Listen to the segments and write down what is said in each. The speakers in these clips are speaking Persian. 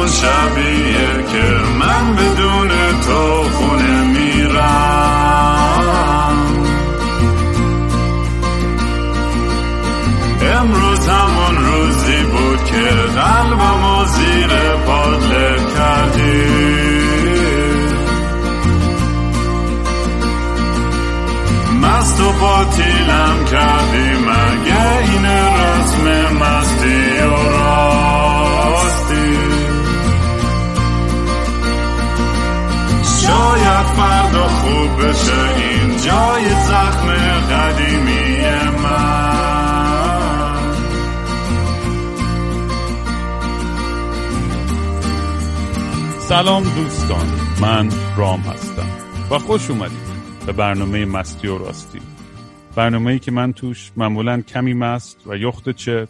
همون شبیه که من بدون تو خونه میرم. امروز همون روزی بود که قلبمو زیر پادله کردی. مست و باطیلم کردی. جای زخم قدیمی من. سلام دوستان من رام هستم و خوش اومدید به برنامه مستی و راستی. برنامه ای که من توش معمولا کمی مست و یخت چت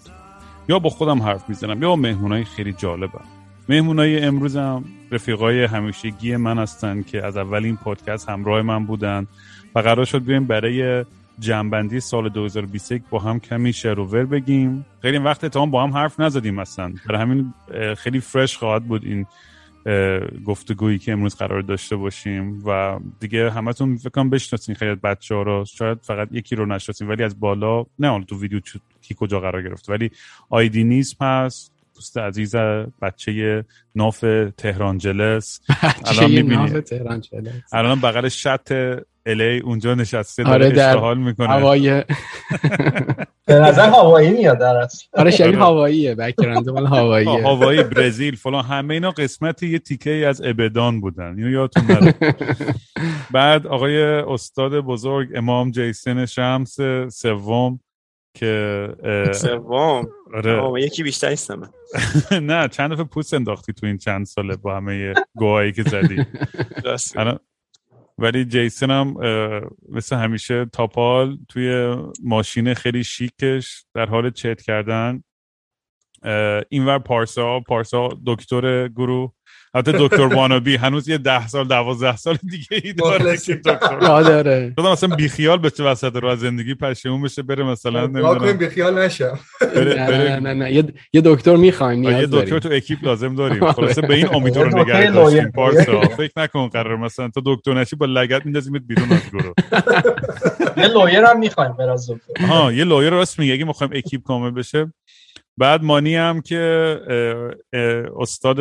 یا با خودم حرف می‌زنم یا مهمونای خیلی جالبم. مهمونای امروزم رفیقای همیشگی من هستن که از اول این پادکست همراه من بودن. و قرار شد بیایم برای جنبندی سال 2021 با هم کمی شروور بگیم. خیلی وقت تا با هم حرف نزدیم اصلا. برای همین خیلی فرش خواهد بود این گفتگویی که امروز قرار داشته باشیم و دیگه همتون فکر کنم بشناسین خیلی بچه ها رو. شاید فقط یکی رو نشناسین ولی از بالا نه حالا تو ویدیو کی کجا قرار گرفت ولی آیدی نیست پس دوست عزیز بچه ناف تهران جلس. الان می‌بینی. الان بغل شط الی اونجا نشسته داره آره در حال می‌کنه. هوای به نظر هوایی میاد در اصل. آره شبیه هواییه بک‌گراند مال هواییه. هوایی برزیل فلان همه اینا قسمت یه تیکه از ابدان بودن. اینو یادتون نره. بعد آقای استاد بزرگ امام جیسن شمس سوم که سوم؟ آره. یکی بیشتر نیستم نه چند دفعه پوست انداختی تو این چند ساله با همه گوهایی که زدی. ولی جیسن هم مثل همیشه تاپال توی ماشین خیلی شیکش در حال چت کردن. اینور پارسا پارسا دکتر گروه. حتی دکتر وانابی هنوز یه ده سال دوازده سال دیگه ای داره که دکتر. داره شدم مثلا بیخیال بشه وسط رو از زندگی پشیمون بشه بره مثلا نمی‌دونم. بیخیال نشم. نه نه نه یه دکتر می‌خوایم یه دکتر تو اکیپ لازم داریم. خلاصه به این امید رو نگه داشتیم پارسا. فکر نکن قرار مثلا تو دکتر نشی با لگد میندازیمت بیرون از گروه. یه lawyer هم می‌خوایم بعد از دکتر. ها یه lawyer راست میگه. اگه می‌خوایم اکیپ کامل بشه بعد مانی هم که استاد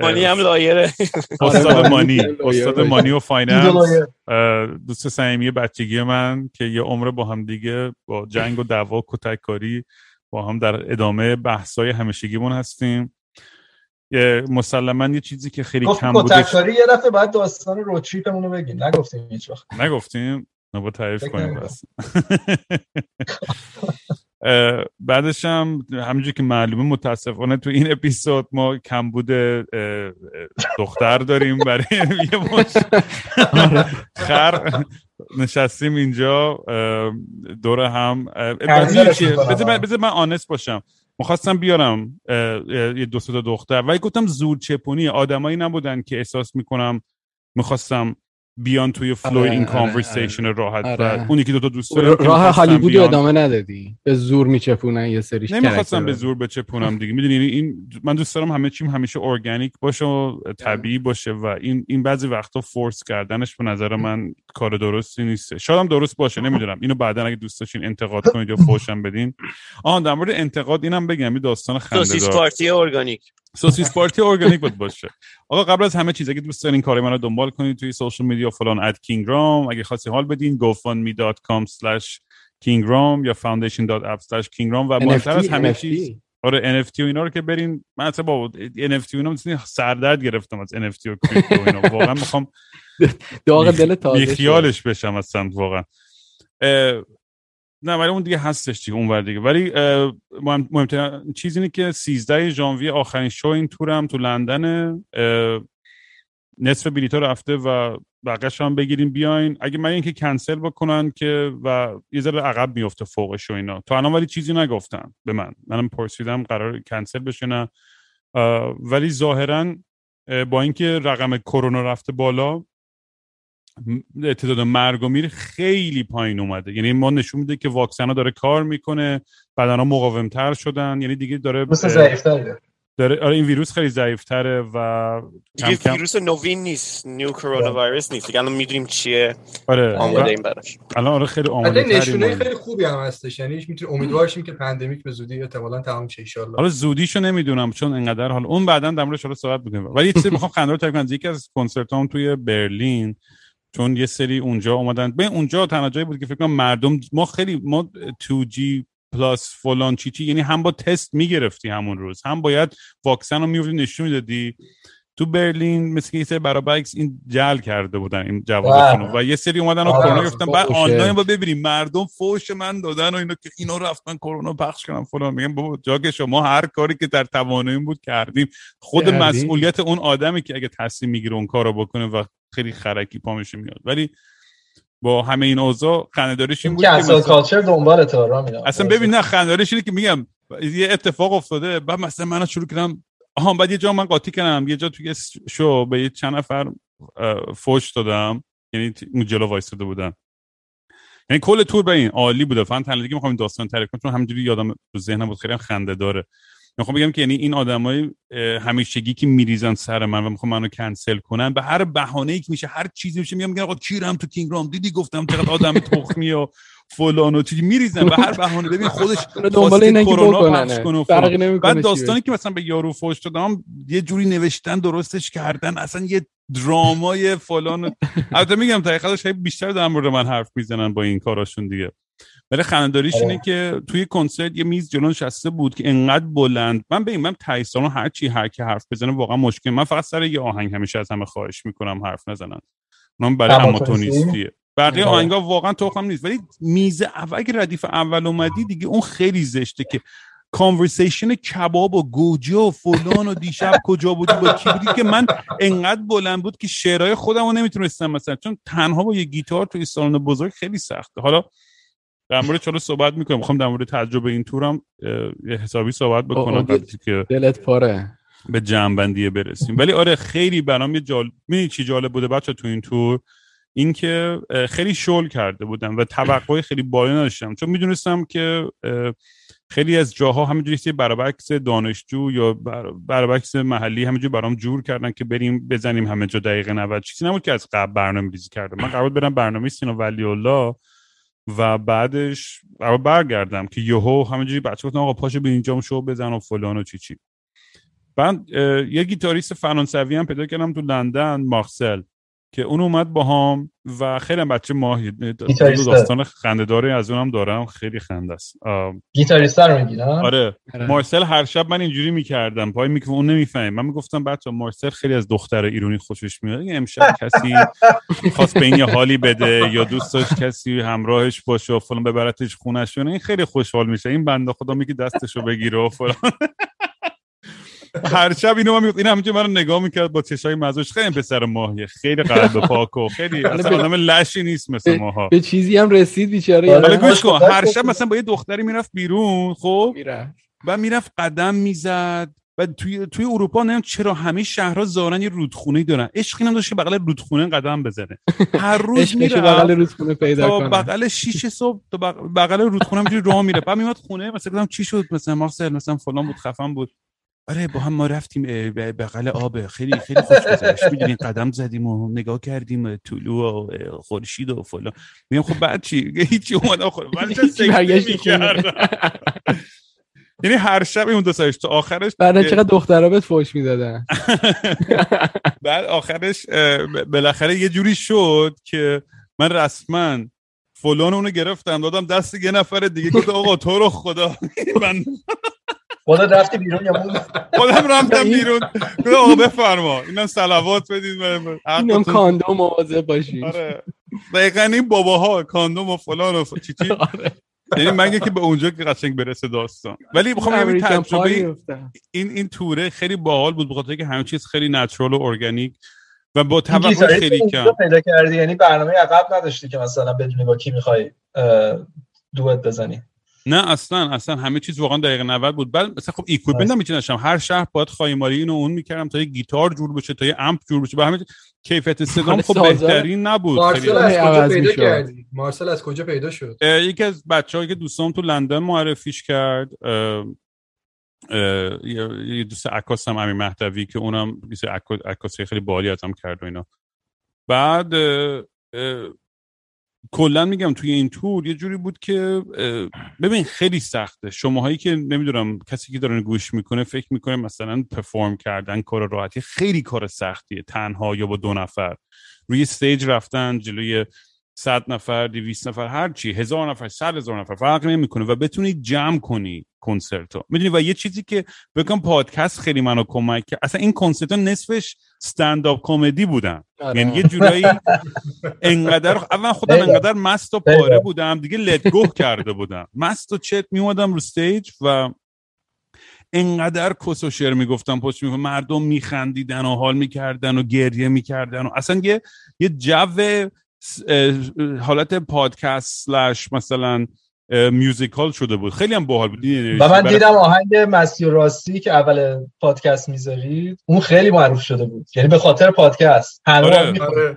مانی هم lawyer ه. استاد مانی استاد مانی و finance. دوست صمیمی بچگی من که یه عمر با هم دیگه با جنگ و دعوا کتک کاری با هم در ادامه بحثای همیشگیمون هستیم. مسلما یه چیزی که خیلی کم بوده کاری یه دفعه بعد داستان روتریپمون رو بگیم. نگفتیم هیچ وقت. نگفتیم. نبا تعریف کنیم بس. بعدش هم همینجور که معلومه متاسفانه تو این اپیزود ما کمبود دختر داریم برای یه مشت خر نشستیم اینجا دور هم. بذار من honest باشم. می‌خواستم بیارم یه دو تا دختر. ولی گفتم زورچپونی آدمایی نبودن که احساس می‌کنم می‌خواستم بیان توی flow آره، این آره، conversation آره. راحت آره. و اونی که دو تا دوست دارم که راه هالیوود بیان. ادامه ندادی؟ به زور میچپونن یه سریش نمی‌خواستم به. زور بچپونم دیگه. می‌دونی این من دوست دارم همه چیم همیشه ارگانیک باشه و طبیعی باشه و این این بعضی وقتا force کردنش به نظر من کار درستی نیست. شاید هم درست باشه نمی‌دونم. اینو بعدا اگه دوست داشتین انتقاد کنید یا فوشم بدین. آها در مورد انتقاد اینم بگم. این داستان سوسیس خنده‌دار. پارتی ارگانیک. سوسیس پارتی ارگانیک بود باشه. آقا قبل از همه چیز اگه دوست دارین کار منو دنبال کنید توی social media فلان at KingRaam. اگه خواستی حال بدین gofundme.com slash kingram یا foundation.app slash kingram و مهمتر از همه NFT. چیز آره NFT و اینا رو که برین. من اصلا با NFT و اینا مثلا سردرد گرفتم از NFT و کریپتو اینا. واقعا می‌خوام داغ دل تازه شد. بیخیالش بشم اصلا واقعا. نه ولی اون دیگه هستش دیگه اون ور دیگه. ولی مهم- مهمترین چیز اینه که 13 ژانویه آخرین شو این تورم تو لندنه اه، نصف بلیطا رفته و بقیش هم بگیریم بیاین. اگه من اینکه کنسل بکنن که و یه ذره عقب میفته فوقش و اینا. تا الان ولی چیزی نگفتن به من. منم پرسیدم قرار کنسل بشه نه. ولی ظاهرا اه، با اینکه رقم کرونا رفته بالا تعداد مرگ و میر خیلی پایین اومده. یعنی ما نشون میده که واکسن ها داره کار می‌کنه بدن ها مقاوم تر شدن. یعنی دیگه داره مثل داره آره این ویروس خیلی ضعیفتره و دیگه کم ویروس نوین نیست. new coronavirus نیست. دیگه الان می‌دونیم چیه. آره. آماده این براش. الان آره خیلی آماده نشونه خیلی خوبی هم هستش. یعنی می‌تونیم امیدوار شیم که pandemic به زودی احتمالاً تمام شه ان حالا زودیشو نمی‌دونم چون انقدر حالا اون بعدا در موردش حالا صحبت می‌کنیم. ولی یه چیزی می‌خوام خنده‌دار تعریف کنم. یکی از کنسرتام توی برلین. چون یه سری اونجا اومدن. به اونجا تنها جایی بود که فکر کنم مردم ما خیلی ما 2G plus فلان چی چی یعنی هم با تست می‌گرفتی همون روز هم باید واکسن رو میوردی نشون می‌دادی. تو برلین مثل که یه سری برابکس این جل کرده بودن این جوابشون رو. و یه سری اومدن و آه، کرونا گرفتن. بعد. آنلاین با ببینیم. مردم فوش من دادن و اینا که اینا رفتن کرونا پخش کردن. فلان میگم بابا جا که شما هر کاری که در تواناییم بود کردیم. خود. مسئولیت اون آدمی که اگه تصمیم می‌گیره اون کارو بکنه و خیلی خرکی پا میشه میاد. ولی با همه این اوضاع خنده‌داریش این بود که مثلا- کالچر دنبال میدم اصلا ببین نه خنده‌داریش اینه که میگم یه اتفاق افتاده بعد مثلا من شروع کردم آها بعد یه جا من قاطی کردم یه جا توی شو به یه چند نفر فوش دادم یعنی اون جلو بودن. یعنی کل تور به این عالی بوده. فن تنها دیگه می‌خوام این داستان تعریف کنم چون همینجوری یادم تو ذهنم بود خیلی خنده داره. می‌خوام بگم که یعنی این آدمای همیشگی که میریزن سر من و می‌خوام منو کنسل کنن به هر بهانه‌ای که میشه هر چیزی میشه میگم میگن آقا کیرم تو کینگرام دیدی گفتم چقدر آدم تخمی و فلان و چیزی. میریزن به هر بهانه. ببین خودش دنبال کرونا پخش کنه و بعد داستانی که مثلا به یارو فوش دادم یه جوری نوشتن درستش کردن اصلا یه درامای فلان. البته میگم تا خیلی بیشتر در مورد من حرف می‌زنن با این کاراشون دیگه. ولی خنده‌داریش آره. اینه که توی کنسرت یه میز جلو نشسته بود که انقدر بلند. من به این من تایسان هر چی هر کی حرف بزنه واقعا مشکل. من فقط سر یه آهنگ همیشه از همه خواهش می‌کنم حرف نزنن. اونم برای هماتونیستی؟ هماتونیستیه بقیه آره. آهنگا واقعا تخم نیست. ولی میز اول اگه ردیف اول اومدی دیگه اون خیلی زشته که کانورسیشن کباب و گوجه و فلان و دیشب کجا بودی با کی بودی؟ که من انقدر بلند بود که شعرهای خودم رو نمی‌تونستم مثلا. چون تنها با یه گیتار توی سالن بزرگ خیلی سخته. حالا در مورد چالو صحبت می‌کنم می‌خوام در مورد تجربه این تورم یه حسابی صحبت بکنم قبل که دلت پاره. به جمعبندی برسیم. ولی آره خیلی برام یه جالب چی جالب بوده بچه تو این تور؟ اینکه خیلی شل کرده بودم و توقع خیلی بالا نداشتم. چون می‌دونستم که خیلی از جاها همینجوری یه برابکس دانشجو یا بر- برابکس محلی همینجوری برام جور کردن که بریم بزنیم همه جا دقیقه 90 چیزی نبود که از قبل برنامه ریزی کرده من بود برم برنامه سینا ولی الله و بعدش قرار برگردم که یهو همینجوری بچه گفتن آقا پاشو به اینجام شو بزن و فلان و چی چی. بعد یه گیتاریست فرانسوی هم پیدا کردم تو لندن مارسل. که اون اومد با هم و خیلی هم بچه ماهی گیتاریسته. داستان خنده‌داری از اونم دارم خیلی خنده است. گیتاریست رو میگی آره. آره. مارسل هر شب من اینجوری می‌کردم پای میکروفون اون نمی‌فهمیم من می‌گفتم بچه مارسل خیلی از دختر ایرانی خوشش میاد. اگه امشب کسی خواست به این یه حالی بده یا دوست داشت کسی همراهش باشه و فلان ببرتش خونش این خیلی خوشحال میشه. این بنده خدا میگه دستشو بگیره و فلان. هر شب اینو من می‌گفت این همینجوری من نگاه می‌کرد با چشای مزوش خیلی پسر ماهیه. خیلی قلب پاک و خیلی اصلا آدم لشی نیست مثل ماها. به چیزی هم رسید بیچاره. آره. حالا یادم گوش کن. هر شب. مثلا با یه دختری می‌رفت بیرون خب؟ میره و می‌رفت قدم می‌زد. و توی توی اروپا نمی‌دونم چرا همه شهرها زارن یه رودخونه دارن. عشقی هم داشت که بغل رودخونه قدم بزنه. هر روز عشقشو بغل میره رودخونه پیدا کنه. بغل شیش صبح تا بغ- بغل رودخونه همجوری راه میره. بعد میاد خونه مثلا گفتم چی شد؟ مثلا مارسل مثلا فلان بود خفن بود. آره با هم ما رفتیم بغل آب. خیلی خیلی خوش گذشت. می‌دونی قدم زدیم و نگاه کردیم طلوع و خورشید و فلان. میگم خب بعد چی؟ هیچی اومدم خود. یعنی هر شب اون دو سرش تا آخرش بعد چقدر دخترا بهت فوش می‌دادن؟ بعد آخرش بالاخره یه جوری شد که من رسما فلان اونو گرفتم. دادم دست یه نفر دیگه. گفت آقا تو رو خدا. من خودت رفتی بیرون یا موند خودم رفتم بیرون. گفتم آقا بفرما. اینم صلوات بدید اینم. کاندوم مواظب باشین. آره. دقیقا این باباها کاندوم و فلان و چی چی؟ آره. یعنی مگه که به اونجا که قشنگ برسه داستان. ولی می‌خوام بگم امریکن پای تجربه. این این توره خیلی باحال بود بخاطر که همه چیز خیلی نچرال و ارگانیک و با توقع خیلی کم. پیدا کردی؟ یعنی برنامه عقب نداشتی که مثلا بدونی با کی می‌خوای دوت بزنی. نه اصلا اصلا همه چیز واقعا دقیقه 90 بود. بعد مثلا خب equipment هم میچینم هر شهر باید خایمالی اینو اون می‌کردم تا یه گیتار جور بشه تا یه amp جور بشه. به همه کیفیت صدام آره، خب بهترین نبود. خیلی مارسل از کجا پیدا. کردی؟ مارسل از کجا پیدا شد؟ یکی از بچه‌هایی که دوستام تو لندن معرفیش کرد اه، اه، یه یه دوست عکاس هم امین مهدوی که اونم عکاسی خیلی باحالی هم کرد و اینا. بعد اه، اه، کلا میگم توی این تور یه جوری بود که ببین خیلی سخته. شماهایی که نمی‌دونم کسی که داره گوش می‌کنه فکر می‌کنه مثلا پرفورم کردن کار راحتی خیلی کار سختیه. تنها یا با دو نفر. روی استیج رفتن جلوی صد نفر دویست نفر هر چی هزار نفر صد هزار نفر فرق نمی‌کنه و بتونی جمع کنی کنسرت ها می‌دونی و یه چیزی که بگم پادکست خیلی منو کمک کرد اصلا این کنسرت ها نصفش استنداپ کمدی بودن آره. یعنی یه جورایی انقدر اول خودم. انقدر مست و. پاره بودم دیگه لتگو کرده بودم مست و چت میومدم رو استیج و انقدر کس و شعر می‌گفتم پشت می‌گفتم مردم میخندیدن و حال می‌کردن و گریه می‌کردن و اصلا یه یه جو حالت پادکست سلش مثلا میوزیکال شده بود. خیلی هم باحال بود. و من برای- دیدم آهنگ مستی و راستی که اول پادکست می‌ذارید اون خیلی معروف شده بود. یعنی به خاطر پادکست. آره. آره.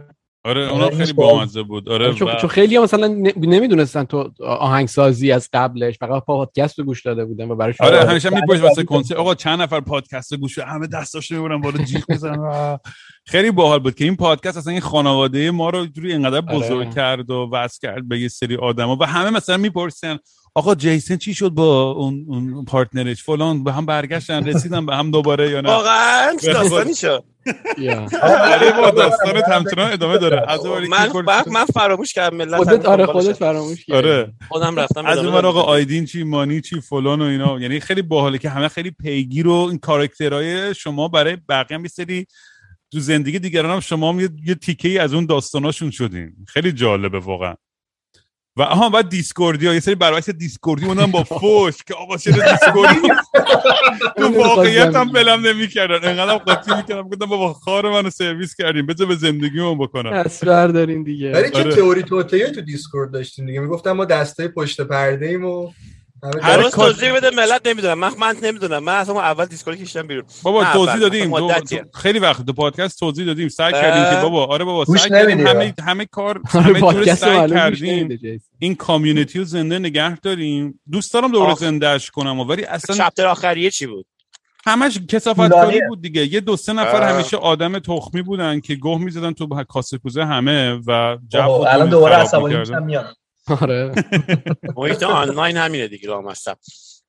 آره آره، این خیلی. بامزه بود آره چون, و- چون خیلی ها مثلا نمی‌دونستن تو آهنگسازی از قبلش فقط پادکست رو گوش داده بودن و برای آره آره. همیشه میپرس واسه کنسرت آقا چند نفر پادکست گوش؟ همه دستاش می‌برن بالا جیغ می‌زنن. خیلی باحال بود که این پادکست اصلا این خانواده ما رو جوری اینقدر بزرگ آره. کرد و وصل کرد به یه سری آدما و همه مثلا می‌پرسن آقا جیسن چی شد با اون, اون پارتنرش؟ فلان به هم برگشتن رسیدن به هم دوباره یا نه؟ واقعا. داستانی شد. یا. آره با داستان همچنان ادامه داره. از من من, فراموش کردم ملت خودت آره. خودت فراموش کردی. آره. خودم رفتم از اون آقا. آیدین چی مانی چی فلان و اینا. یعنی خیلی باحاله که همه خیلی پیگیر و این کاراکترهای شما برای بقیه هم یه سری تو زندگی دیگران هم شما هم یه, یه تیکه ای از اون داستاناشون شدین. خیلی جالبه واقعا. و آها بعد دیسکوردی ها یه سری برعکس دیسکوردی موندن با فوش که آقا چرا دیسکوردی؟ تو واقعیت هم ولم نمی‌کردن. انقدر قاطی می‌کردم گفتم بابا خار منو سرویس کردیم بذار به زندگیمون بکنم. دست بردارین دیگه. ولی چه آره. تئوری توطئه تو دیسکورد داشتیم دیگه؟ می‌گفتم ما دست پشت پرده ایم و هر توضیح بده ملت نمی‌دونم من من نمی‌دونم من اصلا اول دیسکورد کشیدم بیرون بابا توضیح بله، دادیم. تو- خیلی وقت تو پادکست توضیح دادیم سعی اه. کردیم که بابا آره بابا سعی کردیم همه همه کار آره همه جور سعی کردیم. این community رو زنده نگه داریم دوست دارم دوباره. زندهش کنم ولی اصلا chapter آخریه چی بود همش کثافت کاری. بود دیگه یه دو سه نفر. همیشه آدم تخمی بودن که گه می‌زدن تو کاسه کوزه همه و جو اوه، رو الان دوباره عصبانی. میشم میان آره. محیط آنلاین همینه دیگه لامصب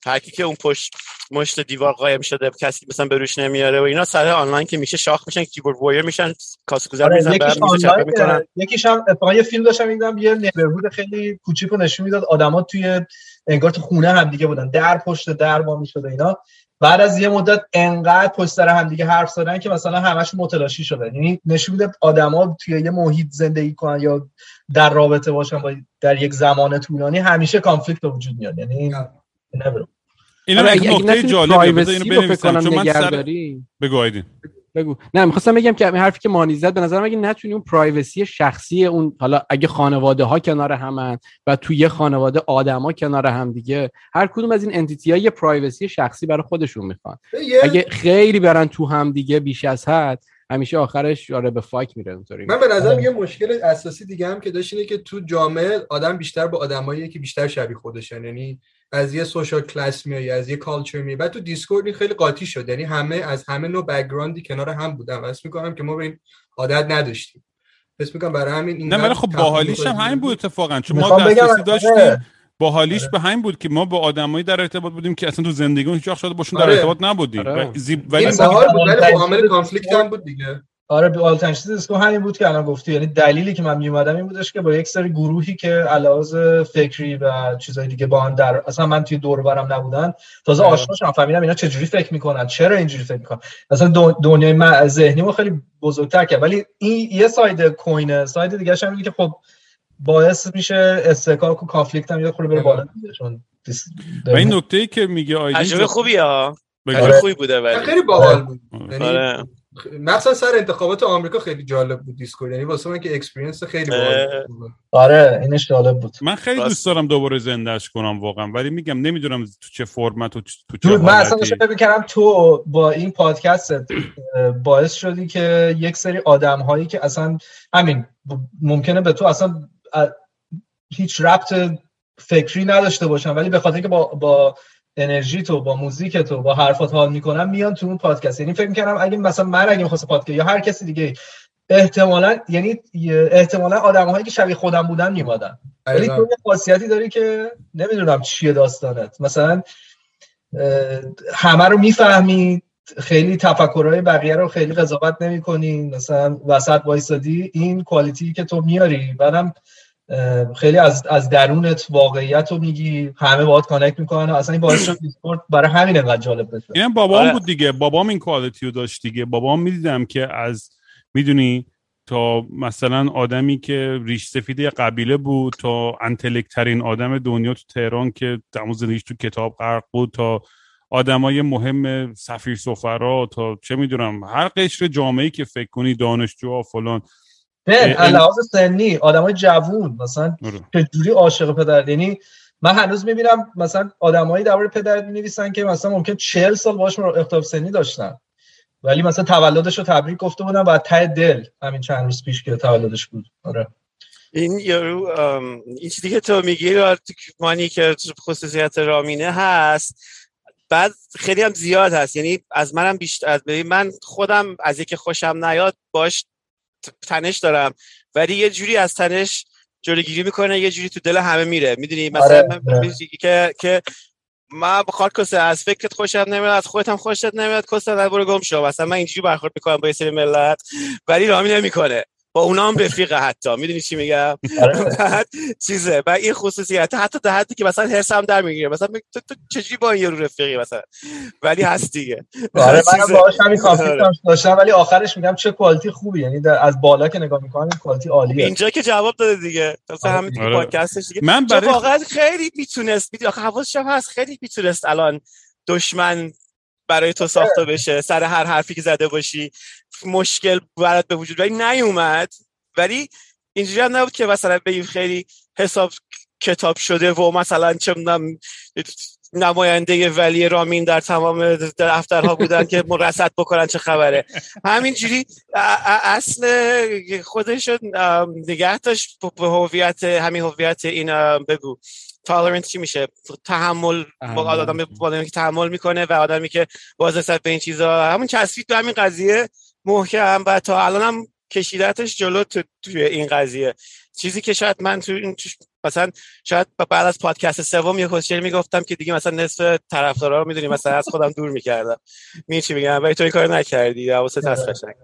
هر کی که اون پشت مشت دیوار قایم شده کسی مثلا به روش نمیاره و اینا سر آنلاین که میشه شاخ میشن keyboard warrior میشن کاسه کوزه رو آره، میزن یکیش چپه آنلاین می‌کنن. یکیش هم اتفاقا یه فیلم داشتم می‌دیدم یه neighborhood خیلی کوچیک رو نشون می‌داد آدما توی انگار تو خونه هم دیگه بودن. در پشت در وا می‌شد اینا. بعد از یه مدت انقدر پشت سر هم دیگه حرف زدن که مثلا همشون متلاشی شدن یعنی نشون می‌داد آدما توی یه محیط زندگی کنن یا در رابطه باشن با در یک زمان طولانی همیشه کانفلیکت به وجود میاد. یعنی. اینم آره، یک اگه- اگه نکته privacy اینو بنویسم. چون من سر بگو بگو. نه می‌خواستم بگم که حرفی که مانی زد به نظرم اگه نتونی اون پرایوسی شخصی اون حالا اگه خانواده ها کنار همن و توی یه خانواده آدما کنار هم دیگه هر کدوم از این entity ها یه privacy شخصی برای خودشون می‌خوان. اگه خیلی برن تو هم دیگه بیش از حد همیشه آخرش آره به فاک میره اونطوری. من به نظرم یه مشکل اساسی دیگه هم که داشت اینه که تو جامعه آدم بیشتر با آدمایی که بیشتر شبیه خودشن. یعنی از یه social class میای از یه culture میای. بعد تو دیسکورد این خیلی قاطی شد. یعنی همه از همه نوع background ی کنار هم بودن و اسم می‌کنم که ما به این عادت نداشتیم. اسم می‌کنم برای همین این نه ولی خب باحالیش هم همین بود اتفاقا. چون ما دسترسی داشتیم. آره. باحالیش آره. به همین بود که ما با آدمایی در ارتباط بودیم که اصلا تو زندگی هیچ وقت شاید باشون در آره. ارتباط نبودیم آره. و زی- ولی باحال بود ولی خب عامل conflict دیسکورد- هم بود دیگه آره به آلترناتیو دیسکو همین بود که الان گفتی یعنی دلیلی که من میومدم این بودش که با یک سری گروهی که علایق فکری و چیزای دیگه با هم در اصلا من توی دور برم نبودن تازه آره. آشنا شدم فهمیدم اینا چجوری فکر می‌کنن چرا اینجوری فکر می‌کنن مثلا دو- دنیای من ذهنی ما خیلی بزرگتر کرد ولی این یه side coin ه side دیگه هم که خب باعث میشه اصطکاک و conflict هم یه خورده بره بالا چون و این نکته ای که میگه آیدین تجربه خوبیه ها. تجربه آره. خوبی بوده ولی. خیلی باحال بود. یعنی آره مثلا سر انتخابات آمریکا خیلی جالب بود Discord. یعنی واسه من که experience خیلی باحال بود. آره اینش جالب بود. من خیلی. دوست دارم دوباره زندهش کنم واقعا. ولی میگم نمی‌دونم تو چه فرمت و تو چه من اصلا فکر می‌کردم تو با این پادکست باعث شدی که یک سری آدم هایی که اصلا همین ممکنه به تو اصلا هیچ ربط فکری نداشته باشن ولی به خاطر که با, با انرژی تو با موزیک تو با حرفات حال می‌کنن میان تو اون پادکست. یعنی فکر می‌کنم اگه مثلا من اگه می‌خواست پادکست یا هر کسی دیگه احتمالا یعنی احتمالا آدمایی که شبیه خودم بودن میمادن ولی تو یه خاصیتی داری که نمی‌دونم چیه داستانت. مثلا همه رو می‌فهمی خیلی تفکرهای بقیه رو خیلی قضاوت نمی مثلا وسط وایسادی این quality که تو میاری بعدم خیلی از از درونت واقعیت رو میگی همه باهات connect می‌کنن اصلا این باعث شد Discord برای همین انقدر جالب بشه. این بابام آره. بود دیگه. بابام این quality رو داشت دیگه. بابام می‌دیدم که از می‌دونی تا مثلا آدمی که ریش سفید قبیله بود تا intellect ترین آدم دنیا تو تهران که تموم زندگیش تو کتاب غرق بود تا آدمای مهم سفیر سفرا تا چه می‌دونم هر قشر جامعه که فکر کنی دانشجو فلان. نه علاوه سنی آدمای جوون. مثلا آره. چه جوری عاشق پدر یعنی من هنوز می‌بینم مثلا آدمایی درباره پدر نویسن که مثلا ممکن 40 سال باهاش اختلاف سنی داشتن. ولی مثلا تولدش رو تبریک گفته بودم و ته دل همین چند روز پیش که تولدش بود. آره. این یارو این چیزی که تو میگی مانی که خصوصیت رامینه هست بعد خیلی هم زیاد هست. یعنی از منم بیشتر از من خودم از یکی خوشم نیاد باش تنش دارم. ولی یه جوری از تنش جلوگیری می‌کنه یه جوری تو دل همه میره. می‌دونی؟ مثلا آره. من که که من بخاطر کسه از فکرت خوشت نمیاد از خودت هم خوشت نمیاد کسه برو گم شو. مثلا من اینجوری برخورد می‌کنم با یه سری ملت ولی رامی نمی‌کنه با اونا هم رفیقه حتی. می‌دونی چی میگم؟ آره. بعد چیزه. و این خصوصیت حتی در حدی که مثلا هم در می‌گیره. مثلا تو, تو چجوری با این رو رفیقی مثلا؟ ولی هست دیگه. آره من باهاش همین کانفلیکت آره. داشتم ولی آخرش میگم چه کوالیتی خوبی. یعنی از بالا که نگاه می‌کنم این کوالیتی عالیه. اینجا که جواب داده دیگه. مثلا همین تو پادکستش دیگه. من برای واقعا خیلی می‌تونست. می‌دونی آخه حواسش هست. خیلی می‌تونست الان دشمن برای تو ساخته بشه سر هر حرفی که زده باشی. مشکل برات به وجود ولی نیومد. ولی اینجوری هم نبود که مثلا به خیلی حساب کتاب شده و مثلا چه نماینده ولی رامین در تمام دفترها بودن که مرصد بکنن چه خبره. همینجوری اصل خودش نگه داشت به هویت همین هویت این بگو. تالرنت چی میشه؟ تحمل با آدم آدمی که تحمل می‌کنه و آدمی که باز نسبت به این چیزا. همون چسبید تو همین قضیه. محکم و تا الان هم کشیدتش جلو تو توی این قضیه. چیزی که شاید من تو این مثلا شاید بعد از پادکست سوم یه کسشر می‌گفتم که دیگه مثلا نصف طرفدارا رو می‌دونی مثلا از خودم دور می‌کردم. می چی میگم؟ ولی تو این کار نکردی. حواست هست قشنگ.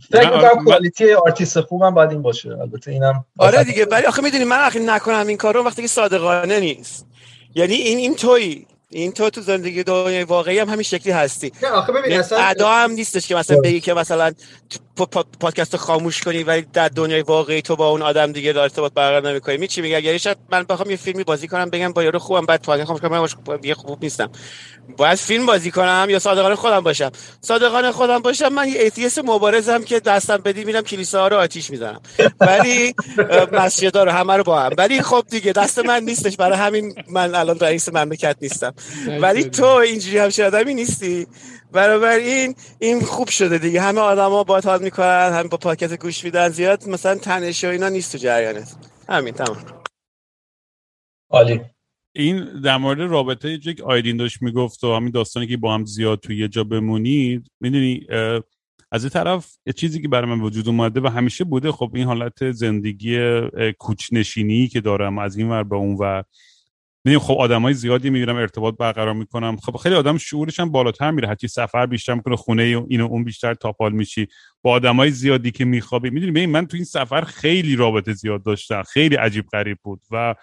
فکر می‌کنم quality artist خوبم باید این باشه البته اینم آره دیگه ولی آخه می‌دونی من آخه نکنم این کارو وقتی که صادقانه نیست. یعنی این این توی این تو تو زندگی دنیای واقعی هم همین شکلی هستی. نه آخه ببین اصلا ادا هم نیستش که مثلا بگی که مثلا پادکست رو خاموش کنی ولی در دنیای واقعی تو با اون آدم دیگه ارتباط برقرار نمی‌کنی. می چی میگه؟ یعنی شاید من بخوام یه فیلمی بازی کنم بگم با یارو خوبم بعد پادکست خاموش کنم من یه خوب نیستم. باید فیلم بازی کنم یا صادقانه خودم باشم؟ صادقانه خودم باشم من یه ایتیس مبارزم که دستم بدی میرم کلیسا رو آتیش می‌زنم. ولی مسجدا رو همه رو با هم. ولی خب دیگه دست من نیستش. برای همین من الان رئیس مملکت نیستم. ولی تو اینجوری هم آدمی نیستی؟ این این خوب شده دیگه. همه آدما با حال می‌کنن همه با پاکت گوش میدن. زیاد مثلا تنش و اینا نیست تو جریانت. همین تمام. عالی. این در مورد رابطه یک آیدین داشت می‌گفت و همین داستانی که با هم زیاد توی یه جا بمونید می‌دونی از این طرف یه چیزی که برای من وجود اومده و همیشه بوده خب این حالت زندگی کوچنشینی که دارم از این ور به اون ور می‌دونی خب آدمای زیادی می‌بینم ارتباط برقرار می‌کنم خب خیلی آدم شعورش هم بالاتر میره. حتی سفر بیشتر می‌کنه خونه اینو اون بیشتر تاپال میشی. با آدمای زیادی که میخوابی می‌دونی من تو این سفر خیلی رابطه زیاد داشتم. خیلی عجیب غریب بود و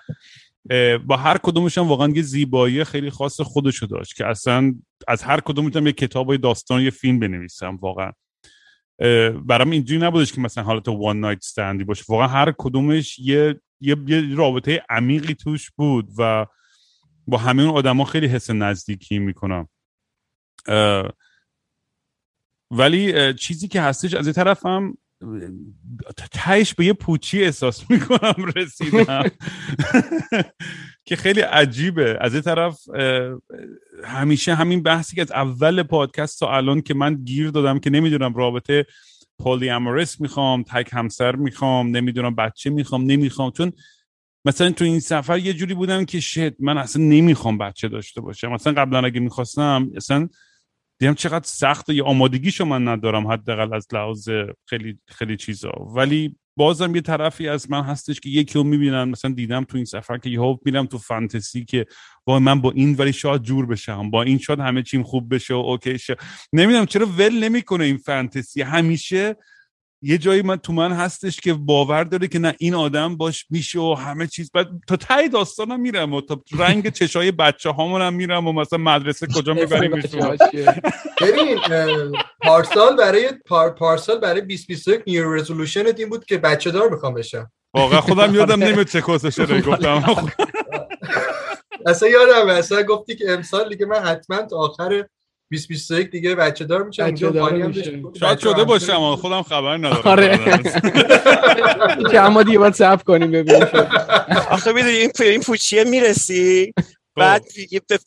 با هر کدومش هم واقعا یه زیبایی خیلی خاص خودشو داشت که اصلا از هر کدومش هم یه کتاب داستان یه فیلم بنویسم واقعا. برام اینجوری نبودش که مثلا حالت وان نایت استندی باشه. واقعا هر کدومش یه یه, یه رابطه عمیقی توش بود و با همه اون آدما خیلی حس نزدیکی می‌کنم. ولی چیزی که هستش از این طرف هم تهش به یه پوچی احساس می‌کنم رسیدم. که خیلی عجیبه. از این طرف همیشه همین بحثی که از اول پادکست تا الان که من گیر دادم که نمی‌دونم رابطه پولی امورس می‌خوام تک همسر می‌خوام نمی‌دونم بچه می‌خوام نمی‌خوام. چون مثلا تو این سفر یه جوری بودم که شد من اصلا نمی‌خوام بچه داشته باشم. مثلا قبلا اگه می‌خواستم اصلا دیدم چقدر سخت یا آمادگیشو من ندارم حداقل از لحاظ خیلی خیلی چیزا. ولی بازم یه طرفی از من هستش که یکی رو می‌بینن. مثلا دیدم تو این سفر که یهو میرم تو فانتزی که با من با این ولی شاید جور بشم. با این شاید همه چیم خوب بشه و اوکی شه. نمی‌دونم چرا ول نمی‌کنه این فانتزی. همیشه یه جایی من تو من هستش که باور داره که نه این آدم باش میشه و همه چیز. بعد تا تای داستانم میرم و تا رنگ چشای بچه هامونم میرم و مثلا مدرسه کجا می‌بریم ببین پارسال برای پار پارسال برای 2021 نیو رزولوشن این بود که بچه دار می‌خوام بشم. واقعا خودم یادم نمیاد چه کسشه گفتم. اصلا یادم اصلا گفتی که امسال دیگه من حتما تا آخر 2021 دیگه بچه دار میشم شاید شده باشم خودم خبر ندارم. آره. که اما دیگه باید صبر کنیم ببینیم آخه می‌دونی این این پوچیه می‌رسی بعد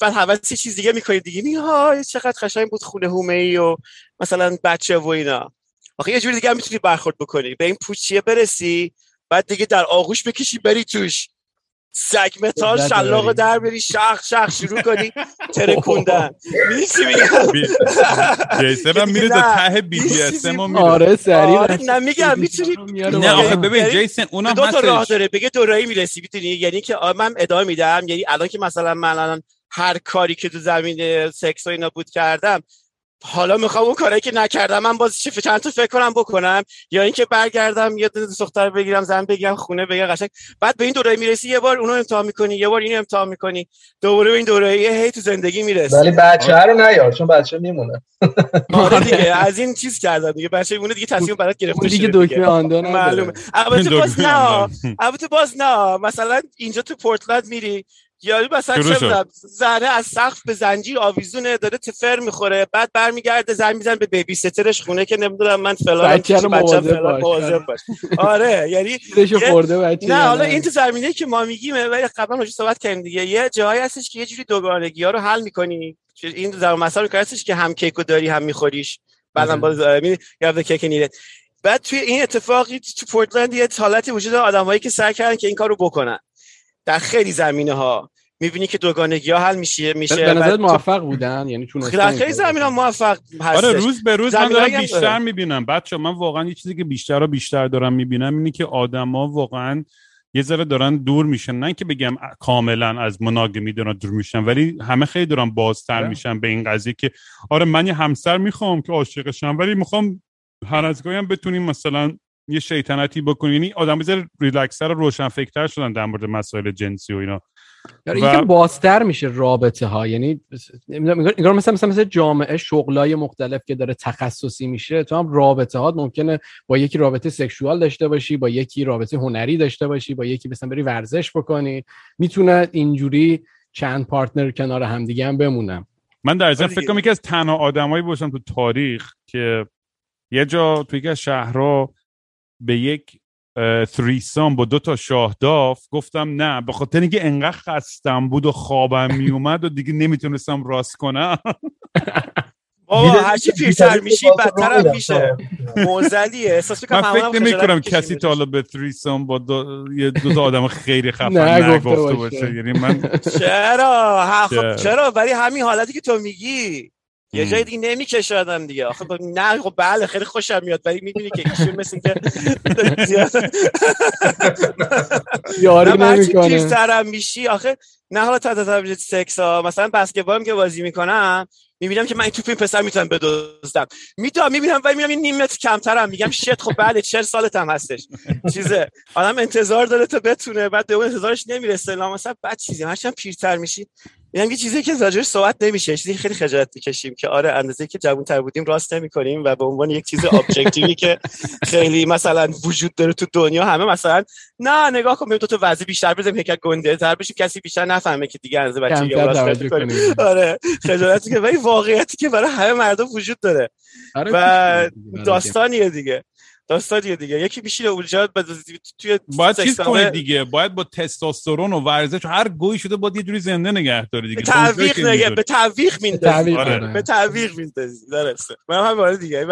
بعد حواس چیز دیگه می‌کنی دیگه. می های چقدر قشنگ بود خونه هومه ای و مثلا بچه و اینا. آخه یه جوری دیگه هم می‌تونی برخورد بکنی. به این پوچیه برسی بعد دیگه در آغوش بکشی بری توش. سگ متال شلاق در بری شخ شخ شروع کنی ترکوندن. چی میگم؟ جیسن هم میره تا ته BDSM آره سریع آره نه میگم می‌تونی نه آخه ببین جیسن اونم دو تا راه داره به یه دوراهی می‌رسی می‌تونی. یعنی که من ادامه میدم. یعنی الان که مثلا من الان هر کاری که تو زمین سکس و اینا بود کردم حالا می‌خوام اون کاری که نکردم من باز چی چند تا فکر کنم بکنم؟ یا اینکه برگردم یه دونه دختر بگیرم زن بگیرم خونه بگم قشنگ. بعد به این دوره می‌رسی یه بار اونو امتحان می‌کنی یه بار اینو امتحان می‌کنی. دوباره به این دوره یه هی تو زندگی می‌رسی. ولی بچه رو نیار چون بچه میمونه. آره دیگه از این چیز کردم دیگه. بچه میمونه دیگه تصمیم برات گرفته دیگه دکمه آندو معلومه. البته باز نه. البته باز نه. مثلا اینجا تو پورتلند میری یا مثلا چه زنه از سقف به زنجیر آویزونه داره تفر می‌خوره بعد برمیگرده زن میزن به بیبی سترش خونه که نمی‌دونم من فلان بچه رو مواظب باش. آره. یعنی خورده بچه نه حالا این تو زمینه که ما میگیم ولی قبلا روش صحبت کردیم دیگه. یه جایی هستش که یه جوری دوگانگی ها رو حل می‌کنی. این در مسئله کار هستش که هم کیکو داری هم میخوریش. بعدم باز می یاد کیک نیره بعد توی این اتفاقی تو پورتلند یه حالتی وجود آدمایی که سعی کردن که این کارو بکنن. در خیلی زمینه ها می‌بینی که دوگانگی ها حل میشه میشه به نظرت موفق بودن؟ یعنی چون خیلی زمین ها موفق هستش. آره روز به روز من دارم بیشتر می‌بینم. بچه من واقعا یه چیزی که بیشتر و بیشتر دارم می‌بینم اینی که آدما واقعا یه ذره دارن دور میشن. نه که بگم کاملا از مناگمی دارن دور میشن ولی همه خیلی دارن بازتر میشن به این قضیه که آره من یه همسر می‌خوام که عاشقشم ولی می‌خوام هر از گاهی هم بتونیم مثلا یه شیطنتی بکنیم یعنی آدم بذار ریلکسر و روشن فکرتر شدن در مورد مسائل جنسی و اینا. یعنی و... بازتر میشه رابطه ها یعنی انگار مثلا مثلا مثلا جامعه شغلای مختلف که داره تخصصی میشه تو هم رابطه ها ممکنه با یکی رابطه سکشوال داشته باشی با یکی رابطه هنری داشته باشی با یکی مثلا بری ورزش بکنی. می‌تونه اینجوری چند پارتنر کنار همدیگه هم بمونم من در ضمن فکر کنم یکی از تنها آدمایی باشم تو تاریخ که یه جا توی یکی از شهرها به یک تریسام با دو تا شاهداف گفتم نه به خاطر اینکه انقدر خستم بود و خوابم میومد و دیگه نمی‌تونستم راست کنم. بابا هرچی پیرتر میشی بدتر هم میشه. موزلیه احساس من فکر نمی کنم کسی تا حالا به تریسام با دو, یه دو تا آدم خیلی خفن نگفته باشه. یعنی من چرا؟ چرا؟ ولی همین حالتی که تو میگی. یه جای دیگه نمی‌کشه آدم دیگه. آخه نه خب بله خیلی خوشم میاد ولی می‌دونی که ایشون مثل که یاری نمی‌کنه. سرم میشی. آخه نه حالا تا تا سکس ها مثلا بسکتبال که بازی می‌کنم می‌بینم که من این توپ این پسر می‌تونم بدزدم. می‌دونم می‌بینم ولی می‌بینم این نیم متر کمترم. میگم شت خب بله 40 سالت هم هستش. چیزه. آدم انتظار داره تا بتونه بعد به اون انتظارش نمی‌رسه. مثلا بعد چیزی. هرچند پیرتر میشی. میگم یه چیزی که راجعش صحبت نمیشه. چیزی خیلی خجالت می‌کشیم که آره اندازه که جوان تر بودیم راست نمی‌کنیم و به عنوان یک چیز ابجکتیوی که خیلی مثلا وجود داره تو دنیا همه مثلا نه نگاه کن تو تو وضع بیشتر بزنیم هیکل گنده تر بشیم کسی بیشتر نفهمه که دیگه اندازه بچگی راست کنیم. آره خجالتی که ولی واقعیتی که برای همه مردم وجود داره. آره و داستانیه دیگه. داستانیه دیگه. یکی میشینه اونجا توی باید چیز کنه دیگه. باید با تستوسترون و ورزش هر گوی شده باید یه جوری زنده نگه داره دیگه. به تعویق نگه به تعویق میندازی آره. به تعویق میندازی درسته. من هم باید دیگه.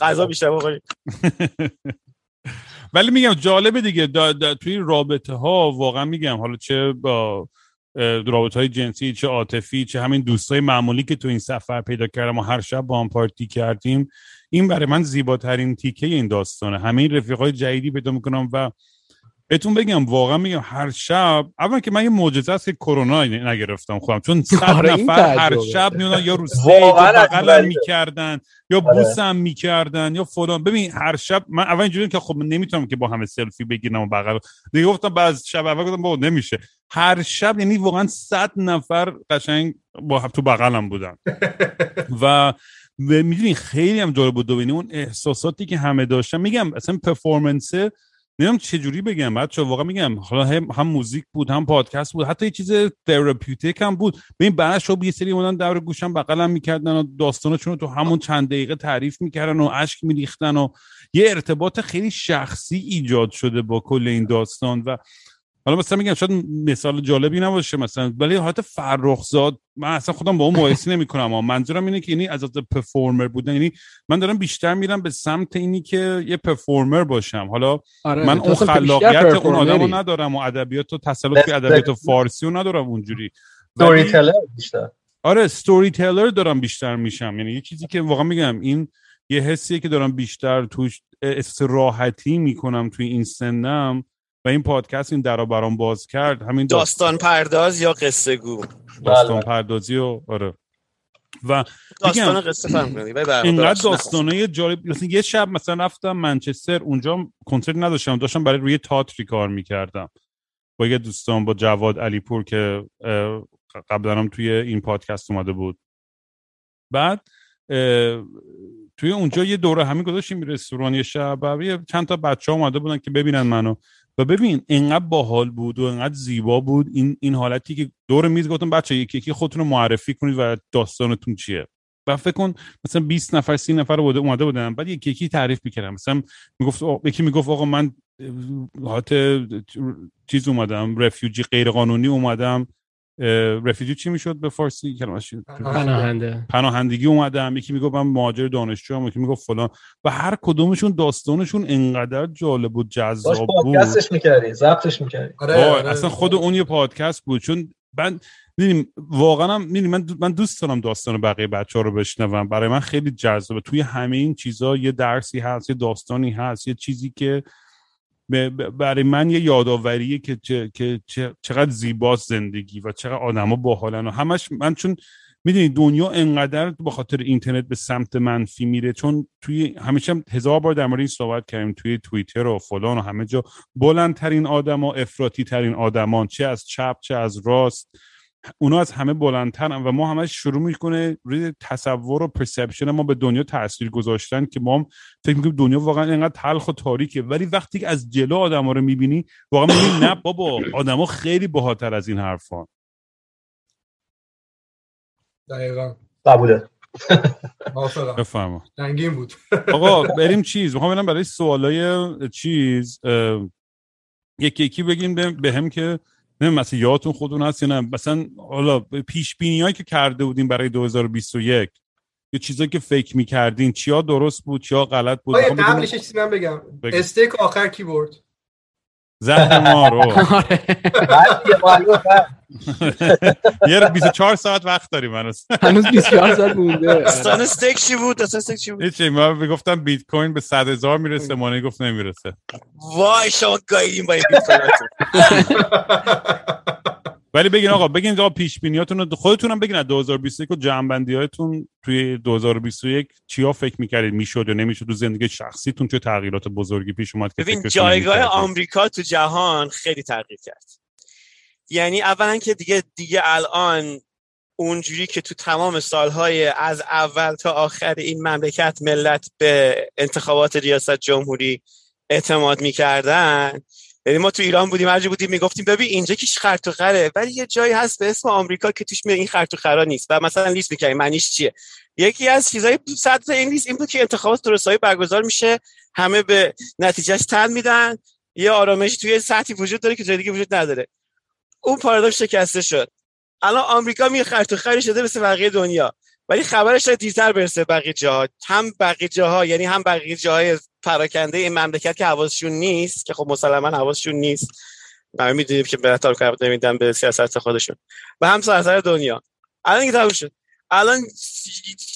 غذا بیشتر بخوریم. ولی میگم جالبه دیگه. دا دا توی رابطه ها واقعا میگم حالا چه با رابطه های جنسی چه عاطفی چه همین دوستای معمولی که تو این سفر پیدا کردم و هر شب با هم پارتی کردیم این برای من زیباترین تیکه این داستانه همه این رفیقای جدیدی پیدا می‌کنم و بهتون بگم واقعا میگم هر شب اول که من یه معجزه است که کرونا نگرفتم خودم چون صد آره، نفر هر. شب میونن یا رو بغلم عجیبه. می‌کردن یا آره. بوسم می‌کردن یا فلان ببین هر شب من اول اینجوری که خب نمی‌تونم که با همه سلفی بگیرم و بغل دیگه گفتم بعد شب اول گفتم بابا نمیشه هر شب یعنی واقعا صد نفر قشنگ با هم تو بغلم بودن و می‌دونی خیلی هم جالب بود اون احساساتی که همه داشتن. میگم اصلا performance نمی‌دونم چه جوری بگم بچه واقعا میگم حالا هم, موزیک بود هم پادکست بود حتی یه چیز therapeutic هم بود. ببین بعد شب یه سری اومدن دور گوشم بغلم می‌کردن و داستانشون رو تو همون چند دقیقه تعریف می‌کردن و اشک میریختن و یه ارتباط خیلی شخصی ایجاد شده با کل این داستان و حالا مثلا میگم شاید مثال جالبی نباشه مثلا ولی حالت فرخزاد من اصلا خودم با اون مقایسه نمی‌کنم اما منظورم اینه که یعنی از از پرفورمر بودن یعنی من دارم بیشتر میرم به سمت اینی که یه پرفورمر باشم. حالا آره من اون خلاقیت اون آدم پرفورمری. رو ندارم و ادبیات و تسلط که ادبیات فارسی رو ندارم اونجوری. ستوری ولی- تلر بیشتر. آره ستوری تیلر دارم بیشتر میشم. یعنی یه چیزی که واقعا میگم این یه حسیه که دارم بیشتر توش استراحتی می‌کنم توی این سنم. و این پادکست این درا برام باز کرد همین داستان پرداز یا قصه گو؟ داستان بله. پردازی و آره. و داستان قصه فهم اینقدر. داستانه جالب مثلا یه شب مثلا رفتم منچستر اونجا کنسرت نداشتم داشتم برای روی تاتری کار می‌کردم. با یه دوستان با جواد علیپور که قبلا هم توی این پادکست اومده بود. بعد توی اونجا یه دوره همین گذاشتیم رستوران یه شب و یه چند تا بچه ها اومده بودن که ببینن منو. و ببین انقدر باحال بود و انقدر زیبا بود. این این حالتی که دور میز گفتم بچه یکی یکی خودتون رو معرفی کنید و داستانتون چیه. و فکر کن مثلا 20 نفر 30 نفر بوده اومده بودن بعد یکی یکی تعریف می‌کردم مثلا می‌گفت یکی می‌گفت آقا من حالت چیز اومدم رفیوجی غیر قانونی اومدم. اه، رفیوجی چی می‌شد به فارسی؟ کلمش؟ پناهنده. پناهندگی اومدم یکی می‌گفت من مهاجر دانشجو هم. یکی می‌گفت فلان. و هر کدومشون داستانشون انقدر جالب و جذاب بود. پادکستش می‌کردی ضبطش می‌کردی. آره, آره. اصلا خود اون یه پادکست بود. چون من می‌دونیم واقعا هم من من دوست دارم داستان بقیه بچه ها رو بشنوم. برای من خیلی جذابه. توی همه این چیزا یه درسی هست یه داستانی هست یه چیزی که برای من یه یادآوریه که چه- که چه- چقدر زیباست زندگی و چقدر آدما باحالن و همش من چون می‌دونی دنیا انقدر به خاطر اینترنت به سمت منفی میره چون توی همیشه هم هزار بار در مورد این صحبت کردیم توی توییتر و فلان و همه جا. بلندترین آدم و افراطی ترین آدمان چه از چپ چه از راست. اونا از همه بلندترن و ما همش شروع می‌کنه روی تصور و پرسپشن ما به دنیا تاثیر گذاشتن که ما هم فکر می‌کنیم دنیا واقعا اینقدر تلخ و تاریکه. ولی وقتی که از جلو آدما رو می‌بینی واقعا می‌بینی نه بابا آدما خیلی باحالتر از این حرفان دقیقا. قبوله. بفرما. سنگین بود. آقا بریم چیز. می‌خوام برم برای سوالای چیز یکی یکی بگیم به هم که نه مثلا یادتون خودتون هست یا نه؟ مثلا حالا پیش بینی که کرده بودیم برای 2021 یه چیزایی که فکر می‌کردین چیا درست بود چیا غلط بود؟ قبلش چیزی من بگم. بگو. استیک آخر کی برد؟ زهر اوه. آره بعد یه معلومه بعد. یه 24 ساعت وقت داریم هنوز هنوز 24 ساعت مونده داستان استیک چی بود داستان استیک چی بود هیچی ما می‌گفتم بیت کوین به 100 هزار می‌رسه مانه گفت نمی‌رسه وای شما گایدین با این بیت کویناتون. ولی بگین آقا بگین آقا پیش بینیاتون رو خودتون بگین از 2021 و جنبندی هایتون توی 2021 چیا فکر می‌کردید می‌شد یا نمی‌شد تو زندگی شخصیتون چه تغییرات بزرگی پیش اومد که ببین جایگاه؟ آمریکا تو جهان خیلی تغییر کرد یعنی اولا که دیگه دیگه الان اونجوری که تو تمام سالهای از اول تا آخر این مملکت ملت به انتخابات ریاست جمهوری اعتماد می‌کردن یعنی ما تو ایران بودیم هر بودیم می‌گفتیم ببین اینجا که خرط خره ولی یه جایی هست به اسم آمریکا که توش میاد این خرط و خرا نیست. و مثلا لیست می‌کنیم معنیش چیه؟ یکی از چیزای صد این لیست این بود که انتخابات درستایی برگزار میشه همه به نتیجهش تن میدن یه آرامش توی سطحی وجود داره که جای دیگه وجود نداره. اون پارادوکس شکسته شد. الان آمریکا می خرط خری شده مثل بقیه دنیا ولی خبرش داره دیرتر برسه بقیه جاها. هم بقیه جاها یعنی هم بقیه جاهای پراکنده این مملکت که حواسشون نیست که خب مسلما حواسشون نیست. همه می‌دونیم که بهتر کار نمیدن به سیاست خودشون. و هم سراسر دنیا. الان که تموم شد. الان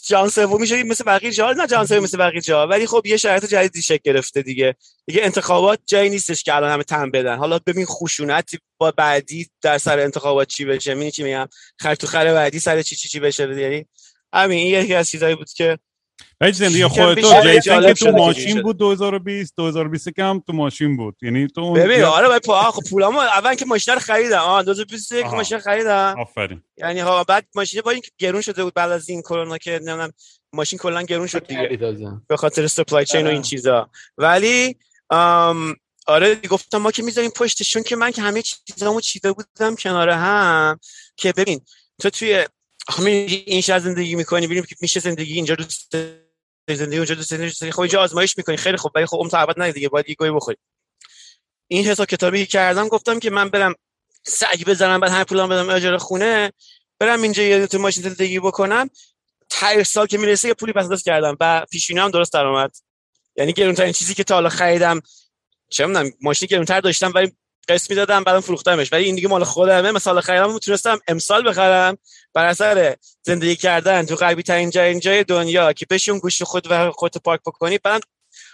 جان سوم میشه مثل بقیه جا. نه جان سوم مثل بقیه جا ولی خب یه شرایط جدیدی شکل گرفته دیگه. دیگه انتخابات جایی نیستش که الان همه تن بدن. حالا ببین خشونت با بعدی در سر انتخابات چی بشه؟ می‌بینی چی میگم؟ خر تو خر بعدی سر چی چی چی بشه؟ یعنی همین یکی از چیزایی بود که هیچ زندگی خودتو جیسن که تو ماشین بود 2020 2020 که هم تو ماشین بود. یعنی تو اون ببین آره باید پا خب پولامو اول که ماشین رو خریدم. آه 2021 آها. ماشین خریدم. آفرین. یعنی ها بعد ماشین با اینکه گرون شده بود بعد از این کرونا که نمی‌دونم ماشین کلا گرون شد دیگه. به خاطر سپلای چین و این آره. چیزا. ولی آره گفتم ما که می‌ذاریم پشتشون که من که همه چیزامو چیده بودم کنار هم که ببین تو توی همین این شهر زندگی می‌کنی ببینیم که میشه زندگی اینجا دوست زندگی اونجا دوست زندگی. خب اینجا آزمایش می‌کنی خیلی خوب ولی خب اون تعبد نداری دیگه باید یه گوی بخوری. این حساب کتابی کردم گفتم که من برم سگ بزنم بعد همه پولام بدم اجاره خونه برم اینجا یه تو ماشین زندگی بکنم. تایر سال که می‌رسه یه پولی پس دست کردم و پیشینه هم درست درآمد. یعنی گرونترین چیزی که تا حالا خریدم چه می‌دونم ماشین گرونتر داشتم ولی قسط می‌دادم بعدم فروختمش. ولی این دیگه مال خودمه. مثلا خریدم می‌تونستم امسال بخرم. بر اثر زندگی کردن تو غربی ترین جای جای دنیا که بشی اون گوشت خود و خودت پاک بکنی. بعدم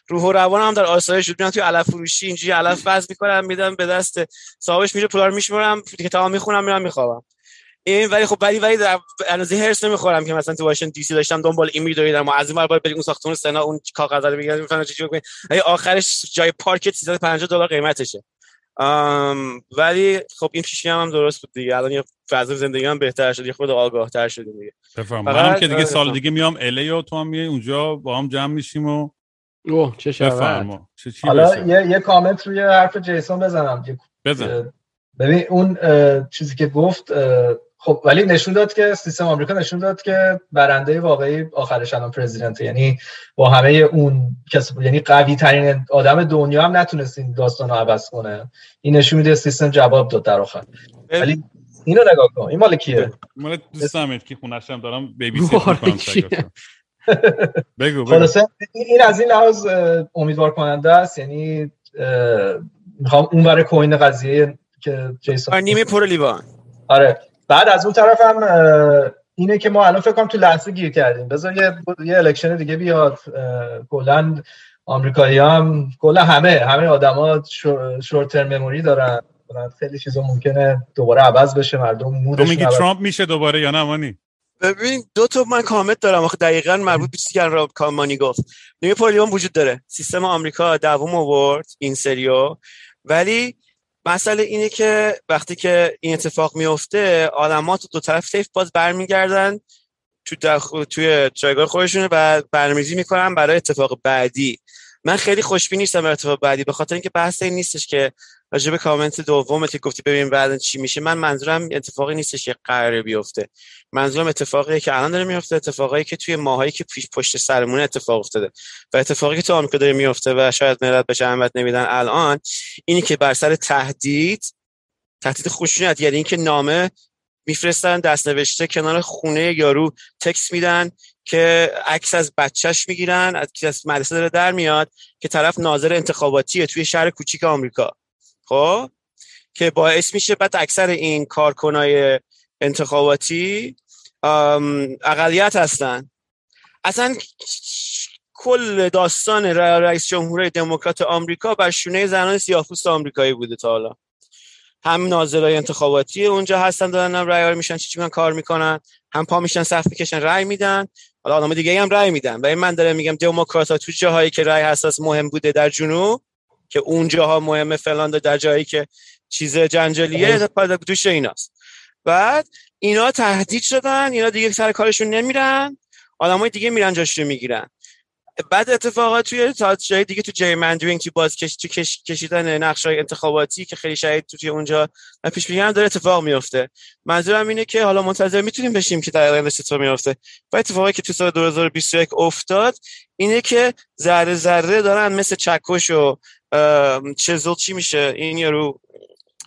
روح و روانم هم در آسایش شد میرم توی علف فروشی اینجوری علف وزن می‌کنم میدم به دست صاحبش میره پولا رو میشمرم کتاب می‌خونم میرم میخوابم. این ولی خب ولی ولی در اندازه هرس نمی‌خورم که مثلا تو واشنگتن دی سی داشتم دنبال این میدویدم و از این ور باید بریم اون ساختمون سنا اون کاغذ رو بگیرم می‌فهمم چه جوری آخرش جای پارک 350 دلار قیمتشه. ولی خب این پیشی هم, هم درست بود دیگه. الان یه فضا زندگی هم بهتر شد یه خود آگاه تر شدیم دیگه. بفرم فقط- منم که دیگه سال. دیگه میام الی و تو هم میای اونجا با هم جمع میشیم و اوه چه چی حالا یه, یه کامنت روی حرف جیسون بزنم. بزن. ببین اون چیزی که گفت خب ولی نشون داد که سیستم آمریکا نشون داد که برنده واقعی آخرش الان پرزیدنت یعنی با همه اون کس یعنی قوی ترین آدم دنیا هم نتونست این داستان رو عوض کنه. این نشون میده سیستم جواب داد در آخر. ولی اینو نگاه کن. این مال کیه؟ مال دوستم که خونش هم دارم بیبی. بگو بگو. این از این لحاظ امیدوار کننده است. یعنی می‌خوام اون ور coin قضیه که جیسون نیمه پر لیوان. آره. بعد از اون طرف هم اینه که ما الان فکر کنم تو لحظه گیر کردیم. بذار یه یه election دیگه بیاد. کلا آمریکایی هم کلا همه همه آدما short term memory دارن. کلاً خیلی چیزا ممکنه دوباره عوض بشه مردم تو mood شون میگی عوض ترامپ میشه دوباره یا نه مانی؟ ببین دو تا من کامنت دارم. آخه دقیقا مربوط به چیزی که را کامانی گفت. نیمه پر لیوان وجود داره. سیستم آمریکا دوم آورد این سریو. ولی مسئله اینه که وقتی که این اتفاق میفته آدما تو دو طرف سیف باز برمیگردن تو. توی جایگاه خودشون و برنامه‌ریزی می‌کنن برای اتفاق بعدی من خیلی خوشبین نیستم اتفاق بعدی به خاطر اینکه بحث این نیستش که راجع به کامنت دومت که گفتی ببین بعد چی میشه. من منظورم اتفاقی نیستش که قراره بیفته. منظورم اتفاقی که الان داره میفته اتفاقایی که توی ماهایی که پیش پشت سرمون اتفاق افتاده و اتفاقی که تو آمریکا داره میفته و شاید ملت بهش اهمیت نمیدن الان اینی که بر سر تهدید تهدید خشونت یعنی اینکه نامه میفرستن دست نوشته کنار خونه یارو تکس میدن. که عکس از بچهش می‌گیرن از از مدرسه داره در میاد که طرف ناظر انتخاباتیه توی شهر کوچیک آمریکا. خب؟ که باعث میشه بعد اکثر این کارکنای انتخاباتی اقلیت هستن. اصلا کل داستان رئیس جمهور دموکرات آمریکا بر شونه زنان سیاه‌پوست آمریکایی بوده تا حالا. هم ناظرای انتخاباتی اونجا هستن دارن هم رأی میشن چی چی کار می‌کنن. هم پا میشن صف می‌کشن رأی میدن. حالا آدم دیگه هم رأی میدن. و من دارم میگم دموکرات ها تو جاهایی که رأی حساس مهم بوده در جنوب که اون جاها مهمه فلان در جایی که چیز جنجالیه پس دوش ایناست. بعد اینا تهدید شدن اینا دیگه سر کارشون نمیرن. آدمای دیگه میرن جاشو می‌گیرن. بعد اتفاقات توی جای دیگه تو جیمندرینگ تو باز کش تو کش... کشیدن نقشای انتخاباتی که خیلی شاید تو توی اونجا پیش میگن داره اتفاق میفته منظورم اینه که حالا منتظر می‌تونیم بشیم که در آینده اتفاق میفته و اتفاقی که تو سال 2021 افتاد اینه که ذره ذره دارن مثل چکش و چزل چی میشه این یارو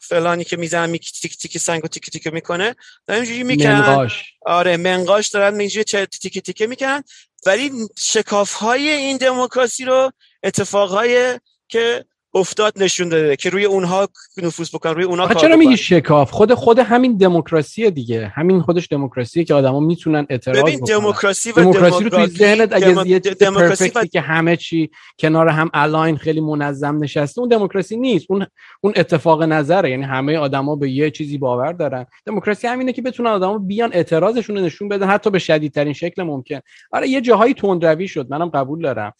فلانی که می‌زنن می تیک تیک سنگو تیک تیک می‌کنه دارن اینجوری می‌کنن منقاش. آره منقاش دارن اینجوری چه تیکه تیکه می‌کنن ولی شکاف های این دموکراسی رو اتفاقهای که افتاد نشون داده که روی اونها نفوذ بکنن روی اونها چرا. میگی شکاف؟ خود خود همین دموکراسی دیگه. همین خودش دموکراسیه که آدما می‌تونن اعتراض ببین دموکراسی و دموکراسی رو توی دموکراسی ذهنت اگه دموکراسی و که همه چی کنار هم الاین خیلی منظم نشسته اون دموکراسی نیست. اون اون اتفاق نظره. یعنی همه آدما به یه چیزی باور دارن. دموکراسی همینه که بتونن آدما بیان اعتراضشون رو نشون بدن حتی به شدیدترین شکل ممکن. آره یه جاهایی تندروی شد. منم قبول دارم.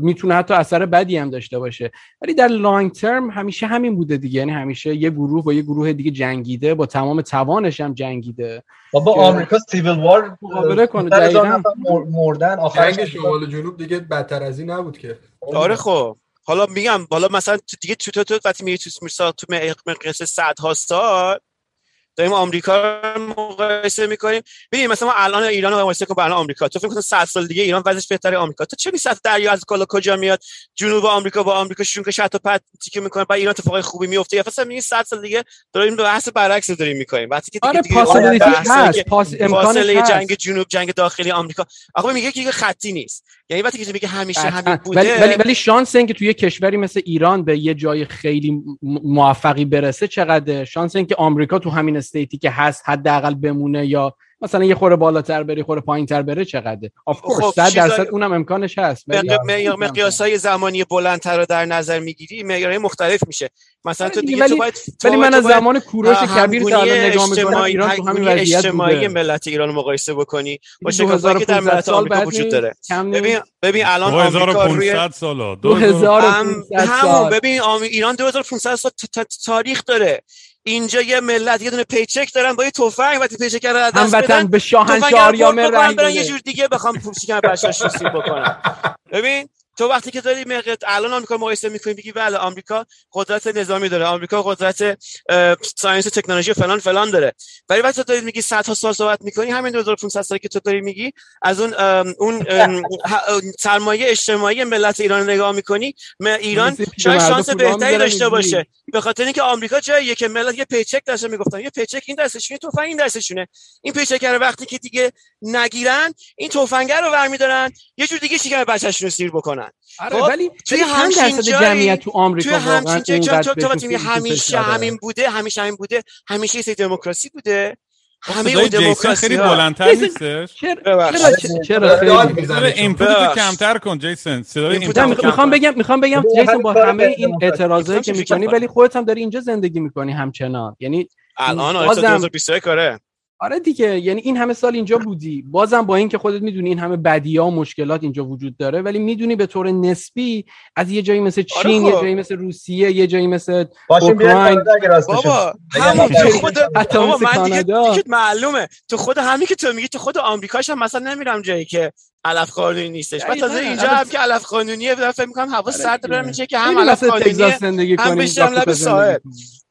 می‌تونه حتی اثر بدی هم داشته باشه. ولی در لانگ ترم همیشه همین بوده دیگه. یعنی همیشه یه گروه با یه گروه دیگه جنگیده با تمام توانش هم جنگیده. بابا که- آمریکا سیویل وار مقابله کنه، دقیقاً. مردن آخرش جنگ شمال جنوب دیگه بدتر از این نبود که. آره خب. حالا میگم حالا مثلا دیگه تو تو تو وقتی میری تو مثلا تو مقیاس صدها سال داریم آمریکا رو مقایسه می‌کنیم. ببین مثلا ما الان ایران رو مقایسه کنیم با الان آمریکا. تو فکر می‌کنی 100 سال دیگه ایران وضعش بهتره آمریکا؟ تو چه می‌سد دریا از کلا کجا میاد؟ جنوب آمریکا با آمریکا شون که شط و پت تیکه می‌کنه بعد ایران اتفاقای خوبی میفته یا مثلا میگی 100 سال دیگه داریم بحث برعکس داریم می‌کنیم. وقتی که دیگه آره دیگه پاسیبیلیتی بحثایی هست پاس هست. جنگ جنوب جنگ داخلی آمریکا. آقا میگه که خطی نیست. یعنی وقتی که میگه همیشه همین قطعاً. بوده ولی ولی ولی شانس اینکه توی یه کشوری مثل ایران به یه جای خیلی موفقی برسه چقدر شانس اینکه آمریکا تو همین استیتی که هست حداقل بمونه یا مثلا یه خوره بالاتر بری خوره پایینتر بره چقدره؟ آف کورس خب، 100 چیزای- درصد اونم امکانش هست ولی مقیاس های زمانی بلندتر رو در نظر می‌گیری معیارهای مختلف میشه. مثلا آره تو دیگه، دیگه تو ولی- باید ولی من از زمان کوروش کبیر تا الان نگاه می‌کنم ایران تو همین وضعیت اجتماعی بوده ملت ایران مقایسه بکنی. با شکافایی که در 2500 ملت سال آمریکا وجود داره. ببین. ببین الان آمریکا روی 2500 سالا 2500 هم همون سال. ببین ایران 2500 سال تا- تا- تاریخ داره. اینجا یه ملت یه دونه پیچک دارن با یه تفنگ وقتی پیچک رو از دست بدن به شاهنشاه آریامر رنگ برن یه. جور دیگه بخوام پوشیکن بچه‌اش رو سیر بکنن ببین تو وقتی که داری مقیاس الان آمریکا مقایسه می‌کنی میگی بله آمریکا قدرت نظامی داره. آمریکا قدرت ساینس و تکنولوژی و فلان فلان داره. ولی وقتی تو داری میگی صدها سال صحبت می‌کنی همین 2500 سالی که تو داری میگی از اون اون سرمایه اجتماعی ملت ایران نگاه می‌کنی ایران شاید شانس بهتری داشته. باشه. به خاطر اینکه آمریکا جاییه که ملت یه پیچک داشته می‌گفتن یه پیچک این دستشونه تفنگ این دستشونه. این پیچک رو وقتی که دیگه نگیرن این تفنگ رو برمیدارن یه جور دیگه شکم بچه‌شون رو سیر بکنن. آره خب، ولی توی چند درصد جمعیت تو آمریکا توی واقعا همچین جایی تو تو همیشه. همین بوده همیشه همین بوده همیشه یه دموکراسی بوده همه اون جیسن دموکراسی خیلی بلندتر جیسن- نیستش چرا. چرا اینپوت. کمتر کن جیسن صدای می‌خوام. بگم می‌خوام بگم همین با همه این. اعتراضایی که می‌کنی ولی خودت هم داری اینجا زندگی می‌کنی همچنان یعنی الان آره بازم- تا 2021 آره آره دیگه یعنی این همه سال اینجا بودی بازم با اینکه خودت می‌دونی این همه بدیا و مشکلات اینجا وجود داره ولی می‌دونی به طور نسبی از یه جایی مثل آره چین خب. یه جایی مثل روسیه یه جایی مثل اوکراین. بابا. خود بابا من دیگه معلومه تو خود همین که تو میگی تو خود آمریکاش هم مثلا نمیرم جایی که علف قانونی نیستش بعد تازه. اینجا آره. هم که علف قانونیه فکر می‌کنم هوا آره سرد میشه که هم علف قانونیه هم کنیم بشم لب ساحل.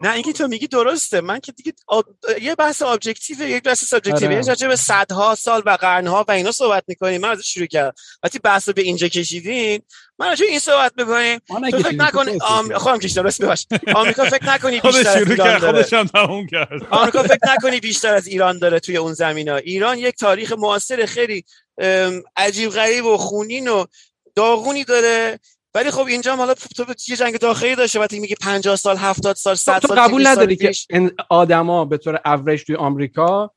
نه اینکه تو میگی درسته. من که دیگه آب... یه بحث objective یک بحث subjective آره. یعنی راجع به صدها سال و قرنها و اینا صحبت می‌کنیم. من از شروع کردم. وقتی بحث رو به اینجا کشیدین من راجع این صحبت می‌کنیم. تو فکر نکنی آم... خودم کشیدم راست ببخش آمریکا فکر نکنی بیشتر از ایران داره. کرد. آمریکا فکر نکنی بیشتر از ایران داره توی اون زمین ها ایران یک تاریخ معاصر خیلی عجیب غریب و خونین و داغونی داره. ولی خب اینجا حالا تو یه جنگ داخلی داشته وقتی میگه 50 سال 70 سال 100 تو سال قبول 200 سال نداری که آدما به طور اوریج توی آمریکا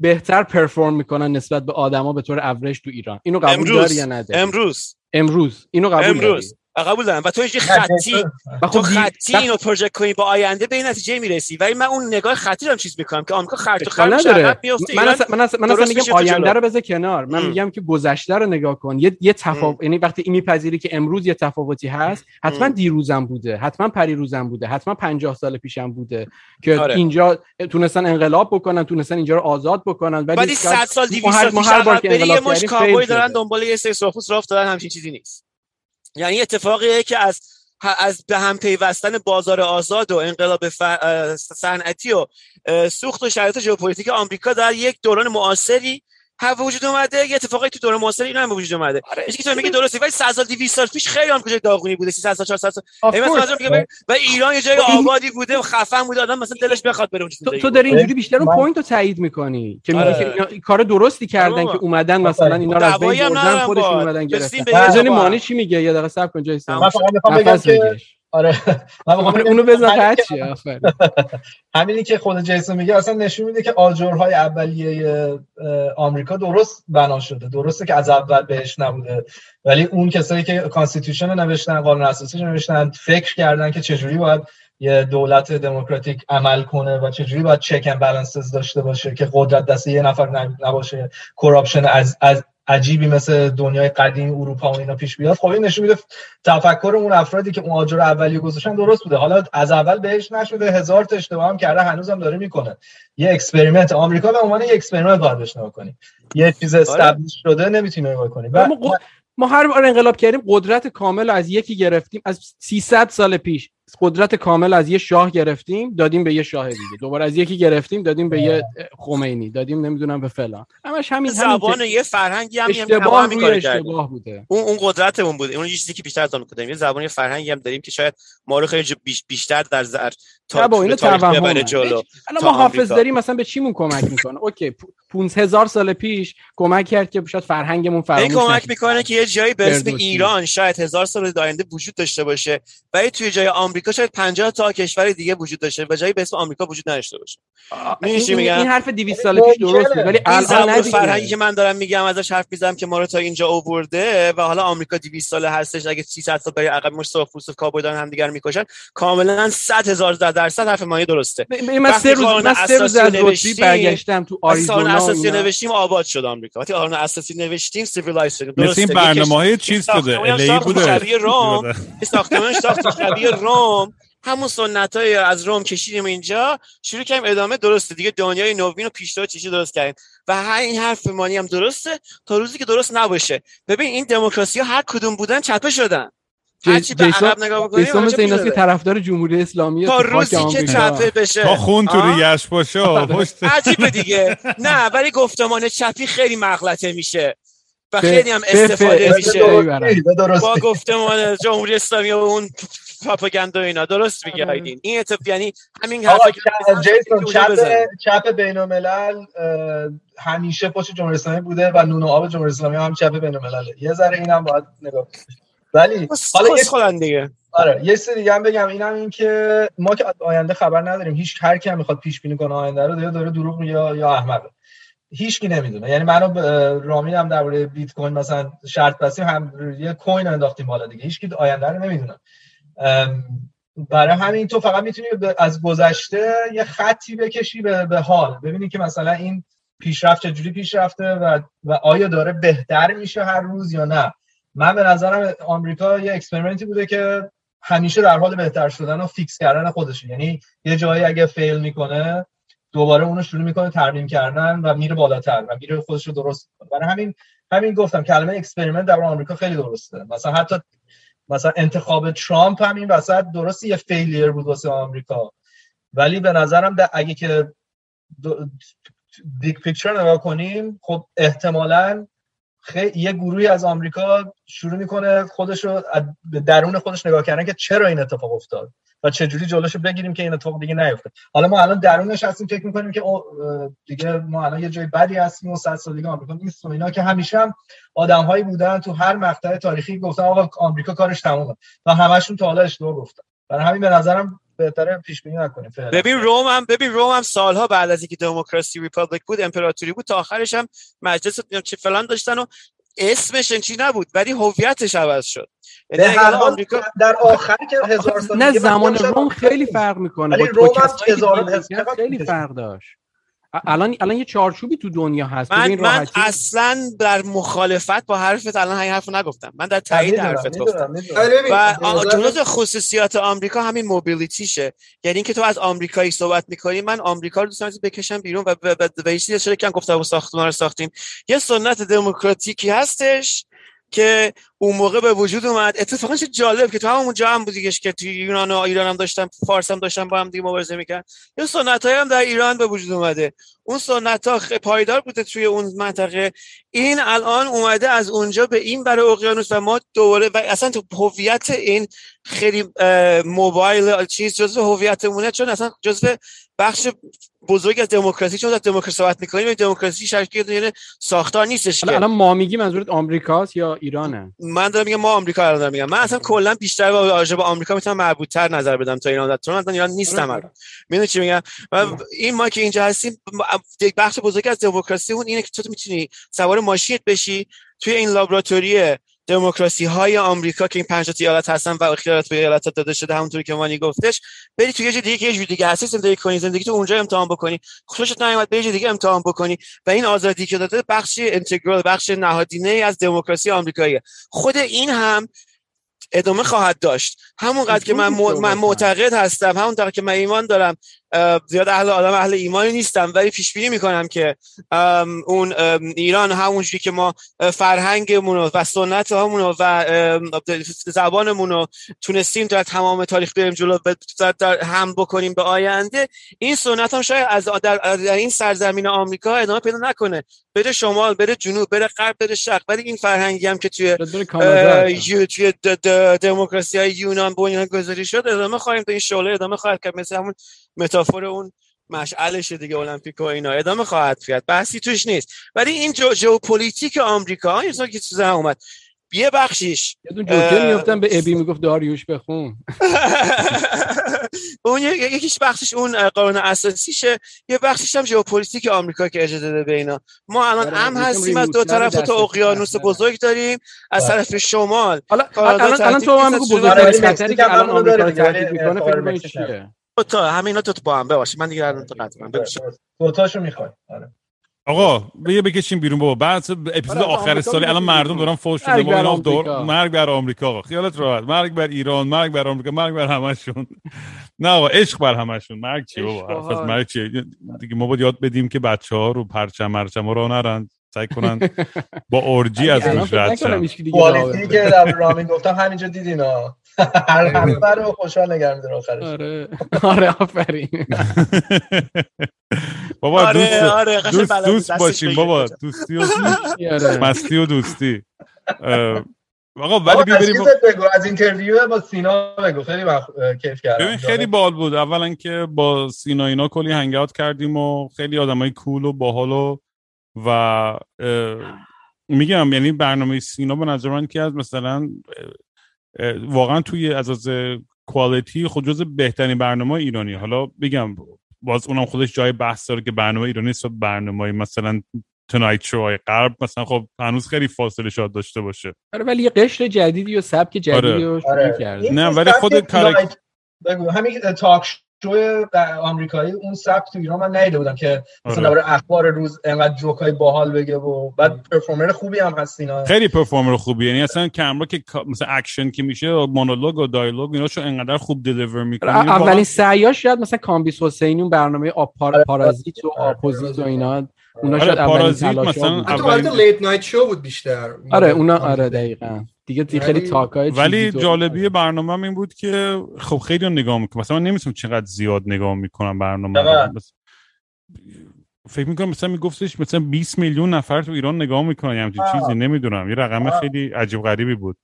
بهتر perform می‌کنن نسبت به آدما به طور اوریج تو ایران. اینو قبول امروز داری یا نداری؟ امروز. امروز. اینو قبول امروز. داری؟ قبول دارم و تو اینجوری خطی. تو خب دی- خطی اینو project کنی با آینده به این نتیجه می‌رسی. ولی من اون نگاه خطی رو هم چیز می‌کنم که آمریکا خرط و خرط میفته من اصلا من اصلا, من اصلا میگم آینده. رو بذار کنار. من ام. میگم که گذشته رو نگاه کن. یه یه تفاوت یعنی وقتی این میپذیری که امروز یه تفاوتی هست حتما. دیروزم بوده. حتما پریروزم بوده. حتما 50 سال پیشم بوده که آره. اینجا تونستن انقلاب بکنن تونستن اینجا رو آزاد بکنن. ولی ولی 100 سال 200 ما هر- سال پیش هر بار که انقلاب fail دارن. دنبال یه سری سرخپوست راه افتادن همچین چیزی نیست. یعنی اتفاقیه که از از به هم پیوستن بازار آزاد و انقلاب صنعتی و سوخت و شرایط ژئوپلیتیک آمریکا در یک دوران معاصری هم وجود اومده یه اتفاقی تو دوره معاصر اینا هم وجود اومده آره. که تو میگی درسته ولی 100 سال 200 سال پیش خیلی آمریکا داغونی بوده 300 سال 400 سال مثلا میگه و ایران یه جای خب آبادی بوده و خفن بوده آدم مثلا دلش بخواد بره اونجا تو, تو. داری اینجوری بیشتر اون point رو تایید می‌کنی که میگی آره. که اینا کار درستی کردن بابا. که اومدن مثلا اینا رو از بین هم بردن خودشون. اومدن گرفتن هم. چی میگه یه دقیقه صبر کن جیسون من فقط می‌خوام بگم که آره. بگم اونو بزن آفرین. همینی که خود جیسون میگه اصلا نشون میده که آجرهای اولیه آمریکا درست بنا شده. درسته که از اول بهش نبوده ولی اون کسایی که constitution رو نوشتن قانون اساسی رو نوشتن فکر کردن که چجوری باید یه دولت دموکراتیک عمل کنه و چجوری باید check and balances داشته باشه که قدرت دست یه نفر نب- نباشه. corruption از, از عجیبی مثل دنیای قدیم اروپا و اینا پیش بیاد. خب این نشون میده تفکر اون افرادی که اون آجر اولیه گذاشتن درست بوده. حالا از اول بهشت نشده هزار تا اشتباه هم کرده هنوزم داره می‌کنه. یه experiment آمریکا به عنوان یه experiment باید بهش نگاه کنی یه چیز establish شده نمی‌تونی نگاه کنی و ما, قد- ما هر بار انقلاب کردیم قدرت کامل از یکی گرفتیم از 300 سال پیش. قدرت کامل از یه شاه گرفتیم دادیم به یه شاه دیگه. دوباره از یکی گرفتیم دادیم به یه خمینی دادیم نمی‌دونم به فلان. همش همین همین زبان یه فرهنگی هم هم اشتباه همین روی کارو کردیم. اشتباه بوده. اون اون قدرتمون بود اون چیزی که بیشتر از کردیم یه زبان یه فرهنگی هم داریم که شاید ما رو خیلی بیشتر در زر نه با اینو توهم ببره جلو. الان تا ما حافظ. داریم مثلا به چیمون کمک می‌کنه؟ اوکی 500 هزار سال پیش کمک کرد که شاید فرهنگمون فراموش کمک. می‌کنه که یه جایی به اسم. ایران شاید هزار سال آینده وجود داشته باشه. ولی توی جای آمریکا شاید 50 تا کشور دیگه وجود داشته و جایی به اسم آمریکا وجود نداشته باشه این, میگم؟ این حرف 200 سال پیش درست بود ولی الان. فرهنگی که من دارم میگم ازش حرف می‌زنم که ما رو تا اینجا آورده و حالا آمریکا 200 ساله هستش اگه 300 سال برای عقب مش سرخ پوست کابوی دارن همدیگر می‌کشن کاملا 100 هزار درصد حرف مانی درسته من سه روز من سه روز از نوشتیم، برگشتم تو آریزونا و اساسی. نوشتیم آباد شد آمریکا وقتی قانون اساسی نوشتیم سیویلایز شد مثل این برنامه چیز شده ساختمون هم الی بوده شبیه روم. یه ساختمان ساخت شبیه روم همون سنت های از روم کشیدیم اینجا شروع کردیم ادامه درسته. دیگه دنیای نوین و پیشرو چیزی درست کردیم. و هر این حرف مانی هم درسته تا روزی که درست نباشه. ببین این دموکراسی ها هر کدوم بودن چپه شدن. هر چی به عقب نگاه بکنیم مثل این که. طرفدار جمهوری اسلامی تا روزی که. چپه بشه. تا خون تو؟ ریش باشه پشت. عجیبه دیگه. نه ولی گفتمان چپی خیلی مغلطه میشه. و خیلی هم استفاده میشه. با گفتمان جمهوری اسلامی و اون پروپاگاندا اینا. درست میگه آره. این اتفاق یعنی همین حرفا جیسون چپ. چپ بین الملل همیشه پشت جمهوری اسلامی بوده و نون و آب جمهوری اسلامی هم چپ بین الملله یه ذره اینم باید نگاه. ولی حالا یه خودن دیگه. آره یه سری دیگه هم بگم. اینم این که ما که آینده خبر نداریم. هیچ هر کی هم می‌خواد پیش بینی کنه آینده رو داره داره دروغ میگه یا یا احمقه. هیچ کی نمی‌دونه. یعنی منو رامین هم درباره بیت کوین مثلا شرط بستیم هم یه coin انداختیم بالا دیگه. هیچ کی آینده رو نمی‌دونه. برای همین تو فقط می‌تونی از گذشته یه خطی بکشی به, به حال. ببینی که مثلا این پیشرفت چجوری پیشرفته و, و آیا داره بهتر میشه هر روز یا نه. من به نظرم آمریکا یه experiment ی بوده که همیشه در حال بهتر شدن و fix کردن خودشه. یعنی یه جایی اگه fail می‌کنه دوباره اونو شروع می‌کنه ترمیم کردن و میره بالاتر و میره خودش رو درست می‌کنه. برای همین همین گفتم کلمه experiment در آمریکا خیلی درسته. مثلا حتی مثلا انتخاب ترامپ هم این وسط درست یه failure بود واسه آمریکا. ولی به نظرم در اگه که big picture نگاه کنیم خب احتمالاً خیلی یه گروهی از آمریکا شروع می‌کنه خودش رو به درون خودش نگاه کردن که چرا این اتفاق افتاد و چه جوری جلوشو بگیریم که این اتفاق دیگه نیفته. حالا ما الان درونش هستیم فکر می‌کنیم که دیگه ما الان یه جای بدی هستیم و صد سال دیگه آمریکا نیست و اینا که همیشه هم آدمهایی بودن تو هر مقطع تاریخی گفتن آقا آمریکا کارش تمومه. و همشون تا حالا اشتباه گفتن. برای همین به نظرم بهتره پیش بینی نکنیم فعلا. ببین روم هم ببین روم هم سالها بعد از اینکه دموکراسی republic بود امپراتوری بود تا آخرش هم مجلس چه فلان داشتن و اسمش چی نبود ولی هویتش عوض شد. به یعنی اگه هر آمریکا در آخر که هزار سال نه زمان روم خیلی فرق می‌کنه ولی با روم دیده هزار- خیلی. فرق داشت. الان الان یه چارچوبی تو دنیا هست. من من اصلا در مخالفت با حرفت الان همین حرفو نگفتم. من در تایید حرفت گفتم. آره ببین، و جزء خصوصیات آمریکا همین موبیلیتیشه یعنی اینکه تو از آمریکایی صحبت می‌کنی من آمریکا رو دوست دارم بکشم بیرون و به چیزی که گفتم و ساختمان رو ساختیم. یه سنت دموکراتیکی هستش که اون موقع به وجود اومد. اتفاقا چه جالب که تو همون جا هم بودیش که تو یونان و ایران هم داشتن فارس هم داشتن با هم دیگه مبارزه میکن یه سنت هم در ایران به وجود اومده. اون سنت ها پایدار بوده توی اون منطقه. این الان اومده از اونجا به این برای اقیانوس و ما دوباره و اصلا تو هویت این خیلی موبایل چیز جزو هویتمونه چون اصلا جزو بخش بزرگ از دموکراسی چون از دموکراسی صحبت می‌کنیم دموکراسی شرکی یعنی ساختار نیستش الان ما میگیم منظورت آمریکاست یا ایرانه؟ من دارم میگم ما آمریکا رو دارم میگم من اصلا کلا بیشتر با راجع به آمریکا می‌تونم مربوط تر نظر بدم تا ایران چون من ایران نیستم الان. می‌دونی چی میگم؟ و این ما که اینجا هستیم یک بخش بزرگ از دموکراسی اون اینه که تو می‌تونی سوار ماشینت بشی توی این لابراتوری دموکراسی های آمریکا که این پنج تا ایالت هستن و اختیارات به ایالت داده شده همونطوری که مانی گفتش بری تو یه جای دیگه یه دیگه هستی زندگی کنی زندگی تو اونجا امتحان بکنی خوشت نیومد بری دیگه امتحان بکنی و این آزادی که داده بخش انتگرال بخش نهادینه از دموکراسی آمریکاییه. خود این هم ادامه خواهد داشت. همونقدر که من, من معتقد هستم همون که من ایمان دارم زیاد اهل آدم اهل ایمانی نیستم ولی پیش بینی می‌کنم که اون ایران همونجوری که ما فرهنگمون و سنت همون و زبانمون رو تونستیم در تمام تاریخ بریم جلو در هم بکنیم به آینده این سنت هم شاید از در, این سرزمین آمریکا ادامه پیدا نکنه. بره شمال بره جنوب بره غرب بره شرق ولی این فرهنگی هم که توی توی دموکراسی های یونان بنیان گذاری شد ادامه خواهیم به این شعله ادامه خواهد کرد مثل همون metaphor اون مشعلش دیگه المپیک و اینا. ادامه خواهد کرد بحثی توش نیست. ولی این جو ژئوپلیتیک آمریکا این که چیز اومد. یه بخشیش یه دون جوکر می‌گفتن به ابی می‌گفت داریوش بخون. اون یکیش بخشش اون قانون اساسیشه یه بخشش هم ژئوپلیتیک آمریکا که اجازه داده به اینا. ما الان آره، هم هستیم از دو طرف تو اقیانوس بزرگ داریم. از بله. طرف شمال حالا الان الان تو هم بزرگترین خطری که الان آمریکا تهدید می‌کنه فکر کنید چیه تا همینا تو با هم بباشه من دیگه الان تو قطع کنم دو تاشو می‌خوای. آره. آقا بیا بکشیم بیرون بابا. بعد اپیزود آره، آخر سالی الان مردم دارن فوش شده ما اینا دور مرگ بر آمریکا. آقا خیالت راحت. مرگ بر ایران مرگ بر آمریکا مرگ بر همشون. نه آقا عشق بر همشون. مرگ چی بابا؟ مرگ چی دیگه ما باید یاد بدیم که بچه ها رو پرچم مرچم رو نرن. سعی کنن با اورجی از روش رد شن. کوالیتی که در رامین گفتم همینجا دیدین ها. هر همه رو خوشحال نگه میداره آخرش. آره. آره آفرین. بابا آره، دوست آره دوست, دوست باشیم بابا. دوستی و. مستی و دوستی. آقا ولی بیا بریم بگو. از interview با سینا بگو. خیلی کیف کردم. ببین خیلی باحال بود. اولا که با سینا اینا کلی hang کردیم و خیلی آدمای cool و باحال و و میگم یعنی برنامه سینا به نظر من که از مثلا واقعا توی از از کوالیتی خود جز بهترین برنامه ایرانی حالا بگم باز اونم خودش جای بحث داره که برنامه ایرانی است برنامه مثلا تنایت شو غرب مثلا خب هنوز خیلی فاصله شاد داشته باشه آره ولی یه قشر جدیدی و سبک جدیدی آره. آره. نه ولی خود کارک بگو همین تاک شو آمریکایی اون سبک تو ایران من ندیده بودم که مثلا آره. اخبار روز انقدر جوکای باحال بگه و بعد پرفورمر خوبی هم هست اینا. خیلی پرفورمر خوبی یعنی اصلا کامرا که مثلا اکشن که میشه و مونولوگ و دایلوگ اینا شو انقدر خوب دلیور می‌کنه. اولین سعیاش شاید مثلا کامبیس حسینی اون برنامه آپار آره. پارازیت و آپوزیت و اینا اونا آره، شاید پارازیت مثلا اولین لیت نایت شو بود بیشتر. آره. اونا آره دقیقاً. دیگه خیلی تاکای ولی جالبی برنامه این بود که خب خیلی نگاه می‌کنم. مثلا من نمی‌تونم چقدر زیاد نگاه می‌کنم برنامه فکر می‌کنم مثلا میگفتش مثلا 20 میلیون نفر تو ایران نگاه می‌کنن. همچین چیزی نمی‌دونم. یه رقم خیلی عجیب غریبی بود.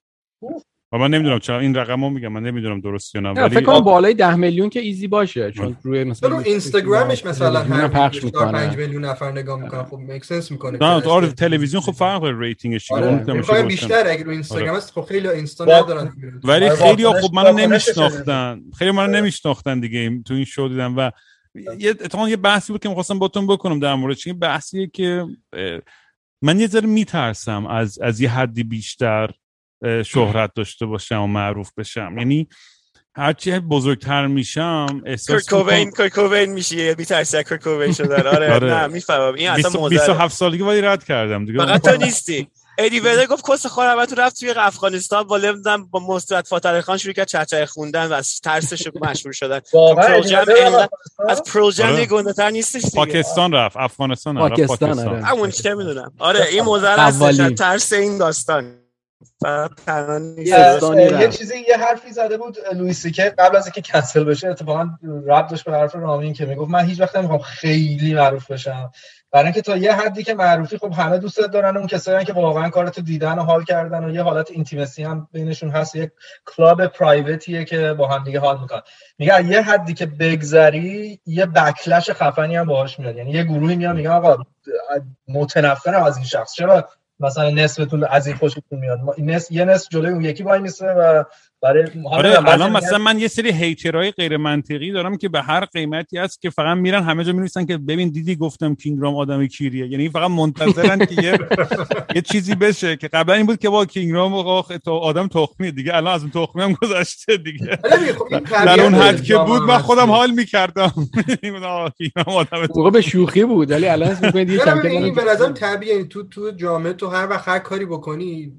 و من نمی‌دونم چرا این رقم رو میگم من نمی‌دونم درست یا نه ولی فکر کنم بالای 10 میلیون که easy باشه چون روی مثلا رو اینستاگرامش مثلا پخش می‌کنه. 5 میلیون نفر نگاه می‌کنن خب make sense می‌کنه. نه آره تلویزیون خب فرق داره rating ش آره. بیشتر اگه رو اینستاگرام است خب خیلی اینستا ندارن. ولی آره، خیلی خب منو نمیشناختن. خیلی منو نمیشناختن دیگه تو این شو دیدم و یه اتفاقا یه بحثی بود که می‌خواستم باتون بکنم در موردش این بحثیه که من یه ذره میترسم از از یه حدی بیشتر شهرت داشته باشم و معروف بشم. یعنی هرچی بزرگتر میشم احساس کوین کوین میشه میترسی کوین شده. آره, آره. نه می‌فهمم. این اصلا 27 سالگی ولی رد کردم دیگه. فقط تو نیستی. ادی ویدر گفت کس خور تو رفت توی افغانستان با نمی‌دونم با مسترد فاتر خان شروع کرد چچه خوندن و از ترسش مشهور شدن. از پروژم آره. گنده تر نیستش پاکستان رفت افغانستان رفت پاکستان آره. همون چه می‌دونم. آره این موزه ترس این داستان. یه- یه. چیزی یه حرفی زده بود لوئیس که قبل از اینکه کنسل بشه اتفاقا ربط داشت به حرف رامین که می‌گفت من هیچ وقت نمی‌خوام خیلی معروف بشم. برای اینکه تا یه حدی که معروفی خب همه دوستت دارن اون کسایی که واقعا کارتو دیدن و حال کردن و یه حالت intimacy هم بینشون هست یک club private یه که با هم دیگه حال می‌کنن. میگه یه حدی که بگذری یه بکلش خفنی هم باهاش میاد. یعنی یه گروهی میاد میگن آقا متنفرم از این شخص. چرا مثلا نصفتون از این خوشتون میاد. ما- نصف یه نصف جلوی اون یکی وای میسه و برای آره الان مثلا من یه سری هیترهای غیر منطقی دارم که به هر قیمتی هست که فقط میرن همه جا می‌نویسن که ببین دیدی گفتم کینگرام آدم کیریه. یعنی فقط منتظرن که یه یه چیزی بشه که قبلا این بود که با کینگرام آدم تخمیه. دیگه الان از اون تخمی هم گذشته دیگه. ولی خب در اون حد که بود من خودم. حال می‌کردم. کینگرام آدم اون موقع به شوخی بود ولی الان اسم می‌کنید یه نه، کم نه، این به نظرم طبیعیه. یعنی تو تو جامعه تو هر وقت هر کاری بکنی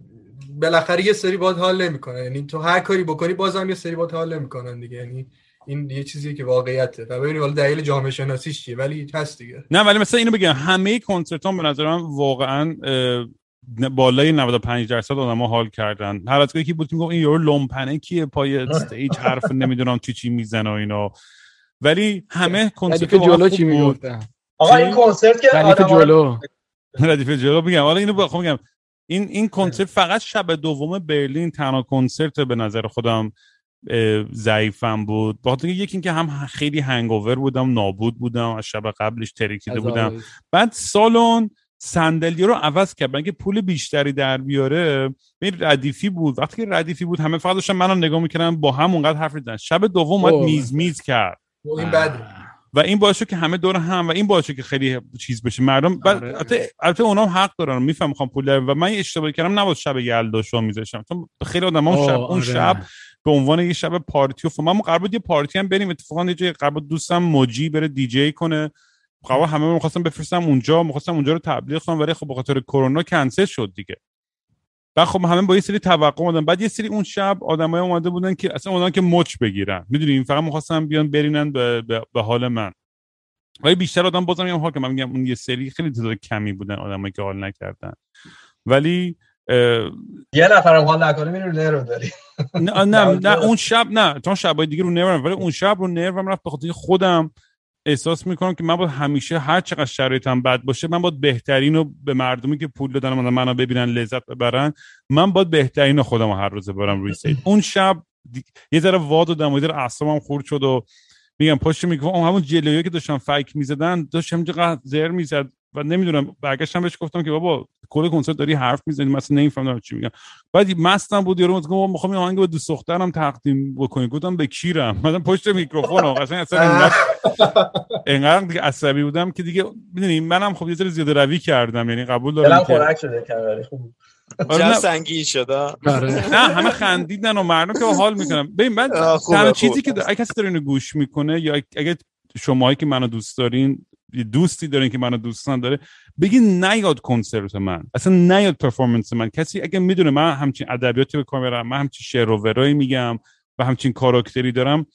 بالاخره یه سری باید حال نمی‌کنن یعنی تو هر کاری بکنی بازم یه سری باید حال نمی‌کنن دیگه. یعنی این یه چیزیه که واقعیته. و ببینید حالا دلیل جامعه شناسیش چیه. ولی هست دیگه. نه ولی مثلا اینو بگم. همه کنسرت به نظرم واقعا اه، نه- بالای 95 درصد آدما حال کردن. هر از یکی بود که این یارو لومپنه کیه پای stage حرف نمی‌دونم چی چی می‌زنه و اینا. ولی همه کنسرت جلو چی می‌گفتن؟ آقا این کنسرت که ردیف جلو. ردیف جلو میگم حالا اینو بخوام میگم. این این کنسرت فقط شب دوم برلین تنها کنسرت به نظر خودم ضعیفم بود. با خاطر اینکه یکی اینکه هم خیلی hangover بودم نابود بودم از شب قبلش ترکیده بودم. بعد سالن صندلی رو عوض کرد. برای اینکه پول بیشتری در بیاره این ردیفی بود. وقتی که ردیفی بود همه فقط داشتن منو نگاه می‌کردن با هم اونقدر حرف می‌زدن. شب دوم اومد. میز میز کرد. این بده. و این باعث شد که همه دور هم و این باعث شد که خیلی چیز بشه. مردم آره. البته البته اونام حق دارن. میفهم می‌خوام پول و من یه اشتباهی کردم. نباید شب یلدا شو میذاشتم. چون خیلی آدم اون شب اون آره. شب به عنوان یه شب پارتی و ف- من قرار بود یه پارتی هم بریم. اتفاقا یه جای قرار بود دوستم موجی بره دیجی کنه. قرار همه می‌خواستم بفرستم اونجا. می‌خواستم اونجا رو تبلیغ کنم ولی خب به خاطر کرونا کنسل شد دیگه. بعد خب همه با یه سری توقع اومدن. بعد یه سری اون شب آدمای اومده بودن که اصلا اومدن که مچ بگیرن. می‌دونی؟ فقط می‌خواستم بیان برینن به, به, به حال من. ولی بیشتر آدم بازم میگم حال که من میگم اون یه سری خیلی تعداد کمی بودن آدمایی که حال نکردن. ولی یه نفرم حال نکنه میره نرو داری نه نه نه اون شب نه. چون شبای دیگه رو نرم. ولی اون شب رو نرم رفت به خاطر خودم. احساس می‌کنم که من باید همیشه هر چقدر شرایطم بد باشه من باید بهترین رو به مردمی که پول دادن اومدن منو ببینن لذت ببرن من باید بهترین رو خودم هر روز برم روی stage. اون شب دی- یه ذره وا دادم و یه ذره اعصابم خورد شد و میگم پشت میگم همون جلویی که داشتن فایک می‌زدن داشت همینجا زر می‌زد. و نمی‌دونم برگشتم بهش گفتم که بابا کل کنسرت داری حرف می‌زنی؟ مثلا نمی‌فهمم چی میگم. بعد مستم بود یارو گفت می‌خوام این آهنگ به دوست دخترم تقدیم بکنی. گفتم به کیرم؟ مثلا پشت میکروفون و قشنگ اصلا انقدر انقدر دیگه عصبی بودم که دیگه می‌دونی منم خب یه ذره زیاده روی کردم یعنی قبول دلم دارم که خنک شده ولی خوب. آره، سنگین شد آه. آره. نه همه خندیدن و مردم که حال می‌کنم ببین بعد تنها. چیزی که اگه کسی داره اینو گوش می‌کنه یا اگه شماهایی که منو دوست دارین یه دوستی دارین که منو دوستان داره بگین نیاد کنسرت من. اصلا نیاد پرفورمنس من. کسی اگه می‌دونه من همچین ادبیاتی به کار می‌برم من همچین شعر و ورایی میگم و همچین کاراکتری دارم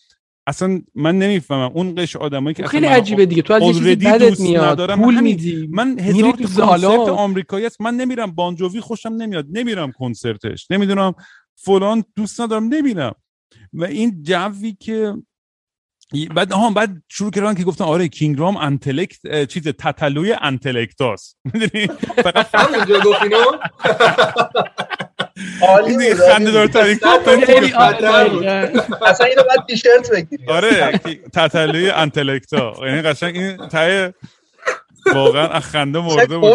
اصلا من نمی‌فهمم. اون قش آدمایی که اصلا خیلی عجیبه دیگه. تو از یه چیزی بدت میاد. پول. میدی. من هزار. کنسرت آمریکایی است من نمیرم. بانجووی خوشم نمیاد. نمیرم کنسرتش. نمی‌دونم. فلان دوست ندارم. نمیرم. و این جوی که بعد ها بعد شروع کردن که گفتن آره کینگرام انتلکت چیز تتلوی انتلکتاست. می‌دونی؟ فقط همونجا گفت اینو عالی خنده بود. دقیقاً. اصلا اینو باید تیشرت بگیری. آره که تتلوی انتلکتا. یعنی قشنگ این تای واقعا از خنده مرده بود.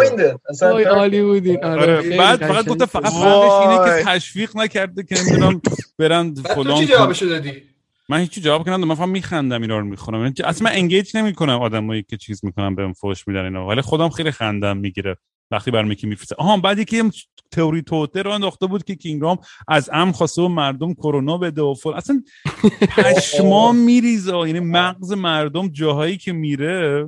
عالی بودین. آره آره بعد فقط گفته فقط. بعدش اینه که. تشویق نکرده که نمی‌دونم برن بعد تو فلان چی. جوابشو دادی؟ من هیچی جواب کنم من فقط میخندم اینا رو می‌خونم. اصلا من انگیج نمی‌کنم آدمایی که چیز می‌کنم بهم فوش میدن اینا. ولی خودم خیلی خندم می‌گیره. وقتی برام یکی میفرسته. آها بعد یکی تئوری توطئه رو انداخته بود که کینگرام از ام خواسته و مردم کرونا بده و فلان. اصلا پشمام میریزه. یعنی مغز مردم جاهایی که میره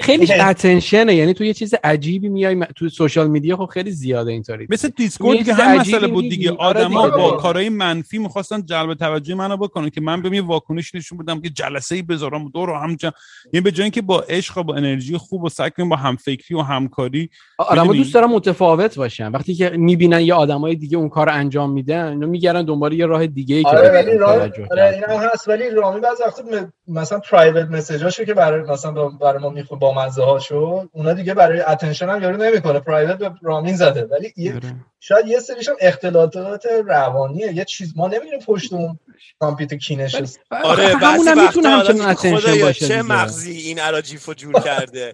خیلی. attention ـه یعنی تو یه چیز عجیبی میای م- تو social media خب خیلی زیاده اینطوری مثل Discord که هم مسئله بود. دیگه آره آدما. با کارهای منفی می‌خواستن جلب توجه منو بکنن که من بهم واکنش نشون بدم که جلسه ای بذارم دور هم جمع یعنی به جای اینکه با عشق و با انرژی خوب و سعی با همفکری و همکاری آدما؟ دوست دارن متفاوت باشن وقتی که می‌بینن یه آدمای دیگه اون کار انجام میدن اینا میگردن دنبال یه راه دیگه ای که آره ولی راه آره هم هست ولی رامی بعضی وقتا م- مثلا پرایوت مسیجاشو که برای مثلا برای ما با مزه هاشو اونا دیگه برای اتنشن هم یارو نمی‌کنه. پرایوت به رامین زده. ولی یه- آره. شاید یه سریش هم اختلالات روانیه. یه چیز ما نمی‌دونیم پشت اون کامپیوتر کی نشسته آره بعضی وقتا آدم اتنشن خدایا باشه چه. مغزی این عراجیفو جور کرده؟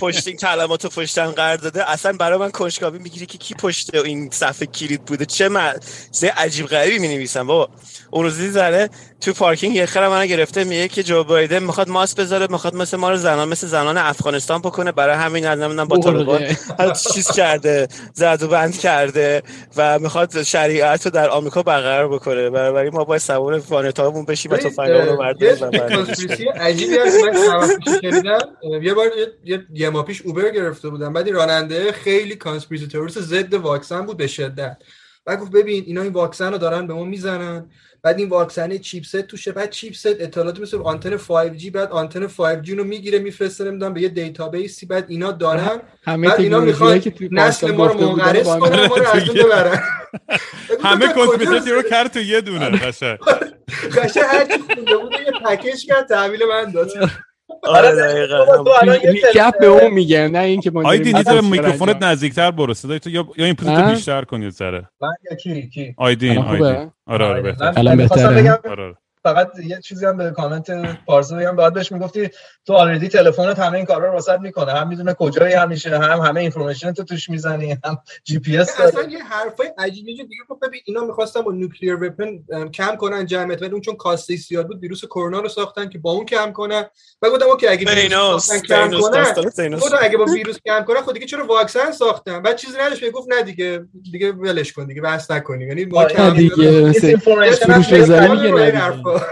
پشت این کلماتو پشتن قرار داده. اصلا برای من کنجکاوی می‌گیره که کی پشت این صفحه کلید بوده؟ چه من چه عجیب غریبی می نویسم بابا. اون روزی زره تو پارکینگ یه خرم منو گرفته میگه که جو بایدن می‌خواد ماسک بذاره می‌خواد مثل ما رو زنان مثل زنان افغانستان بکنه. برای همین نمی‌دونم با طالبان. چیز کرده زد و بند کرده و می‌خواد شریعت رو در آمریکا برقرار بکنه. برای ما باید سوار وانتامون بشیم و تفنگامون رو یه برداریم و conspiracy عجیبی هست. من یه بار یه- ماه پیش Uber گرفته بودم بعد راننده خیلی conspiracy theorist ضد واکسن بود به شدت. بعد گفت ببین اینا این واکسن رو دارن به ما می‌زنن. بعد این واکسن chip ست توشه. بعد chip ست اطلاعات مثل آنتن 5G بعد آنتن 5G رو می‌گیره میفرسته نمی‌دونم به یه database ی بعد اینا دارن. همه بعد اینا می‌خوان نسل ما رو منقرض کنن ما رو از. ببرن. همه conspiracy رو کرد تو یه دونه قشنگ. قشنگ هر چی خونده بود یه پکیج کرد تحویل من داد. آره تو recap به اون میگه نه اینکه ما آیدین داریم یه ذره مسخره میکروفونت. نزدیکتر برو صدای تو یا یا این تو ها؟ بیشتر کن یه ذره من یا کی کی آیدین؟ آیدین آره آره بهتر من الان بهتره؟ فقط یه چیزی هم به کامنت پارسا بگم بعد بهش می‌گفتی تو already تلفنت همه این کارا رو واست می‌کنه هم می‌دونه کجایی همیشه هم همه information تو توش می‌زنی هم جی پی اس اصلا یه حرفای عجیبی جو دیگه گفت ببین اینا می‌خواستن با nuclear weapon کم کنن جمعیت ولی اون چون cost ش زیاد بود ویروس کرونا رو ساختن که با اون کم کنن. و گفتم okay اگه ویروس کم کنن گفتم اگه با ویروس کم کنن خود دیگه چرا واکسن ساختن؟ بعد چیزی نداشت گفت نه دیگه دیگه ولش کن دیگه بحث نکنیم یعنی ما آره، کم نه دیگه.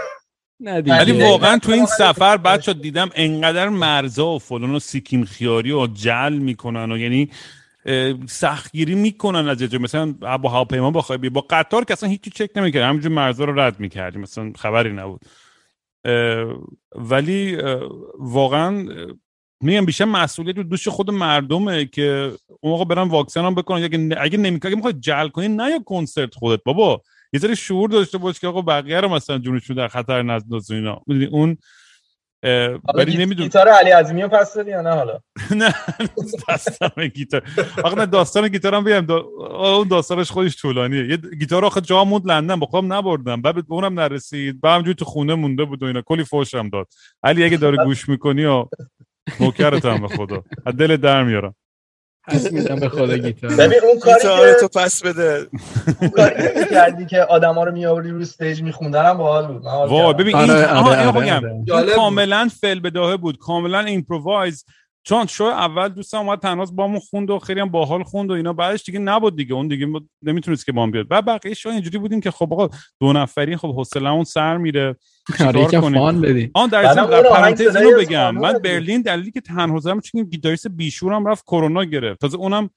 ولی. واقعا تو این. سفر بچه دیدم انقدر مرزا و فلان و سیکین خیاری و جل می‌کنن و یعنی سختگیری می‌کنن از جا. مثلا با هواپیما بخوای بی با قطار که اصلا هیچی چک نمی‌کرد همینجور مرزا رو رد می‌کردیم. مثلا خبری نبود. اه، ولی اه، واقعا میگم بیشتر مسئولیت رو دوش خود مردمه که اون موقع برن واکسن هم بکنن. اگه ن- اگه نمی‌کنه اگه می‌خوای جل کنی نه یا کنسرت خودت بابا. یه ذره شعور داشته باش که آقا بقیه رو مثلا جونشون در خطر نندازن اینا. می‌دونی اون ولی نمی‌دونم. گیتار علی عظیمی رو پس دادی یا نه حالا؟ نه داستان گیتار. آقا نه داستان گیتار هم بگم. دا... آه، اون داستانش خودش طولانیه. یه گیتار آخه جا موند لندن. با خودم نبردم. بعد به اونم نرسید. بعد همجوری تو خونه مونده بود و اینا. کلی فوشم داد. علی اگه داره گوش می‌کنی و نوکرتم به خدا. از دل در میارم. پس میدم به خدا گیتار. ببین اون کاری که تو پس بده. اون کاری که کردی که آدما رو میآوردی رو stage میخوندن هم باحال بود کردم. ببین این آره، آها، آره، اینو آره،. کاملا فی‌البداهه بود. کاملا improvise چون شو اول دوستم اومد طناز بامون خوند و خیلی هم باحال خوند و اینا. بعدش دیگه نبود دیگه. اون دیگه نمی‌تونست که بام بیاد. بعد بقیه شو اینجوری بودیم که خب آقا دو نفری خب حوصله‌مون سر میره. آره چیکار یکم کنیم؟ fun بدی آن در ضمن در پرانتز اینو بگم. من. برلین دلیلی که تنها زدم چون گیتاریست بیشورم رفت کرونا گرفت. تازه اونم.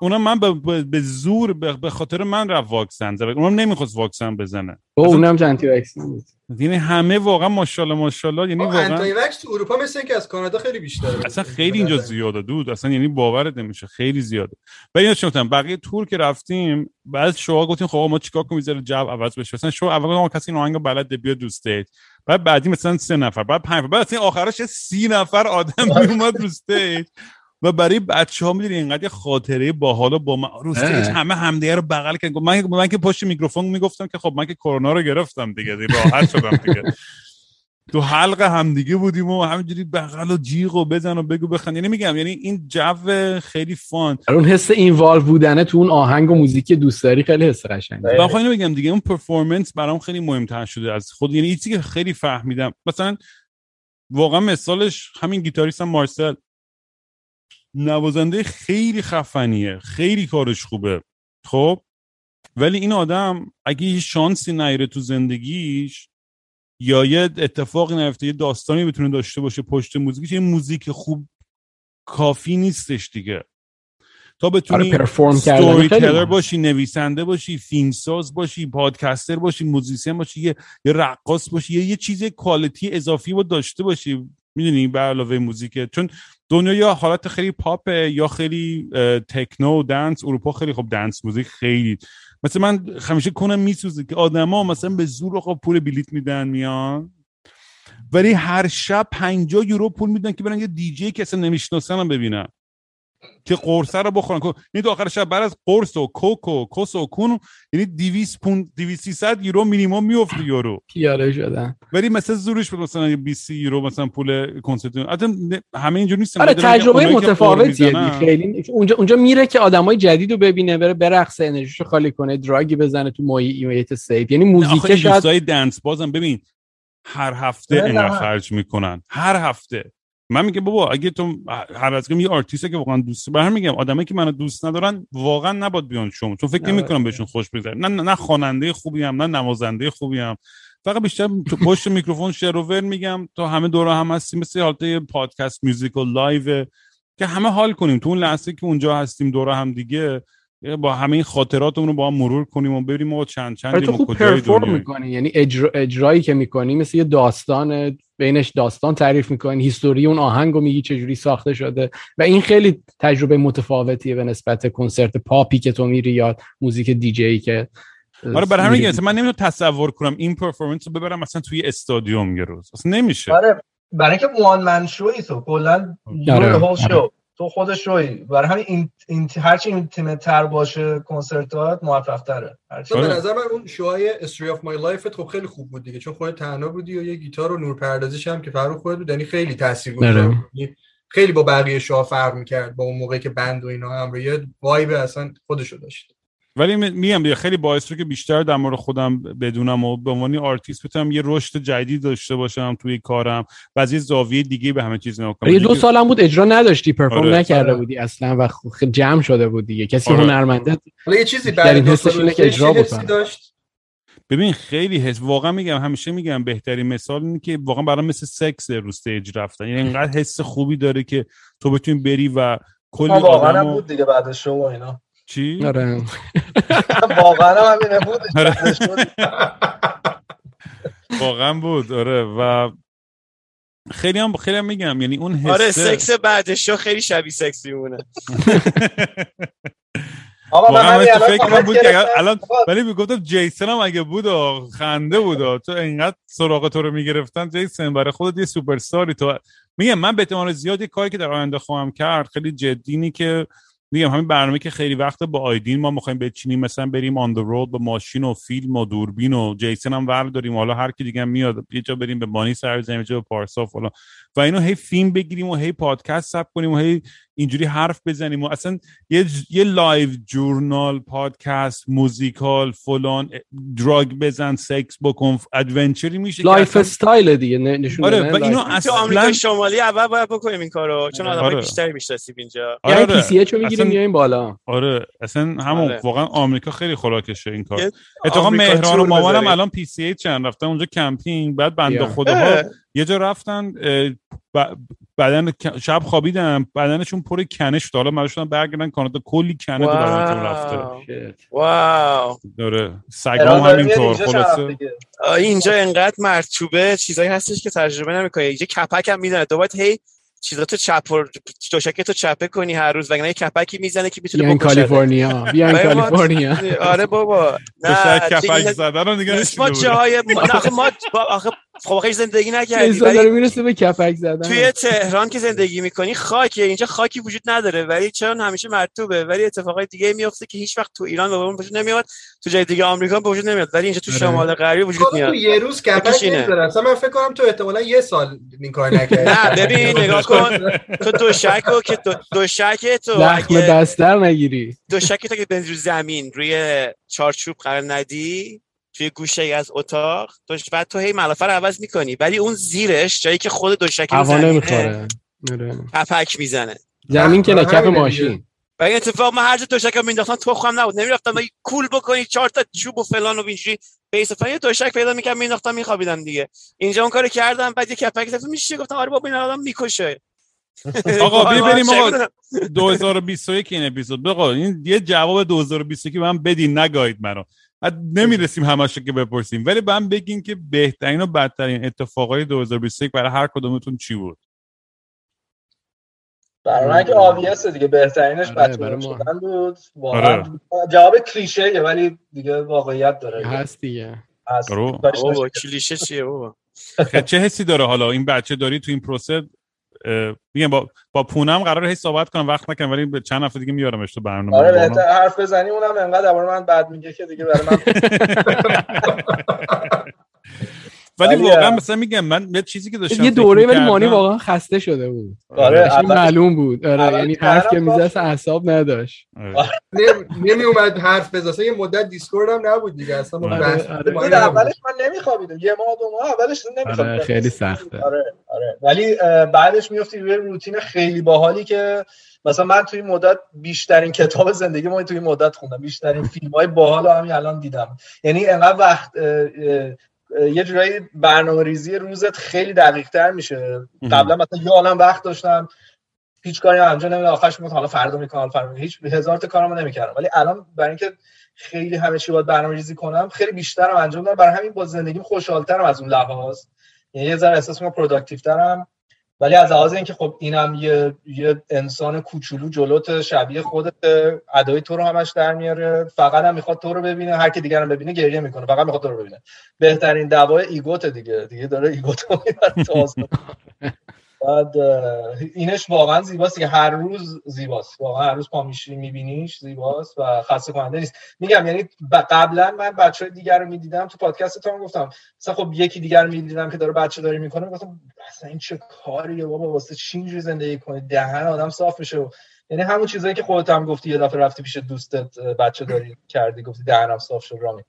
اونم من به, به, به زور به, به خاطر من رفت واکسن زد. اونم نمی‌خواست واکسن بزنه. او اونم anti vaccine بود. یعنی همه واقعا ماشاءالله ماشاءالله. یعنی واقعا anti vax تو اروپا مثل اینکه از کانادا خیلی بیشتره. اصلا خیلی اینجا زیاده dude. اصلا یعنی باورت نمیشه. خیلی زیاده. و اینو گفتم بقیه تور که رفتیم بعد شما گفتیم خب ما چیکار کنیم؟ می‌ذاره جو عوض بشه. مثلا شو اول آقا کسی این آهنگو بلد بیاد دو استیج بعد بعدی مثلا سه نفر بعد پنج نفر. بعد اصلا آخرش سی نفر آدم میومد رو stage و برای بچه ها می‌دونی اینقدر یه خاطره باحال و با من رو. همه همدیگه رو بغل کردن. من من که پشت میکروفون می‌گفتم که خب من که کرونا رو گرفتم دیگه راحت شدم دیگه. تو حلق همدیگه بودیم و همینجوری بغل و جیغ و بزن و بگو بخند. یعنی میگم یعنی این جو خیلی فان. آره، اون حس اینوالو بودنه تو اون آهنگ و موزیک دوست داری خیلی حس قشنگه. و خواهی بگم دیگه اون پرفورمنس برام خیلی مهمتر شده از خود. یعنی چیزی که خیلی فهمیدم. مثلا واقعا مثالش همین گیتاریست هم مارسل. نوازنده خیلی خفنیه خیلی کارش خوبه. خب؟ ولی این آدم اگه یه شانسی نگیره تو زندگیش یا یه اتفاقی نیفته یه داستانی بتونه داشته باشه پشت موزیکش این موزیک خوب کافی نیستش دیگه. تا بتونی آره ستوری خیلی teller. باشی نویسنده باشی فیلمساز باشی podcaster باشی musician باشی یه, یه رقاص باشی یه, یه چیز کوالیتی اضافی با داشته باشی. می‌دونی؟ به علاوه موزیک. چون دنیا یا حالت خیلی پاپه یا خیلی تکنو دنس اروپا خیلی خب دنس موزیک خیلی. مثلا من همیشه کنم میسوزه که آدما مثلا به زور آقا پول بلیت میدن میان. ولی هر شب 50 یورو پول میدن که برن یه دیجی که اصلا نمی‌شناسن هم ببینن. که قرصه رو بخورن. یعنی تو آخر شب بعد از قرص و کوک و کس و کون یعنی 200 پوند 200 300 یورو مینیمم میفته یورو. پیاده شدن. ولی مثلا زورش بود مثلا یه 20 یورو مثلا پول کنسرت. البته همه اینجوری نیستن. آره دارم میگم تجربه متفاوتیه. خیلی اونجا اونجا میره که آدمای جدید رو ببینه بره برقصه انرژیشو خالی کنه دراگی بزنه تو محیط سیف. یعنی موزیک این شاید دنس بازم ببین هر هفته نه. خرج می‌کنن. هر هفته. من میگم بابا اگه تو هر از یه آرتیسته که واقعا دوست به هم میگم آدمایی که منو دوست ندارن واقعا نباد بیان شما. چون فکر نمی‌کنم بهشون خوش بگذره. نه نه, خواننده خوبی هم نه نوازنده خوبی هم. فقط بیشتر تو پشت میکروفون شعر و ور میگم. تا همه دور هم هستیم مثل حالت پادکست musical live که همه حال کنیم. تو اون لحظه که اونجا هستیم دور هم دیگه با همه این خاطراتمون رو با هم مرور کنیم و بریم و چند چندیم تو خوب perform می‌کنی. یعنی اجرا، اجرایی که می‌کنی مثل یه داستان بینش داستان تعریف می‌کنی. history اون آهنگ رو میگی چجوری ساخته شده. و این خیلی تجربه متفاوتیه به نسبت کنسرت پاپی که تو میری یا موزیک دیجی که آره برای همین میگم من نمی‌تونم تصور کنم این performance رو ببرم مثلا توی استادیوم یه روز. اصلا نمیشه. آره برای اینکه one man show ی تو کلا whole آره. شو تو خود شوی برای همین این, این هرچی intimate تر باشه کنسرتات موفق تره هرچی به آره. نظر من اون شوهای Story of My Life خب خیلی خوب بود دیگه چون خودت تنها بودی و یه گیتار و نور پردازش هم که فرق خودت بود یعنی خیلی تاثیرگذار آره. بود یعنی خیلی با بقیه شوها فرق می‌کرد با اون موقعی که band و اینا هم رو یه vibe اصلا خودشو داشت ولی می- میگم دیگه خیلی باعث شد که بیشتر در مورد خودم بدونم و به عنوان آرتیست بتونم یه رشد جدید داشته باشم توی کارم و از یه زاویه دیگه به همه چیز نگاه کنم یه دو سالم بود اجرا نداشتی perform آره. نکرده آره. بودی اصلا و جمع شده بود دیگه کسی آره. هنرمنده حالا یه چیزی بعد دو حسش سال اینه که اجرا. داشت ببین خیلی حس واقعا میگم همیشه میگم بهترین مثال اینه که واقعا برام مثل سکس رو stage رفتن یعنی اینقدر حس خوبی داره که تو بتونی بری و کلی ما واقعا هم آدم بود دیگه بعد شو و اینا چی؟ آره. واقعا هم همینه بود. آره. واقعا بود. آره. و خیلی هم خیلی هم میگم. یعنی اون حسه آره سکس بعدش خیلی شبیه سکس میمونه. آقا من همین کامنت بود که. الان ولی می‌گفتم جیسن هم اگه بود آه، خنده بود. تو اینقدر سراغ تو رو می‌گرفتن جیسن برای خودت یه سوپرستاری. تو میگم من به احتمال زیاد یه کاری که در آینده خواهم کرد خیلی جدی که میگم همین برنامه که خیلی وقت با آیدین ما می‌خوایم بچینیم مثلا بریم on road با ماشین و فیلم و دوربین و جیسن هم ور داریم. حالا هر کی دیگه میاد یه جا بریم به بانی سر بزنیم یه جا به پارسا فلان. و اینو هی فیلم بگیریم و هی پادکست ثبت کنیم و هی اینجوری حرف بزنیم و اصلا یه یه live journal podcast musical فلان drug بزن سکس بکن adventure ی میشه life اصلا- استایل دیگه نه- نشون آره و اینو اصلا آمریکا شمالی اول باید بکنیم این کارو چون آدمای آره. بیشتری می‌شناسیم اینجا آره یعنی آره. PCH رو می‌گیریم اصلا- میایم بالا آره اصلا همون آره. واقعا آمریکا خیلی خوراکشه این کار اتفاقا مهران و مامانم. الان PCH اند رفتن اونجا کمپینگ بعد بنده بیا. یه جا رفتن بدن شب خوابیدن بدنشون پر کنه شد حالا مرشون برگردن کانادا کلی کنه تو بدنشون رفته wow. داره. سگام همینطور خلاصه. اینجا انقدر مرطوبه چیزایی هستش که تجربه نمی‌کنی. اینجا کپک هم می‌زنه تو باید هی چیزاتو چپ و دوشکتو چپه کنی هر روز وگرنه یه کپکی می‌زنه که می‌تونه بکشه کالیفرنیا. ولی ما- کالیفرنیا. آره بابا. نه کپک دیگه زدن رو دیگه نیست ما. جای ما آخه ما با- آخه خب آخه زندگی نکردی ولی می‌رسه به کپک زدن. توی تهران که زندگی می‌کنی خاکه. اینجا خاکی وجود نداره ولی چون همیشه مرتوبه؟ ولی اتفاقای دیگه میفته که هیچ وقت تو ایران به وجود نمیاد تو جای دیگه آمریکا به وجود نمیاد. ولی اینجا تو آره. شمال غربی وجود خب میاد. تو یه روز. نمی‌ذاره. اصلا من فکر کنم تو احتمالا یه سال این کار نکردی. نه ببین نگاه کن. تو دوشک رو که دو- دوشک تو بستر نگیری. دوشک تو که بنزی رو زمین روی چارچوب قرار ندی توی گوشه ای از اتاق. تو بعد تو هی ملافه رو عوض می‌کنی. ولی اون زیرش جایی که خود دوشک رو هوا زمینه نمی‌خوره. آره. می‌زنه. زمین که آره، همینه ماشین. و این اتفاق من هر جا دوشک رو مینداختم تخم نبود. نمی‌رفتم ولی کول بکنی چهار تا چوب و فلان و اینجوری بیس یه دوشک پیدا می‌کردم مینداختم میخوابیدم دیگه. اینجا اون کارو کردم بعد یه کپک زدم میشه؟ گفتم آره بابا این آدم می‌کشه. آقا ببینیم چه آقا می‌دونم. 2021 این اپیزود. بقا این یه جواب 2021 به من بدین نگاهید منو. نمی‌رسیم همشو که بپرسیم ولی به من بگین که بهترین و بدترین اتفاقای 2021 برای هر کدومتون چی بود برای من که آبیسه دیگه بهترینش آره، بچه. شدن بود واقعا آره. جواب کلیشه ولی دیگه واقعیت داره هست دیگه هست. بابا. کلیشه چیه بابا خب چه حسی داره حالا این بچه داری تو این پروسه میگم با با پونم قرار هی صحبت کنم وقت نکنم ولی چند هفته دیگه میارمش تو برنامه. آره حرف بزنی اونم انقدر درباره من بد میگه که دیگه برای من ولی واقعا مثلا میگم من یه چیزی که داشتم یه دوره ولی مانی واقعا خسته شده بود. آره اول معلوم بود. آره یعنی حرف که باشه. اعصاب نداشت. آره. نمی اومد حرف اصلا یه مدت دیسکورد هم نبود دیگه. اصلا آره، آره. اولش من نمیخوابیدم. یه ماه دو ماه اولش نمیخوابیدم. آره، خیلی سخته. آره آره. ولی بعدش میفتی روی روتین خیلی باحالی که مثلا من توی این مدت بیشترین کتاب زندگی ما توی این مدت خوندم. بیشترین فیلم های باحال همین الان دیدم. یعنی انقدر وقت یه جورایی برنامه ریزی روزت خیلی دقیق تر میشه قبلا مثلا یه عالم وقت داشتم هیچ کاری هم انجام نمیدم آخرش می‌گفتم حالا فردا می‌کنم فردا. هیچ هزار تا کارمو نمی‌کردم. ولی الان برای اینکه خیلی همه چی باید برنامه ریزی کنم خیلی بیشترم انجام دادم. برای همین با زندگیم خوشحالترم از اون لحاظ. یعنی یه ذره احساس می‌کنم productive ترم ولی از لحاظ اینکه خب اینم یه یه انسان کوچولو جلوت شبیه خودت ادای تو رو همش در میاره. فقط هم می‌خواد تو رو ببینه هر کی دیگرم ببینه گریه می‌کنه. فقط می‌خواد تو رو ببینه. بهترین دوای ego ت دیگه. دیگه داره ego تو می‌بره تو. بعد اینش واقعا زیباست که هر روز زیباست. واقعا هر روز پا میشی میبینیش زیباست و خسته کننده نیست. میگم یعنی قبلا من بچه های دیگر رو می‌دیدم تو پادکست هم گفتم مثلا خب یکی دیگر رو می‌دیدم که داره بچه داری می‌کنه گفتم اصلا این چه کاریه بابا؟ واسه چی اینجوری زندگی کنی؟ دهن آدم صاف میشه یعنی همون چیزایی که خودت هم گفتی یه دفعه رفتی پیش دوستت بچه داری کردی گفتی دهنم صاف شد رامی.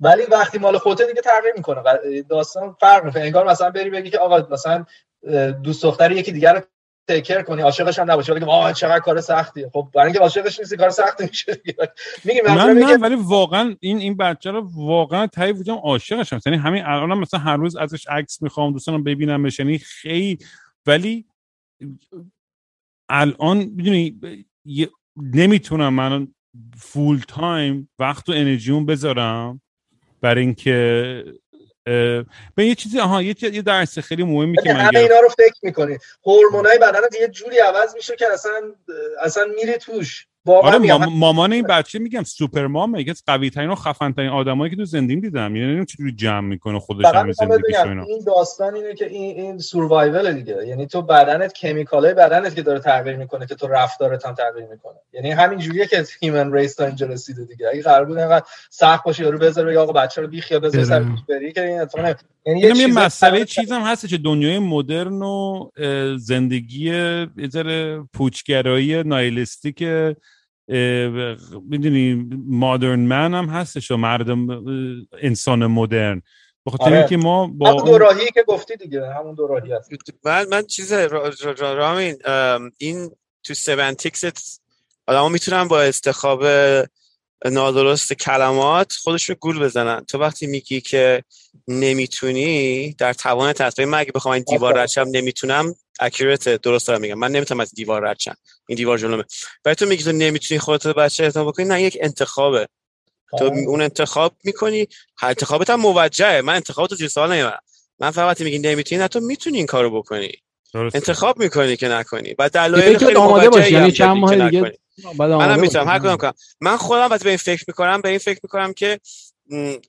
ولی وقتی مال خودت دیگه تغییر می‌کنه داستان فرق می‌کنه. انگار مثلا بری بگی که آقا مثلا دوست دختری یکی دیگر رو تکر کنی. عاشقش هم نباشی ولی آه چقدر کار سختیه خب برای اینکه عاشقش نیستی کار سختی میشه دیگه. میگی نه نه ولی واقعا این این بچه رو واقعا تایی وجودم عاشقشم یعنی همین الانم مثلا هر روز ازش عکس می‌خوام دوستانم ببینم یعنی خیلی ولی الان می‌دونی نمی‌تونم من فول تایم وقت و انرژیون بذارم برای اینکه به یه چیزی آها یه, یه درس خیلی مهمی که ولی من همه اینا رو فکر می‌کنی. هورمونای بدنت یه جوری عوض میشه که اصلا اصلا میری توش. آره مام- مامان این بچه میگم super mom یکی از قوی ترین و خفن ترین آدمایی که تو زندگیم دیدم. یعنی نمی‌دونم چجوری جمع می‌کنه خودش می‌خوام زندگیش اینا. این داستان اینه که این این survival دیگه. یعنی تو بدنت chemical ای بدنت که داره تغییر می‌کنه که تو رفتارت هم تغییر می‌کنه. یعنی همین جوریه که human race تا اینجا رسیده دیگه. اگه قرار بود اینقدر سخت باشه یارو بذار بگه آقا بچه رو بی خیال بذار سر بری که این اتفاق یعنی یه چیزای مسئله چیزم هست که دنیای مدرن و زندگی یه ذره پوچگرایی نایلستیک می‌دونی مادرن من هم هستش و مردم انسان مدرن بخاطر آره. اینکه ما با همون دوراهی که گفتی دیگه همون دوراهی هست من من چیز را- را- را- رامین ام، این تو سمنتیکس آدما می‌تونن با استخاب نادرست کلمات خودشون گول بزنن. تو وقتی میگی که نمی‌تونی در توان تصمیم من اگه بخوام این دیوار. رد شم نمی‌تونم اکورت درست دارم میگم. من نمی‌تونم از دیوار رد شم این دیوار جلومه. ولی تو میگی تو نمی‌تونی خودت رو بچه اعتماد بکنی نه یک انتخابه. تو. اون انتخاب می‌کنی. هر انتخابت هم موجهه. من انتخابات رو زیر سوال نمی‌برم. من فقط وقتی میگی نمی‌تونی نه تو می‌تونی این کارو بکنی. درسته. انتخاب می‌کنی که نکنی. و دلایل خیلی آماده باشی. یعنی چند ماه دیگه منم می‌تونم. هر. کدوم کنم. من خودم وقتی به این فکر می‌کنم به این فکر می‌کنم که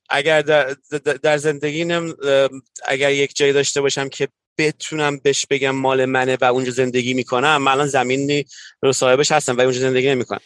اگر در, در- زندگی اگر یک جایی داشته باشم که بتونم بهش بگم مال منه و اونجا زندگی می‌کنم من الان زمینی رو صاحبش هستم و اونجا زندگی نمی‌کنم.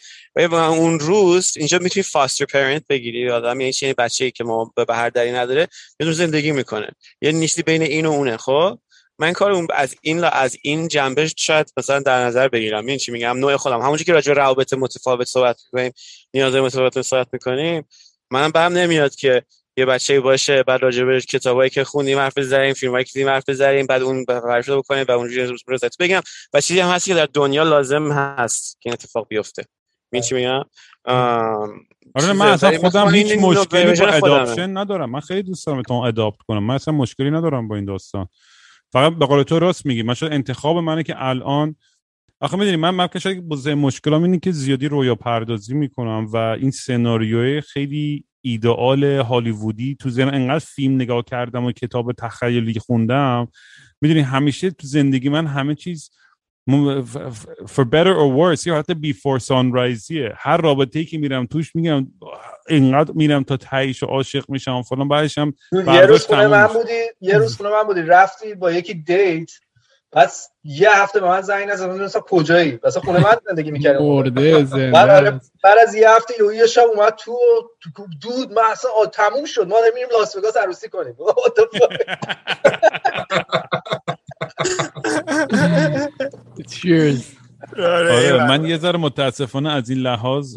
با اون روز اینجا می‌تونی فاستر پرنت بگیری. آدم یعنی چه بچه ای که ما به هر دری نداره بدون زندگی می‌کنه. یه نیستی بین این و اونه خب؟ من این کار اون از این لا از این جنبه شاید مثلا در نظر بگیرم. این چی میگم؟ نوع خودم. همونجوری که راجع به روابط متفاوت صحبت می‌کنیم نیاز متفاوت صحبت می‌کنیم منم بهم نمیاد که یه بچه باشه بعد راجع به کتابایی که خوندیم حرف بزنیم فیلمایی که دیدیم حرف بزنیم بعد اون برشته بکنه و اونجوری روز بگم. و چیزی هم هست که در دنیا لازم هست که این اتفاق بیفته. می چی میگم؟ آره. چیزه، من اصلا خودم من هیچ این مشکلی با. اداپشن ندارم. من خیلی دوست دارم اداپت کنم. من اصلا مشکلی ندارم با این داستان. فقط به قول تو راست میگی. شاید انتخاب منه که الان آخه می‌دونی من من که بزرگ مشکلام اینه که زیادی رویا پردازی می‌کنم و این سناریوی خیلی ایدئال هالیوودی تو ذهن انقدر فیلم نگاه کردم و کتاب تخیلی خوندم. می‌دونی همیشه تو زندگی من همه چیز for better or worse یا حتی before sunriseیه. هر رابطه‌ای که میرم توش میگم اینقدر میرم تا تهیش و عاشق میشم فلان بعدش هم یه روز خونه من. بودی یه روز خونه من بودی رفتی با یکی دیت پس یه هفته به من زنگ نزد مثلا کجایی مثلا خونه من زندگی می‌کردی مرده زنده بعد از یه هفته یه شب اومد تو تو دود من اصلا تموم شد ما داریم میریم لاس وگاس عروسی کنیم؟ Cheers. آره من یه ذره متاسفانه از این لحاظ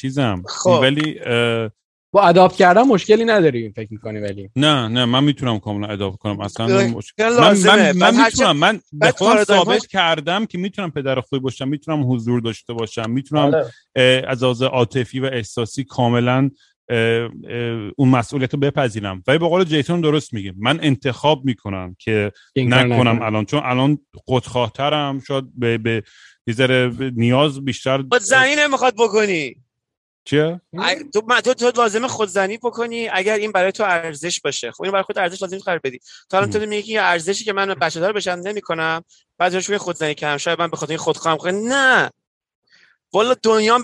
چیزم خب. ولی با اداپت کردن مشکلی نداری فکر می‌کنی ولی نه نه من می‌تونم کاملا اداپت کنم اصلا مشکل من لازمه. من, من می‌تونم من به ثابت کردم که می‌تونم پدر خوبی باشم می‌تونم حضور داشته باشم می‌تونم آره. از لحاظ عاطفی و احساسی کاملا اه، اه، اون مسئولیت رو بپذیرم ولی به قول جیسون درست میگه من انتخاب می‌کنم که نکنم. الان چون الان خودخواهترم شاید به, به یه ذره نیاز بیشتر خودزنی نمی‌خواد بکنی. چیه؟ تو من- تو تو لازمه خودزنی بکنی اگر این برای تو ارزش باشه. خب این برای خود ارزش لازم قرار بدی. تو الان. تو میگی ارزشی که من بچه دار بشم نمی‌کنم بعد روش خودزنی کردم شاید من به خاطر این خودخواهم کنم. نه. والا دنیا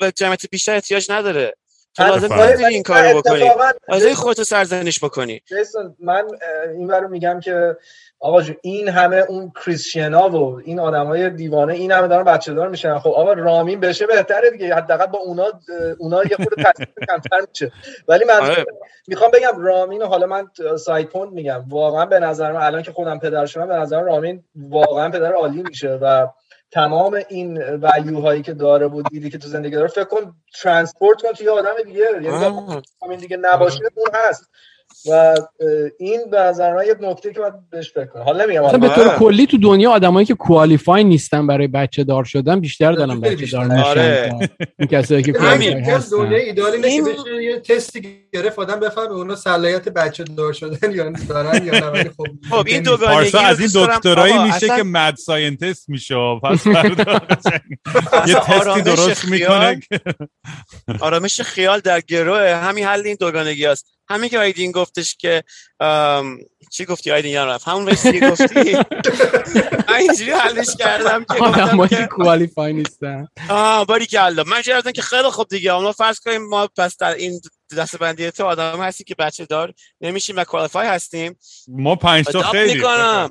به جمعیت بیشتر احتیاج نداره. تو لازم نداری این کارو بکنی. لازم خودتو سرزنش بکنی. جیسون من این رو میگم که آقا جون این همه اون کریستیانا و این آدمای دیوانه این همه دارن بچه دار میشن. خب آقا رامین بشه بهتره دیگه. حداقل با اونا اونا یه خورده تاثیر کمتر میشه. ولی من آره. می‌خوام بگم رامین حالا من side point میگم. واقعا به نظر من الان که خودم پدر شدم به نظر رامین واقعا پدر عالی میشه و تمام این value هایی که داره و دیدی که تو زندگی داره فکر کن transport کن توی آدم دیگه. یعنی. همین دیگه نباشه اون هست. و این به نظر من یه نکته که باید بهش فکر کنم حالا نمیگم مثلا به حالا طور کلی تو دنیا آدمایی که qualify نیستن برای بچه دار شدن بیشتر دارن بچه دار. میشن آره. این کسایی که همین کوالیفای که دنیا هستن ایدال اینه که این- بشه یه تستی گرفت آدم بفهمه اونا صلاحیت بچه دار شدن یا دارن یا نه خب خب این نیست. دوگانگی از این. دکترایی میشه که مد ساینتست میشه پس یه تستی درست خیال- می‌کنه که- آرامش خیال در گروه همین حل این دوگانگی است همین که آیدین گفتش که چی گفتی آیدین یادم رفت. همون رشتی گفتی؟ من اینجوری حلش کردم که آدمایی که که کوالیفای نیستن. آه باری کلا من کردم که خیلی خوب دیگه. اما فرض کنیم ما پس در این دستبندی تو آدم هستی که بچه دار نمیشیم و کوالیفای هستیم. ما پنج تا خیلی. می‌کنم.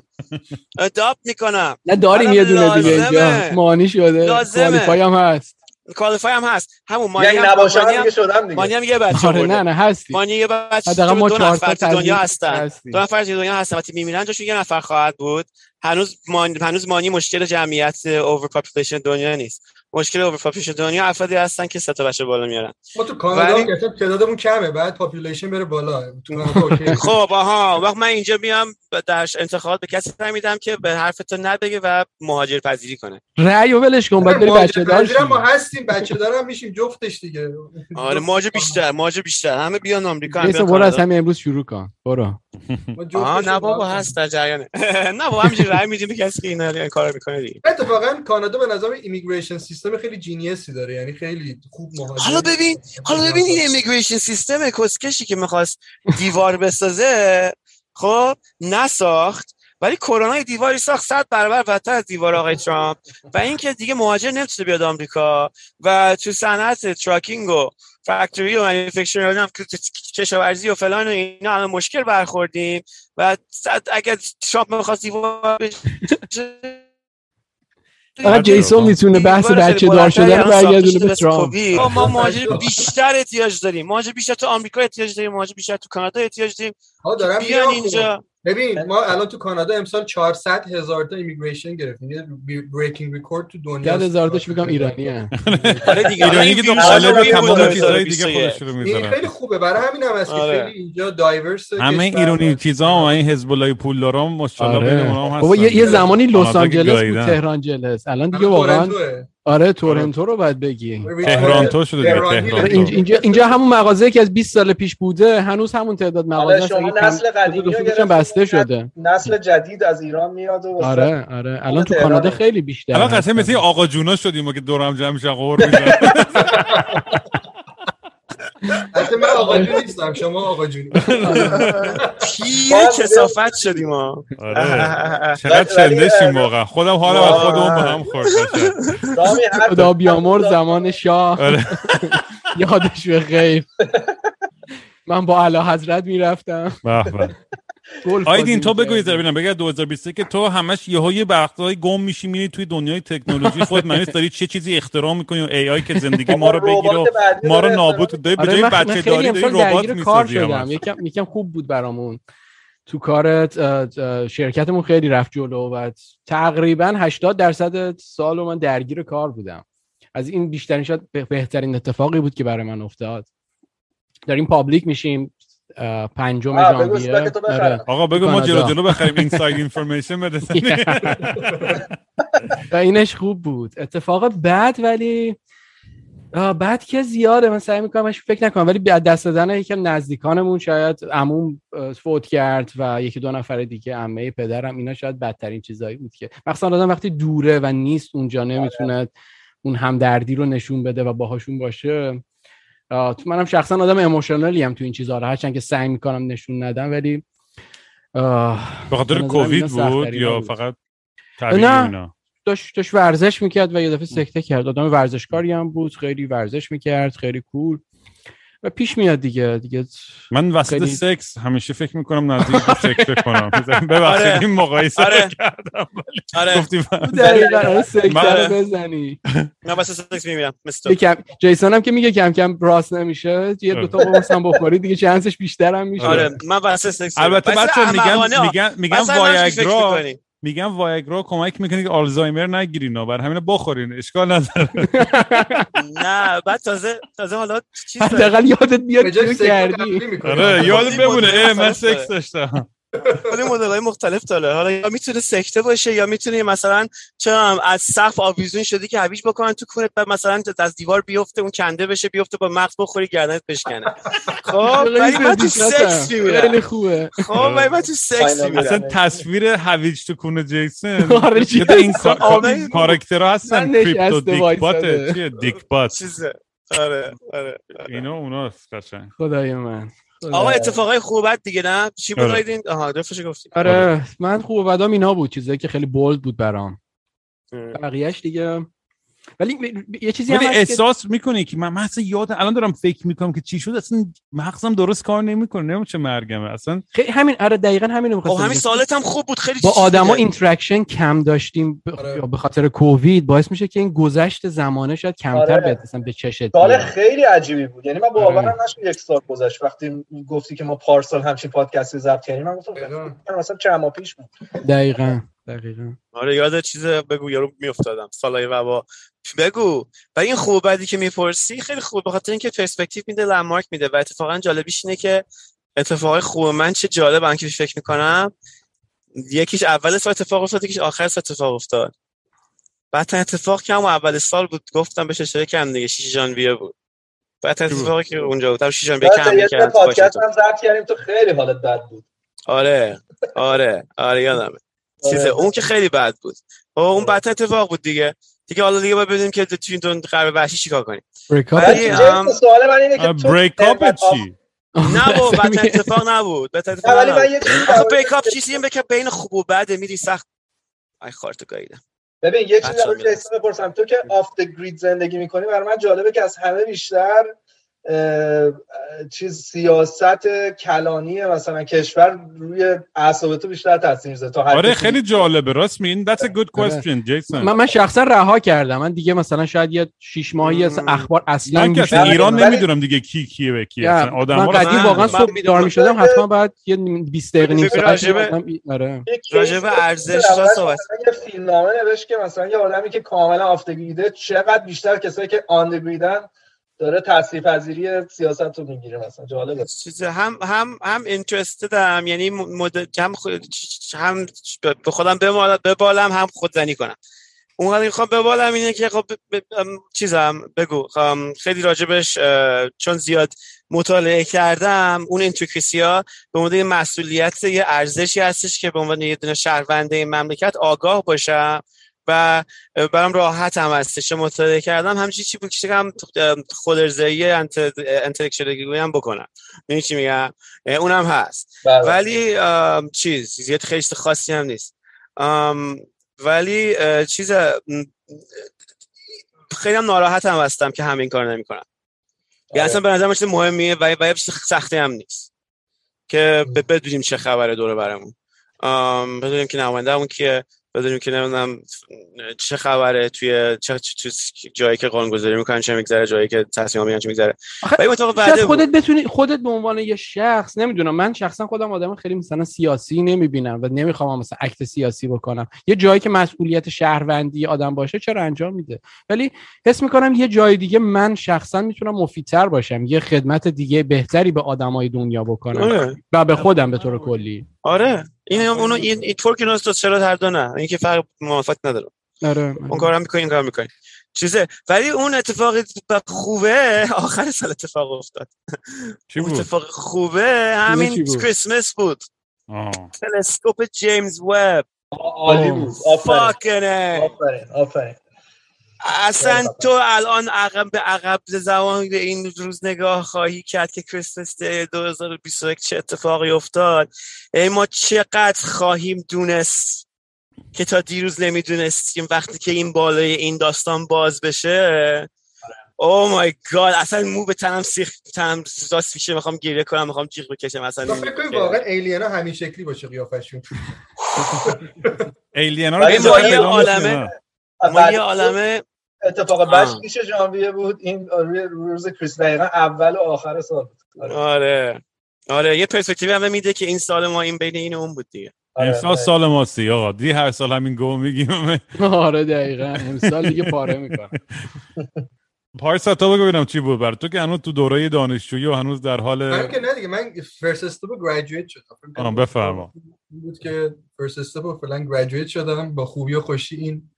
اداپت می‌کنم. نه داریم یه دونه دیگه. اینجا. مانی شده. کوالیفای هم هست. کوالیفای هم هست. همون مانی یعنی هم نباشه مانی هم شدم دیگه. مانی هم یه بچه آره. نه نه هستی. مانی یه بچه حداقل ما دو چهار نفر تا تو دنیا هستن. دو نفر تو دنیا هستن وقتی میمیرن جاشون یه نفر خواهد بود. هنوز مانی هنوز مانی مشکل جمعیت over population دنیا نیست. مشکل over population دنیا افرادی هستن که سه تا بچه بالا میارن. ما تو کانادا ولی- تعدادمون کمه بعد population بره بالا. تو کانادا okay. خب آها. وقت من اینجا میام در انتخابات به کسی رای میدم که به حرف تو نگه و مهاجر پذیری کنه. رأی و ولش کن باید بری مهاجر بچه دار ما. هستیم بچه دارم میشیم جفتش دیگه. آره مهاجر بیشتر مهاجر بیشتر. همه بیان آمریکا هم بیان برو از کانادا. همین امروز شروع کن. برو. آها نه بابا. هست در جریانه. نه بابا همینجوری رای میدیم به کسی که اینا این کارو می‌کنه دیگه. اتفاقا کانادا به نظر immigration system خیلی genius ی داره یعنی خیلی خوب مهاجر حالا ببین حالا ببین این immigration system کسکشی که می‌خواست دیوار بسازه خب نساخت. ولی کرونا دیواری ساخت صد برابر بدتر از دیوار آقای ترامپ. و اینکه دیگه مهاجر نمی‌تونه بیاد آمریکا و تو صنعت trucking و factory و manufacturing هم کشاورزی و فلان و اینا الان مشکل برخوردیم. و اگر ترامپ می‌خواست دیوار بشه فقط جیسون می‌تونه بحث بچه دار شدن رو برگردونه به ترامپ. ما ما مهاجر بیشتر احتیاج داریم. مهاجر بیشتر تو آمریکا احتیاج داریم. مهاجر بیشتر تو کانادا احتیاج داریم. ها که دارم بیان اینجا. ببین ما الان تو کانادا امسال 400 هزار تا immigration گرفتیم. یه breaking record تو دنیا ده هزار تاش میگم ایرانی هم. آره دیگه ایرانی که این دنباله ویروس به هم تمام بود چیزهای دیگه 2021. خودش رو این می‌ذارن خیلی خوبه. برای همین هم هست که آره. خیلی اینجا دایورس همه ایرانی چیزا و این حزب الله پولدارام ماشاءالله بین آره اونها هم بابا یه, زمانی لس که آنجلس بود. تهران جلس. الان دیگه واقعا آره تورنتو رو باید بگی. تهرانتو شده تهرانی آره، تهرانتو اینجا, اینجا اینجا همون مغازه که از 20 سال پیش بوده هنوز همون تعداد مغازه آره شما اگه کم- نسل قدیمی بسته شده. نسل جدید از ایران میاد و آره آره. الان تو. کانادا خیلی بیشتر الان. قصه مثل آقا جونا شدیم که دورم جمع میشن قور میزن حتی من آقا جون نیستم شما آقا جونی پیر کسافت شدیم ما آره. چقدر ولی- چندشیم واقعا. خودم حالا از خودمون به هم خورد خدا بیامرز زمان شاه. آره. یادش به خیر من با اعلی حضرت می‌رفتم. به به. گلف آیدین تو بگو یه ببینم. بگه 2021 که تو همش یهو یه وقتای گم میشی میری توی دنیای تکنولوژی. خودت معنی داری چه چیزی اختراع می‌کنی و ای آی که زندگی ما رو بگیره و ما رو نابود اختراع داری به آره جای بچه داری ربات می‌سازی. یکم یکم خوب بود برامون. تو کارت شرکتمون خیلی رفت جلو و تقریبا 80 درصد سال من درگیر کار بودم. از این بیشترین شاید به- بهترین اتفاقی بود که برای من افتاد. داریم public میشیم پنجم ژانویه. آره. آقا بگو ما. جلو جلو بخریم inside information بده. و اینش خوب بود. اتفاق بعد ولی بعد که زیاده. من سعی می‌کنم فکر نکنم. ولی از دست دادن یکم نزدیکانمون شاید عموم فوت کرد و یکی دو نفر دیگه عمه پدرم اینا شاید بدترین چیزایی بود که مخصوصا آدم وقتی دوره و نیست اونجا نمی‌تونه اون همدردی رو نشون بده و باهاشون باشه. منم شخصا آدم اموشنالی هم تو این چیزها رو هرچند که سعی می‌کنم نشون ندم ولی به خاطر کووید بود یا بود. فقط نه. داشت داشت ورزش می‌کرد و یه دفعه سکته کرد آدم ورزشکاری هم بود خیلی ورزش می‌کرد خیلی کول و پیش میاد دیگه دیگه من وسط خیلی- سکس همیشه فکر می‌کنم نزدیک به سکته کنم ببخشید آره. این مقایسه آره. کردم آره گفتی من- دقیقاً آره من- رو بزنی من واسه سکس میمیرم مثل تو. یکم جیسون هم که میگه کم کم راست نمیشه یه دو تا قرص هم بخوری دیگه چانسش بیشتر هم میشه آره من واسه سکس البته واسه میگن. میگن میگن وایاگرا می‌کنی. میگن وایاگرا کمک می‌کنه که آلزایمر نگیرین بر همین بخورین اشکال نداره نه بعد تازه تازه حالا چیز حداقل یادت بیاد چی کردی. آره یاد این بمونه من سکس. داشتم خیلی مدل های مختلف داره. حالا یا می‌تونه سکته باشه یا می‌تونه مثلا چرا از سقف آویزون شدی که هویج بکنن تو کونت بعد مثلا از دیوار بیفته اون کنده بشه بیفته با مغز بخوری گردنت بشکنه. خب ولی من تو سکس خیلی میمیرم خوبه. خب ولی من تو سکس میمیرم اصلا تصویر هویج تو کونه جیسون. آره، این؟ کا- آره. کاراکترها هستن. کریپتو دیک. باته. چیه؟ دیک بات. چیزه. آره آره. اینا اوناست قشنگ. خدای من. آقا من. اتفاقای خوبت دیگه نه چی بود آره. آها رفش گفتی آره من خوب و بدام اینا بود چیزایی که خیلی بولد بود برام ام. بقیهش دیگه ولی یه چیزی ولی هم هست که احساس می‌کنی که من من اصلا یاد الان دارم فکر می‌کنم که چی شد اصلا مغزم درست کار نمی‌کنه نمی‌دونم چه مرگمه اصلا خیلی همین آره دقیقا همین رو می‌خواستم همین. سوالت هم خوب بود خیلی با آدما. اینتراکشن کم داشتیم ب... آره. یا به خاطر کووید باعث میشه که این گذشت زمانه شاید کمتر آره. به مثلا به چشت سال. خیلی عجیبی بود یعنی من باورم آره. نشد یک سال گذشت وقتی گفتی که ما پارسال همچین پادکستی ضبط کردیم من گفتم. مثلا چند ماه پیش بود دقیقا دقیقا. آره یاد چیز بگو یارو میافتادم. سالای وبا بگو. و این خوب بعدی که می‌پرسی خیلی خوب به خاطر اینکه پرسپکتیو میده لندمارک میده. و اتفاقا جالبیش اینه که اتفاقای خوب من چه جالب که فکر می‌کنم. یکیش اول سال اتفاق افتاد یکیش آخر سال اتفاق افتاد. بعد اتفاق که هم اول سال بود گفتم بهش اشاره کردم دیگه. 6 ژانویه بود. بعد اتفاقی که اونجا بود. 6 ژانویه کم می‌کرد پادکست هم ضبط کردیم تو خیلی حالت بد بود. آره. آره. آره یادمه. چیزه. آره. اون که خیلی بد بود. و اون بعد اتفاق بود دیگه. دیگه حالا دیگه باید ببینیم که تو این دون قرب وحشی چیکار کنیم. سوال من اینه که تو بریک اپ انقدر آف- چی؟ نه بابا اصلا بد اتفاق نبود. بد نه اتفاق نبود. یه چیزی آخه در بریک مورد- اپ چیزی این که بین خوب و بده میری سخت. ای خارتو گاییدم. ببین یه چیزی می‌دونن. جیسون بپرسم. تو که آف د گرید زندگی می‌کنی برای من جالبه که از همه بیشتر چیز سیاست کلانی مثلا کشور روی اعصاب تو بیشتر تاثیر می‌ذاره تا حد آره خیلی جالبه. راست میگین that's a good آره. question جیسون من, من شخصا رها کردم. من دیگه مثلا شاید یه شیش ماهی از. اخبار اصلا من که ولی- ایران نمی‌دونم دیگه کی کیه به اصلا آدم من قدیم واقعا من- صبح بیدار من- می‌شدم حتما بعد یه 20 دقیقه نیم ساعت آره. که ارزش را صحبت. مثلا یه فیلمنامه نوشت که مثلا یه آدمی که کاملا آفتگیده چقدر بیشتر کسایی که آندگریدن داره تاثیرپذیری سیاست رو می‌گیره مثلا جالبه. چیز هم هم هم اینترستدم یعنی مد... هم خود... هم به خودم ببالم هم خودزنی کنم. اون می‌خوام به بالم اینه که خب چیزم بگو خیلی راجبش چون زیاد مطالعه کردم اون انتوکسی ها به عنوان مسئولیت یه ارزشی هستش که به عنوان یه دونه شهرونده این مملکت آگاه باشم. و برام راحت هم هستش مطالعه کردم. همچی چی بود که هم خودرزایی انتلکچوالگی هم بکنم. این چی میگم؟ اونم هست. بله. ولی چیز زیاد خیلی خاصی هم نیست. ولی چیز خیلی هم ناراحت هم هستم که همین کار نمی‌کنم. یعنی آره. اصلا به نظر چیز مهمیه و یه سختی هم نیست. که بدونیم چه خبره دوره برمون. بدونیم که نماینده اون که بدونیم که نمی‌دونم چه خبره توی چه جایی که قانونگذاری می‌کنن چه میگذره جایی که تصمیم می‌گیرن چه میگذره. خودت بتونی خودت به عنوان یه شخص نمی‌دونم من شخصا خودم آدم خیلی مثلا سیاسی نمی‌بینم و نمی‌خوام مثلا اکت سیاسی بکنم. یه جایی که مسئولیت شهروندی آدم باشه چرا انجام میده؟ ولی حس می‌کنم یه جای دیگه من شخصا می‌تونم مفیدتر باشم. یه خدمت دیگه بهتری به آدمای دنیا بکنم آره. و به خودم به طور کلی. آره. این اونو این که تو چرا هر دو نه؟ اینکه فرق موافقت نداره آره اون کارم می‌کنی این کار می‌کنی. چیزه. ولی اون اتفاق خوبه آخر سال اتفاق افتاد. چی بود؟ اتفاق خوبه همین کریسمس بود. تلسکوپ جیمز وب. عالی بود. آفرین آفرین. اصلا تو الان عقب به عقب زمان به این روز نگاه خواهی کرد که کریسمس 2021 چه اتفاقی افتاد. ای ما چقدر خواهیم دونست که تا دیروز نمی‌دونستیم وقتی که این بالای این داستان باز بشه. او مای گاد اصلا مو به تنم سیخ تنم راست میشه می‌خوام گریه کنم می‌خوام جیغ بکشم اصلا فکر کنم واقعا ایلینا همین شکلی باشه قیافشون ایلینا رو یه عالمه ما یه عالمه اتفاق بش میشه ژانویه بود. این روز کریس دقیقا اول و آخر سال بود. آره. آره. یه پرسپکتیو هم میده که این سال ما این بین این اون بود دیگه. امسال آره. سال ماستی آقا. دی هر سال همین گو میگیم. آره دقیقا. امسال دیگه پاره می‌کنم. پارسا تو بگو ببینم چی بود برای تو که هنوز تو دوره دانشجویی و هنوز در حال من که نه دیگه من first step graduate شدم. آه بفرما. بود که first step فعلا graduate شدم. با خوبی و خوشی این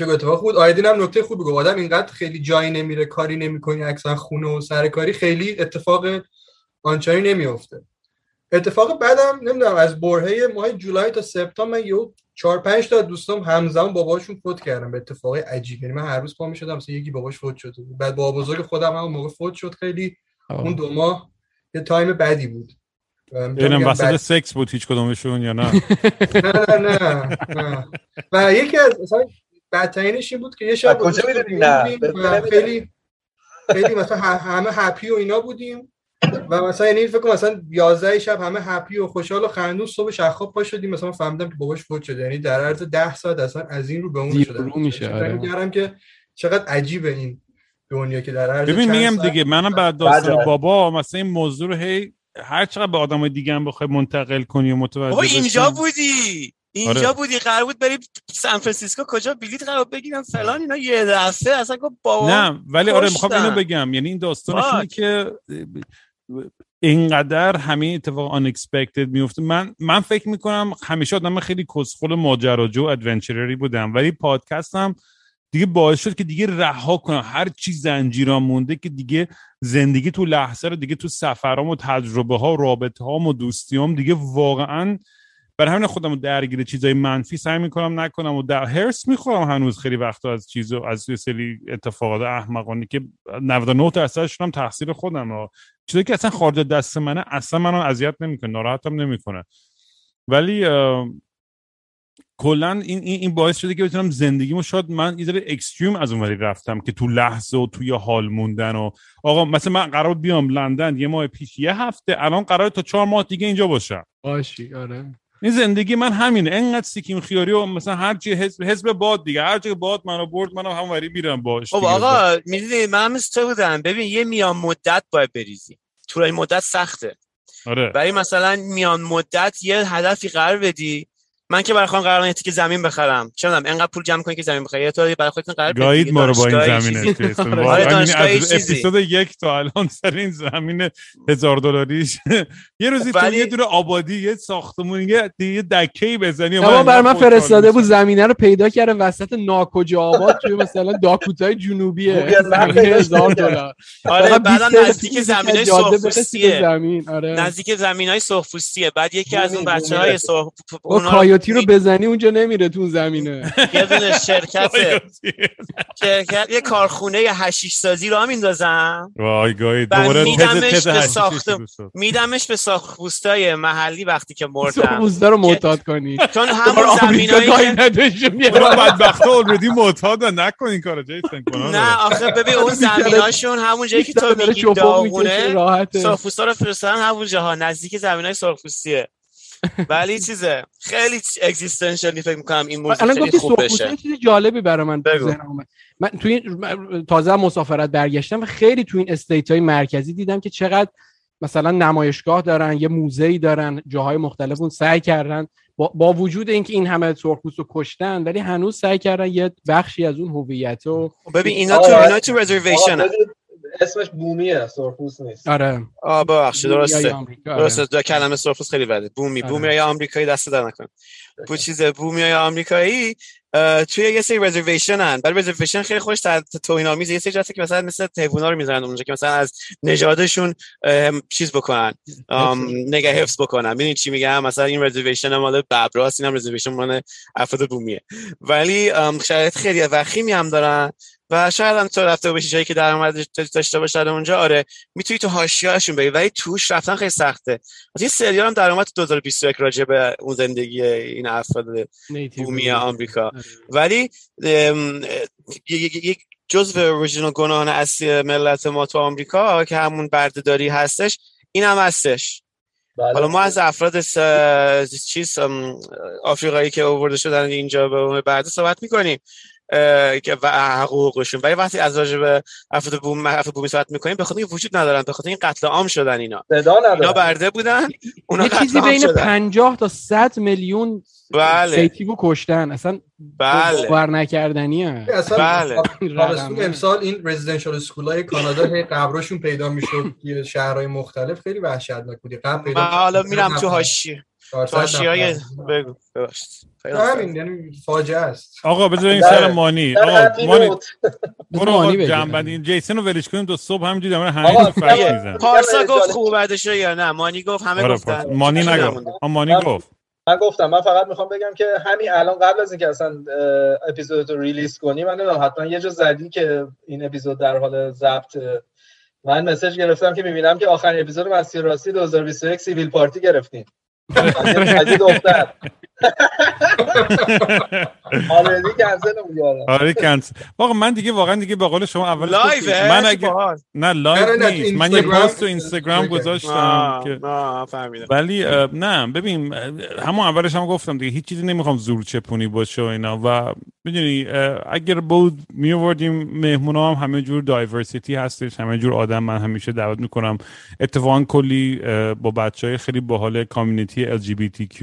میشه اتفاق بود. آیدین هم نکته خوبی گفت آدم اینقدر خیلی جایی نمیره کاری نمی‌کنی اکثرا خونه و سر کاری خیلی اتفاق آنچنانی نمیافته. اتفاق بعدم نمی‌دونم از برهه ماه جولای تا سپتامبر من یه چهار پنج تا دوستام همزمان باباشون فوت کردن به اتفاق عجیب. یعنی من هر روز پا می‌شدم مثلا یکی باباش فوت شد. بعد بابا بزرگ خودم هم موقع فوت شد خیلی. اون دو ماه یه time بدی بود. ببینم وسط سکس بود هیچ کدومشون یا نه نه نه نه. و یکی از مثلا بدترینش این بود که یه شب کجا نه خیلی خیلی مثلا همه happy و اینا بودیم و مثلا یعنی فکر کنم مثلا 11 شب همه happy و خوشحال و خندون صبح شخاب پا شدیم. مثلا فهمیدم که باباش فوت شده. یعنی در عرض 10 ساعت اصلا از این رو به اون شده رو میشه آره. که چقدر عجیبه این دنیا که در عرض ببین میگم دیگه منم بعد داستان بابا مثلا این موضوع رو هی هر چقدر به آدمای دیگه هم بخوای منتقل کنی و متوجه بشی اینجا بودی! اینجا آره. بودی قرار بود بریم سان فرانسیسکو کجا بلیط قرار بگیرم؟ فلان اینا یه دفعه اصلا گفت بابا نه ولی آره می‌خوام اینو بگم. یعنی این داستانش اینه که اینقدر همه اتفاق unexpected میفته من من فکر می‌کنم همیشه آدم خیلی کسخل ماجراجو ادونچرری بودم. ولی پادکستم دیگه باعث شد که دیگه رها کنم. هر چی زنجیران مونده که دیگه زندگی تو لحظه رو دیگه تو سفرام و تجربه ها و رابطه ها و دوستیام دیگه واقعا برای همین خودم درگیر چیزای منفی سعی می‌کنم نکنم و در هرس می‌خورم هنوز خیلی وقتا از چیزو از یه سری اتفاقات احمقانه که 99 درصدش هم تقصیر خودم ها چیزی که اصلا خارج دست منه اصلا منو اذیت نمی‌کنه ناراحتم نمی‌کنه. ولی کلا این این باعث شده که بتونم زندگیمو شاید من یه ذره اکستریم از اونوری رفتم که تو لحظه و توی حال موندن و آقا مثلا من قرار بیام لندن یه ماه پیش یه هفته الان قرار تا چهار ماه دیگه اینجا باشم. باشی آره. این زندگی من همینه. انقدر سیکیم خیاری و مثلا هر چی حزب حزب باد دیگه. هر جای باد منو برد منم هموری میرم باش خب آقا می‌دونی من مثل تو بودم. ببین یه میان مدت باید بریزی. طولانی مدت سخته. آره. برای مثلا میان مدت یه هدفی قرار بدی من که برای خودم قرار که زمین بخرم چه می‌دونم انقدر پول جمع کنی که زمین بخری تو برای خودتون قرار گاید ما رو با این. جیسون. آره، از. اپیزود یک تا الان سر این زمین هزار دلاریش یه روزی تو یه دونه آبادی یه ساختمون یه یه دکه‌ای بزنی من بر من فرستاده بود. زمینه رو پیدا کرده وسط ناکجا آباد توی مثلا داکوتای جنوبیه زمین هزار. دلار آره فقط 20 بعدم دقیقه نزدیک زمین به سرخپوستیه زمین آره نزدیک زمین های سرخپوستیه بعد یکی از اون بومی- بچه کایوتی رو بزنی اونجا نمیره تو اون زمینه. یه دونه شرکت شرکت یه کارخونه حشیش سازی را میندازم. وای بعد دوباره میدمش به. میدمش به ساخپوستای محلی وقتی که مردم. سرخپوستا رو معتاد کنی. چون همون زمینایی که نداشته برو میاره بدبخت اوردی معتادن نکن این کارو گناه نه. آخه ببین اون زمیناشون همون جایی که تو میگی داغونه راحته. سرخپوستا رو فرستادن همون جاها نزدیک زمین های سرخپوستیه ولی چیزه خیلی اگزیستنشالی فکر می‌کنم این موضوع الان خیلی گفتی خوب سرخپوستا بشه. یه چیز جالبی برای من اومد. من توی تازه مسافرت برگشتم و خیلی تو این استیت های مرکزی دیدم که چقدر مثلا نمایشگاه دارن یه موزه‌ای دارن جاهای مختلف اون سعی کردن. با, با وجود اینکه این همه سرخپوست رو کشتن ولی هنوز سعی کردن یه بخشی از اون هویت رو ببین اینا تو اینا تو reservation اسمش بومیه سرخپوست نیست. آره. آه ببخشید درسته. آره. درسته دو کلمه سرخپوست خیلی بده. بومی آره. بومی های آمریکایی دست در نکن بو چیز بومی های آمریکایی توی یه سری reservation هن. برای reservation خیلی خوش توهین آمیز یه سری جاست که مثلا مثل حیونا رو می‌ذارن اونجا که مثلا از نژادشون چیز بکنن. نگه حفظ بکنن. ببینید چی میگم؟ مثلا این reservation مال ببراست این هم reservation مال افراد بومیه. ولی شرایط خیلی وخیمی هم دارن. و شاید هم تو رفته باشی جایی که درآمد داشته باشن اونجا آره می‌تونی تو حاشیه‌اشون بری ولی توش رفتن خیلی سخته از این سریال هم در اومد تو 2021 راجع به اون زندگی این افراد نیتیو بومی. آمریکا آره. ولی یک جزء اوریجینال گناهان اصلی ملت ما تو آمریکا که همون بردهداری هستش این هم هستش بله. حالا ما از افراد س... چیز آفریقایی که آورده شدن اینجا به برده صحبت می‌کنیم و حقوقشون. ولی وقتی از راجع به افراد بوم افراد بومی صحبت می‌کنیم به خاطر اینکه وجود ندارن به خاطر این قتل عام شدن اینا. اینا برده بودن اونا یه چیزی بین شدن. 50 تا 100 میلیون بله. نیتیو کشتن. اصلا بله. باور نکردنیه اصلا بله. امسال این رزیدنشال اسکول های کانادا هی قبرشون پیدا می‌شد توی شهرهای مختلف. خیلی وحشتناک بودی قبل من پیدا حالا میرم تو حاشیه. هاشی حاشیه های بگو ببخشید. همین یعنی فاجعه است. آقا بذار این بله. سر مانی. آقا مانی. برو مانی آقا بگه. جنبندی. این جیسن رو ولش کنیم تا صبح همینجوری در مورد آقا، همین فکر میگم- میزن پارسا گفت. خوب بعدشه یا نه؟ مانی گفت همه آره گفتن. مانی نگفت. مانی گفت. من گفتم من فقط می‌خوام بگم که همین الان قبل از اینکه اصلا اپیزود رو ریلیز کنی من نمی‌دونم حتما یه جا زدی که این اپیزود در حال ضبط. من مسج گرفتم که می‌بینم که آخرین اپیزود مسیر راستی 2021 سیویل پارتی گرفتیم از دختر. already cancel میگردم آره. کنس واقعا من دیگه واقعا دیگه به قول شما اول live ه من اگه. نه live نیست. من یه پست تو اینستاگرام. گذاشتم که فهمیدم. ولی نه ببین همون اولش هم گفتم دیگه هیچ چیزی نمی‌خوام زور چپونی باشه و اینا. و می‌دونی اگر بود میوردیم مهمونا هم همه جور diversity هستش همه جور آدم من همیشه دعوت می‌کنم. اتفاقا کلی با بچه های خیلی باحال کامیونیتی LGBTQ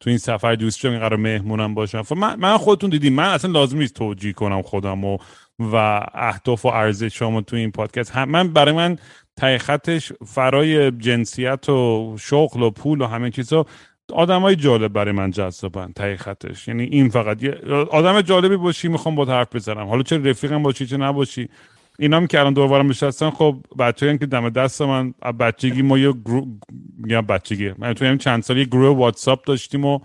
تو این سفر دوست دارم قرار مهمونم باشم خب من, خودتون دیدیم من اصلا لازم نیست توجیه کنم خودم و و اهداف و ارزش شما تو این پادکست. هم من برای من ته خطش فرای جنسیت و شغل و پول و همه چیزا آدم های جالب برای من جذابن ته خطش. یعنی این فقط آدم جالبی باشی می‌خوام با حرف بزنم. حالا چه رفیقم باشی چه نباشی. اینا هم که الان دورورم نشستن خب بچه که دم دست من بچگی ما یه گرو... میگم بچگی من تو همین چند سال یه گروه واتساپ داشتیم و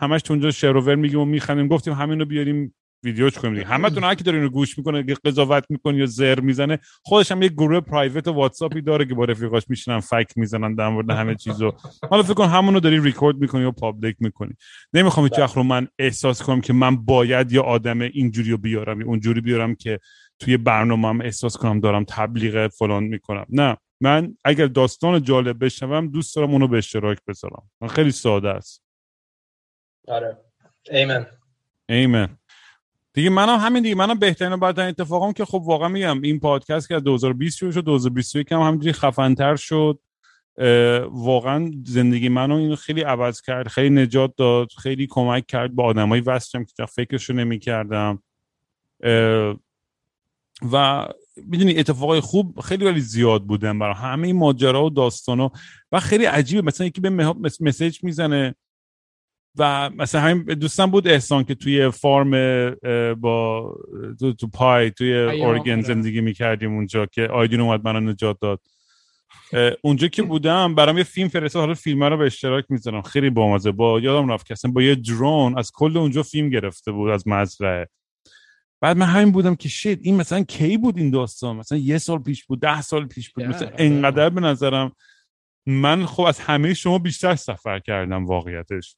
همش تو اونجا شروور میگیم و میخندیم گفتیم همین رو بیاریم ویدیوش کنیم دیگه. همتون هر کی داره اینو گوش می‌کنه که قضاوت می‌کنه یا زر می‌زنه خودش هم یه گروه private واتساپی داره که با رفیقاش میشینن فک می‌زنن در مورد همه چیزو حالا فکر کن همونو داری ریکورد می‌کنی و public می‌کنی. نمی‌خوام هیچ رو من احساس کنم که من باید یا آدم اینجوری بیارم یا اونجوری بیارم که توی برنامه هم احساس کنم دارم تبلیغ فلان می‌کنم. نه من اگر داستان جالب بشنوم دوست دارم اونو به اشتراک بذارم. من خیلی ساده است. آره. ایمن ایمن دیگه منم همین دیگه منم بهترین و بدترین اتفاقم که خب واقعا میگم این پادکست که از 2020 شروع شد 2021 هم همینجوری خفنتر شد. واقعا زندگی منو اینو خیلی عوض کرد خیلی نجات داد خیلی کمک کرد با آدمایی وصلم که فکرشو نمی کردم و می‌دونی اتفاقای خوب خیلی ولی زیاد بودن برای همه ماجرا و داستانا و خیلی عجیبه. مثلا یکی به مسیج می‌زنه و مثلا همین دوستم بود احسان که توی فارم با تو, تو پای توی اورگن زندگی می‌کردیم اونجا که آیدین اومد منو نجات داد. اونجا که بودم برام یه فیلم فرستاد حالا فیلم رو به اشتراک می‌ذارم. خیلی بامزه. با یادم رفت که با یه درون از کل اونجا فیلم گرفته بود از مزرعه. بعد من همین بودم که شید این مثلا کی بود این داستان؟ مثلا یه سال پیش بود ده سال پیش بود. مثلا انقدر به نظرم من خب از همه شما بیشتر سفر کردم واقعیتش.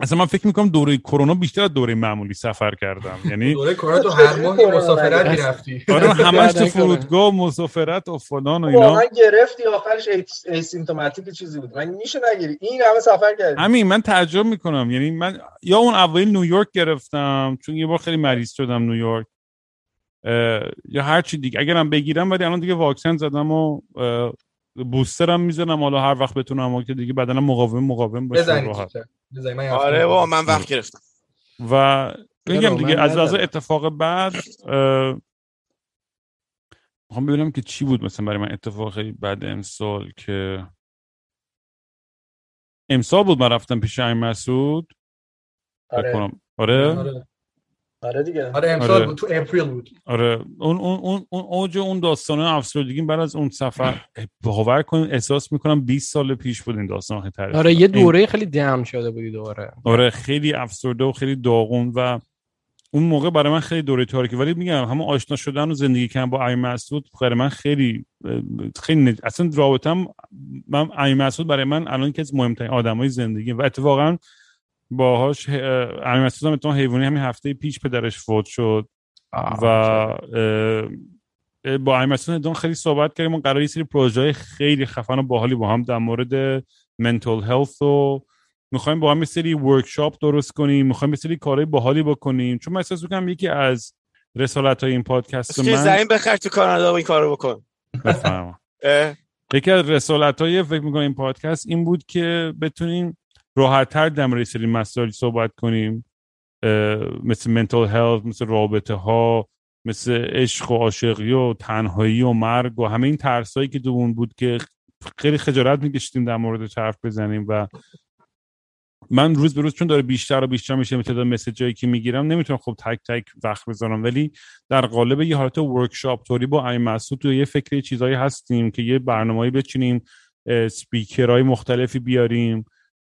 اصلا من فکر می‌کنم دوره کرونا بیشتر از دوره معمولی سفر کردم. یعنی دوره کرونا تو هر ماه مسافرت می‌رفتی. آره همش تو فرودگاه مسافرت و فلان و اینا. واقعا گرفتی آخرش اسیمتوماتیک چیزی بود. من میشه نگیری؟ این همه سفر کردی. همین من تعجب می‌کنم. یعنی من یا اون اوایل نیویورک گرفتم چون یه بار خیلی مریض شدم نیویورک. یا هر چی دیگه. اگرم بگیرم ولی الان دیگه واکسن زدم و بوسترم می‌زنم. حالا هر وقت بتونم که دیگه بدنم مقاوم مقاوم باشه آره با من وقت گرفتم. و بگم دیگه از از اتفاق بعد می‌خوام ببینم که چی بود مثلا برای من اتفاق خیلی بعد امسال که امسال بود. من رفتم پیش این مسعود. آره. آره, آره. آره دیگه. آره امسال آره. بود تو اپریل بود. آره. اون اون اون اون اوج اون داستان افسردگی بعد از اون سفر باور کنید احساس می‌کنم 20 سال پیش بود این داستان خیلی آره یه دوره خیلی دم شده بودی دوباره. آره خیلی افسرده و خیلی داغون و اون موقع برای من خیلی دوره تاریکی. ولی میگم همون آشنا شدن و زندگی کردن با ای مسعود برای من خیلی خیلی اصلا رابطم من ای مسعود برای من الان که از مهمترین آدمای زندگی و اتفاقا باهاش امیر مسعود هم حیوانی همین هفته پیش پدرش فوت شد و با امیر مسعود خیلی صحبت کردیم. قرار یه سری پروژه خیلی خفن و باحالی با هم در مورد منتال هلت و می‌خوایم با هم یه سری ورکشاپ درست کنیم. می‌خوایم یه سری کارهای باحالی بکنیم. چون من احساس می‌کنم یکی از رسالت های این پادکست من زمین بخر تو کانادا این کارو بکن. یکی از رسالت های فکر می‌کنم این پادکست این بود که بتونیم راحتتر در مورد سری مسائل صحبت کنیم. مثل منتال هلت مثل رابطه ها مثل عشق و عاشقی و تنهایی و مرگ و همه این ترسایی که دوون بود که خیلی خجالت میکشیدیم در مورد حرف بزنیم و من روز به روز چون داره بیشتر و بیشتر میشه تعداد مسیجایی که می‌گیرم نمی‌تونم خب تک تک وقت بذارم. ولی در قالب یه حالت ورکشاپ توری با این مسعود تو یه فکری چیزایی هستیم که یه برنامه‌ای بچینیم سپیکرهای مختلفی بیاریم.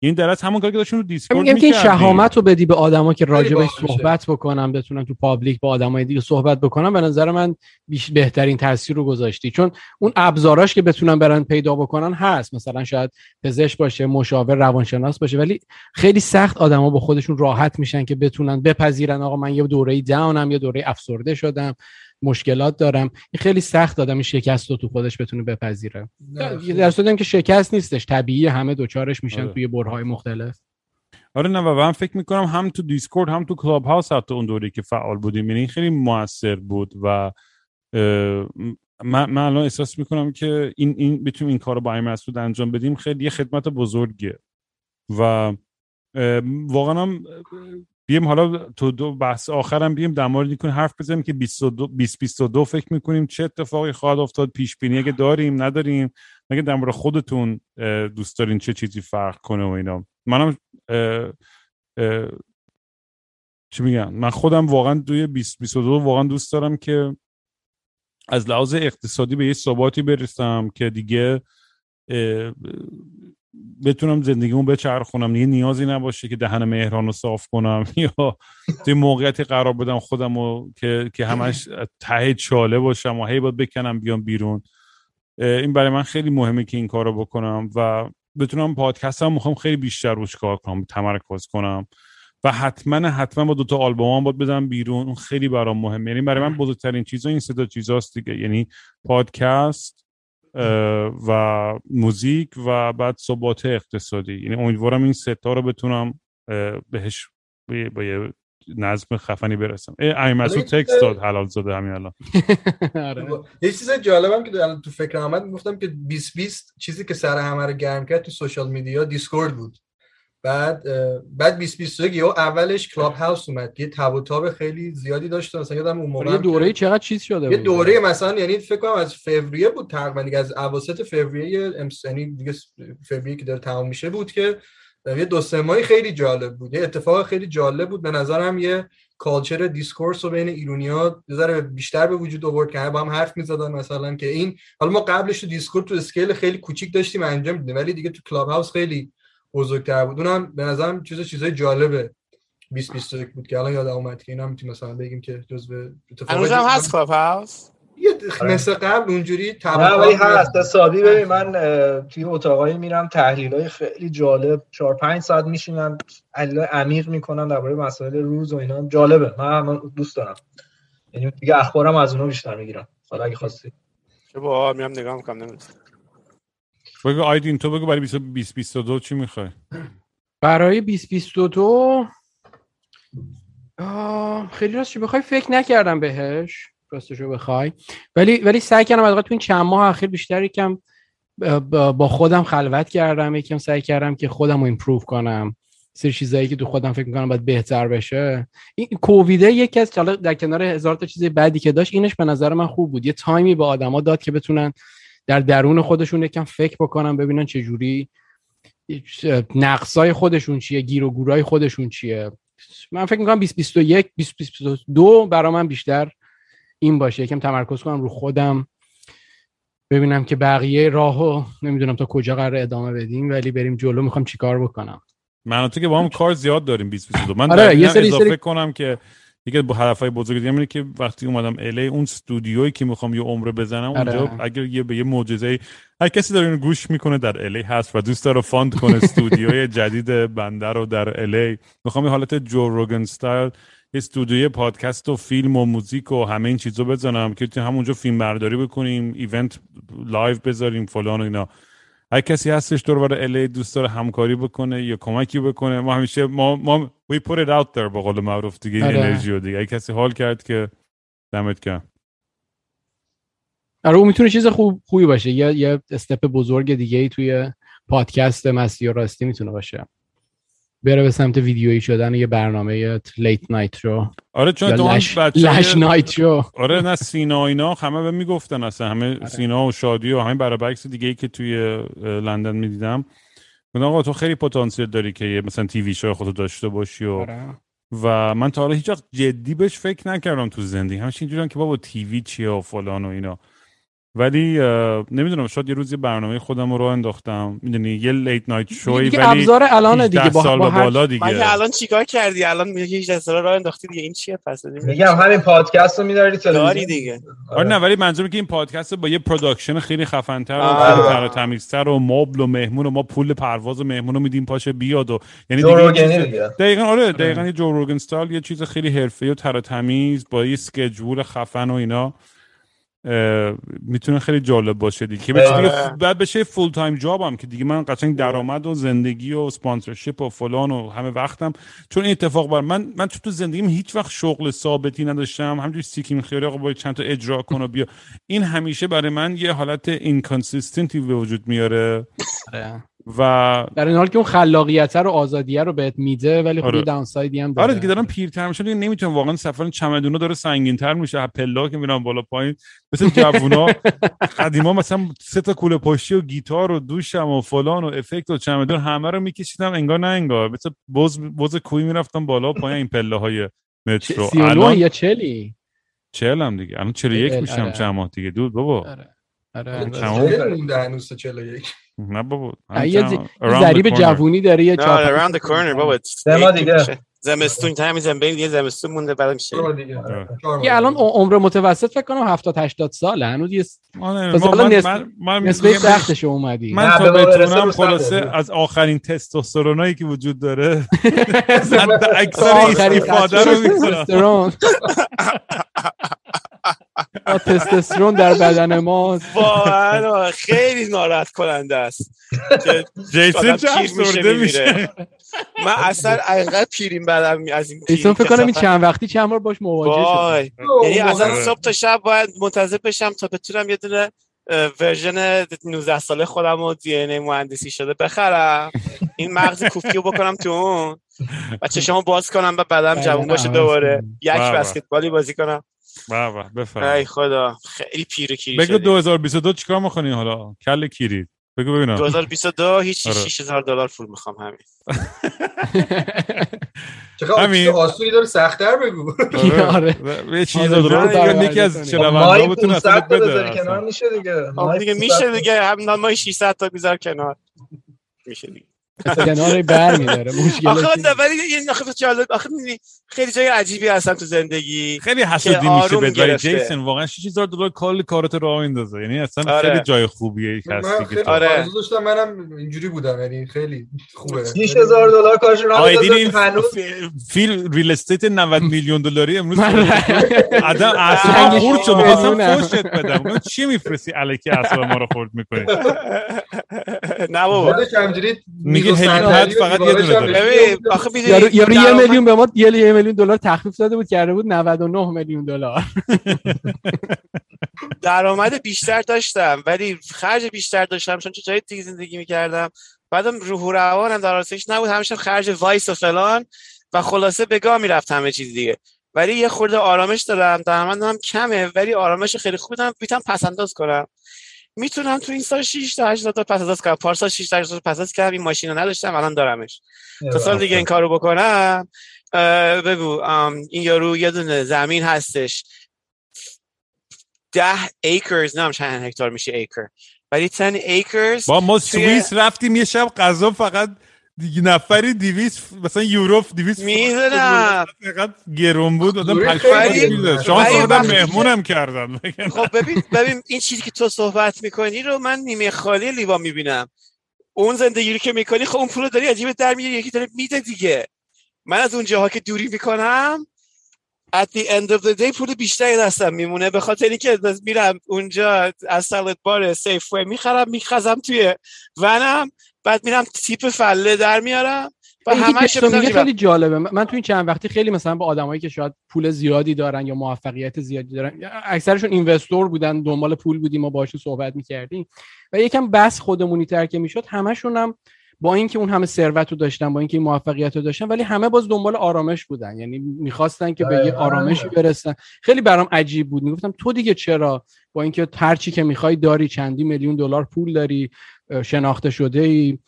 این در همون کاری که داشتیم رو دیسکورد میگم که شهامت رو بدی به آدما که راجبش صحبت بکنن بتونن تو public با آدمای دیگه صحبت بکنن به نظر من بیش بهترین تاثیر رو گذاشتی. چون اون ابزاراش که بتونن برن پیدا بکنن هست. مثلا شاید پزشک باشه مشاور روانشناس باشه ولی خیلی سخت آدما با خودشون راحت میشن که بتونن بپذیرن. آقا من یه دوره down م یه دوره افسرده شدم. مشکلات دارم. این خیلی سخت دادم این شکست رو تو خودش بتونه بپذیره. در صورتی که شکست نیستش طبیعی همه دوچارش میشن آره. توی برهای مختلف. آره نه و من فکر می‌کنم هم تو دیسکورد هم تو کلاب هاوس حتی اون دوری که فعال بودیم. یعنی خیلی موثر بود و من, من الان احساس می‌کنم که این این بتونیم این کار رو با این مسعود انجام بدیم. خیلی یه خدمت بزرگیه. و واقعا هم بیم حالا تو دو بحث آخرم بیم در مورد حرف بزنیم که 22 2022 فکر می‌کنیم چه اتفاقی خواهد افتاد پیش بینی اگه داریم نداریم مگه در مورد خودتون دوست دارین چه چیزی فرق کنه و اینا. منم چی میگم من خودم واقعا دوی 2022 واقعا دوست دارم که از لحاظ اقتصادی به یه ثباتی برسم که دیگه بتونم زندگیمو بچرخونم. دیگه نیازی نباشه که دهن مهران رو صاف کنم. یا توی موقعیتی قرار بدم خودم رو که, که همش ته چاله باشم و هی باید بکنم بیام بیرون. این برای من خیلی مهمه که این کار رو بکنم و بتونم پادکست هم می‌خوام خیلی بیشتر روش کار کنم تمرکز کنم و حتما حتما با دوتا آلبوم هم باید بدم بیرون. اون خیلی برام مهمه. یعنی برای من بزرگترین چیزا این صدا چیزاست دیگه. یعنی پادکست و موزیک و بعد ثبات اقتصادی. یعنی امیدوارم این ستا رو بتونم بهش با یه نظم خفنی برسم. ای مسعود text داد حلال زاده همین الان. آره. یه چیز جالبم که تو فکر آمد گفتم که 2020 چیزی که سر همه رو گرم کرد تو social media دیسکورد بود. بعد بعد 2021 یهو اولش کلاب هاوس اومد یه تب و تاب خیلی زیادی داشت مثلا یادم اون موقع یه هم که- دوره چقدر چیز شده یه دوره مثلا یعنی فکر کنم از فوریه بود تقریبا دیگه از اواسط فوریه یعنی دیگه فوریه که داره تمام میشه بود که یه دو سه ماهی خیلی جالب بود. یه اتفاق خیلی جالب بود. به نظرم یه culture discourse رو بین ایرونیا ذره بیشتر به وجود آورد که با هم حرف می‌زدن مثلا که این حالا ما قبلش تو دیسکورد تو scale خیلی کوچیک داشتیم انجام میدیم ولی دیگه تو کلاب هاوس خیلی بزرگتر بود. اونم به نظرم چیز چیزای جالبه. 2021 بود که الان یادم اومد که اینا می‌تونیم مثلا بگیم که جزء اتفاقات هنوزم هست کلاب هاوس یه مثل قبل اونجوری نه تبا ولی هست. حسابی ببین من توی اتاقایی میرم تحلیل های خیلی جالب. 4 5 ساعت میشینم تحلیل عمیق می‌کنم درباره مسائل روز و اینا. جالبه. من من دوست دارم. یعنی دیگه اخبارم از اونها بیشتر می‌گیرم. حالا اگه خواستی. چه با میرم نگاه می‌کنم نمی‌دونم. بگو آیدین تو بگو برای 2022 چی می‌خوای؟ برای 2022 آه، خیلی راستش بخوای؟ فکر نکردم بهش. راستشو بخوای. ولی ولی سعی کردم از تو این چند ماه اخیر بیشتر یکم با خودم خلوت کردم یکم سعی کردم که خودم رو ایمپروو کنم. سری چیزایی که تو خودم فکر می‌کنم باید بهتر بشه. این کوویده یکی از در کنار هزار تا چیز بعدی که داشت اینش به نظر من خوب بود. یه تایمی به آدما داد که بتونن در درون خودشون یکم فکر بکنن ببینن چه جوری نقصای خودشون چیه گیر و گورای خودشون چیه. من فکر می‌کنم 2021 2022 برای من بیشتر این باشه. یکم تمرکز کنم رو خودم ببینم که بقیه راهو. نمی‌دونم تا کجا قرار ادامه بدیم ولی بریم جلو می‌خوام چیکار بکنم. من تو که با هم کار زیاد داریم 2022 من آره یه سری- اضافه سری- کنم که یکی از هدفهای بزرگ دیگه اینه که وقتی اومدم الی اون استودیویی که می‌خوام یه عمره بزنم آره. اونجا اگر یه به یه معجزه هر کسی داره اینو گوش می‌کنه در LA هست و دوست داره fund کنه استودیوی جدید بنده رو در LA می‌خوام یه حالت جو روگن استایل یه استودیوی پادکست و فیلم و موزیک و همه این چیزا بزنم که همونجا فیلم برداری بکنیم event live بذاریم فلان و اینا هر کسی هستش دور بر LA دوست داره همکاری بکنه یا کمکی بکنه ما همیشه ما ما we put it out there به قول معروف دیگه آره. انرژی رو دیگه. هر کسی حال کرد که دمت گرم. آره اون می‌تونه چیز خوب خوبی باشه. یه یه استپ بزرگ دیگه ای توی پادکست مستی و راستی می‌تونه باشه. بره به سمت ویدیویی شدن یه برنامه لیت نایت شو آره چون تو لش, لش نایت شو آره نه سینا اینا همه به می‌گفتن اصلا. همه سینا و شادی و همین برابکس دیگه ای که توی لندن می‌دیدم. گفتن آقا تو خیلی پتانسیل داری که مثلا تیوی شو خودت داشته باشی و آره. و من تا حالا هیچ وقت جدی بهش فکر نکردم تو زندگی. همش اینجوریام که بابا TV چیه و فلان و اینا. ولی نمی‌دونم شاید یه روز یه برنامه خودم رو انداختم. می‌دونی یه late night show ی دیگه ولی ابزار الان 18 دیگه با, سال با هر- بالا دیگه. مگه الان چیکار کردی؟ الان میگه 18 ساله راه انداختی دیگه این چیه پس؟ میگم همین پادکست رو میداری تلویزیون. دیگه. آره. نه ولی منظورم که این پادکست با یه production خیلی خفن‌تر و آره. تر و تمیزتر و مبل و مهمون و ما پول پرواز و مهمون رو میدیم پاشه بیاد و یعنی دیگه. دقیقا آره دقیقا یه جو روگن استایل یه چیز خیلی حرفه‌ای و تر و تمیز با یه schedule خفن و اینا. می‌تونه خیلی جالب باشه دیگه که بشه آره. دیگه بعد بشه full-time job م که دیگه من قشنگ درآمد و زندگی و sponsorship و فلان و همه وقتم چون این اتفاق بر من من تو زندگیم هیچ وقت شغل ثابتی نداشتم همینجوری سیکیم خیاری آقا باید چند تا اجرا کن و بیا این همیشه برای من یه حالت inconsistency به وجود میاره آره. و در این حال که اون خلاقیت رو آزادیه رو بهت میده ولی خب آره. یه داونسایدی هم داره. آره دیگه دارم پیرتر میشم دیگه نمی‌تونم واقعا سفر چمدونا داره سنگین‌تر میشه پلا که میرم بالا پایین مثل جوونا. قدیما مثلا سه تا کوله پشتی و گیتار و دوشم و فلان و افکت و چمدون همه رو میکشیدم انگار نه انگار. مثل بز بز کوی می‌رفتم بالا پایین این پله های مترو 39 الان یا چلی چهلم دیگه. الان 41 ال- میشم آره. چند ماه دیگه. دود بابا. آره. آره مونده هنوز تا 41 نه بابا آره. ضریب corner. جوونی داره یه پنج around the corner بابا سه دیگه. زمستون تایم زنبین یه زمستون مونده بعد میشه آره. یه الان. عمر متوسط فکر کنم 70 80 ساله هنوز یه آره، من- سختش اومدی من تا برسه بتونم خلاصه. از آخرین تستوسترونایی که وجود داره اکثر استفاده رو می‌کنم تستوسترون آه، تستوسترون در بدن ما واقعا خیلی ناراحت کننده است جیسون چه افسرده. میشه؟ من اصلا انقدر پیریم بعدم از این ایسون فکر کنم این. چند وقتی چند بار باش مواجه شد. یعنی اصلا صبح تا شب باید منتظر بشم تا بتونم یه دونه ورژن 19 ساله خودم رو دی ای مهندسی شده بخرم. این مغز کوفتی رو بکنم تو اون. و چشمو باز کنم و بعدم بله، جوون نه، باشه دوباره. یک بله. بسکتبالی بازی کنم. به به ای بفرمایید خدا خیلی پیر و کیری بگو شدیم 2022 چیکار می‌کنی حالا کل کیرید بگو ببینم 2022 هیچ آره. 6000 دلار پول می‌خوام همین چقدر همین. چیز آسونی داره سختتر بگو آره. یه چیزی آره، بگن یکی از. شنوندا بتونه اصلا 500 تا بده بذاری اصلا. کنار میشه دیگه خب دیگه 500 میشه. دیگه هم مای 600 تا بیزار کنار میشه دیگه کنار بر میداره مشکل آخه ولی این آخه جالب آخه خیلی جای عجیبی هستن تو زندگی خیلی حسودی میشه ولی گرفته. جیسن واقعا 6000 دلار کال کارت راه میندازه یعنی اصلا آره. خیلی جای خوبیه هستی که تو. آره. داشتم منم اینجوری بودم یعنی خیلی خوبه 60000 دلار کارش رو ف- فیل ریل استیت 90 میلیون دلاری امروز آدم اصلا خورد شد می‌خواستم. فوشت بدم چی میفرستی الکی اعصاب ما رو خورد می‌کنی نه بابا خودش همجوری میگه و هلیپد فقط یه دونه داره. یارو یه میلیون به ما یه یه میلیون دلار تخفیف داده بود کرده بود 99 میلیون دلار. درآمد بیشتر داشتم ولی خرج بیشتر داشتم چون تو جای دیگه زندگی می‌کردم. بعدم روح و روانم در آسایش نبود همیشه خرج وایس و فلان و خلاصه به گاه می‌رفت همه چیز دیگه. ولی یه خورده آرامش دارم درآمدم هم کمه ولی آرامش خیلی خوبی دارم می‌تونم پس انداز کنم. می‌تونم تو این سال 6 تا 8 تا پس انداز کنم پارسال 6 تا 8 تا پس انداز کردم این ماشین رو نداشتم الان دارمش. تا سال دیگه این کارو بکنم بگو این یارو یه دونه زمین هستش. ده acres نه چند هکتار میشه acre ولی 10 acres با ما سوئیس رفتیم یه شب غذا فقط نفری 200 مثلا یورو 200 می‌دونم. فقط گرون بود آدم خیلی- می‌ریزه. شانس آوردن وقتی که- مهمونم کردن. خب ببین ببین این چیزی که تو صحبت می‌کنی رو من نیمه خالی لیوا می‌بینم. اون زندگی رو که می‌کنی خب اون پول رو داری عجیب در میاری یکی داره میده دیگه. من از اون جاها که دوری می‌کنم at the end of the day پول بیشتری دستم میمونه. به خاطر اینکه میرم اونجا از سالت بار سیف وی می‌خرم میخزم توی ونم. بعد میرم تیپ فله در میارم و همش خیلی جالبه. من تو این چند وقتی خیلی مثلا با آدمایی که شاید پول زیادی دارن یا موفقیت زیادی دارن یا اکثرشون اینوستور بودن دنبال پول بودیم ما باشون صحبت می‌کردیم و یکم بس خودمونی تر که می‌شد همشون هم با اینکه اون همه ثروت رو داشتن با اینکه این موفقیت رو داشتن ولی همه باز دنبال آرامش بودن. یعنی می‌خواستن که به یه دقیقاً. آرامشی برسن. خیلی برام عجیب بود. می‌گفتم تو دیگه چرا با اینکه هر چی که می‌خوای داری چندی میلیون دلار پول داری شناخته شده ای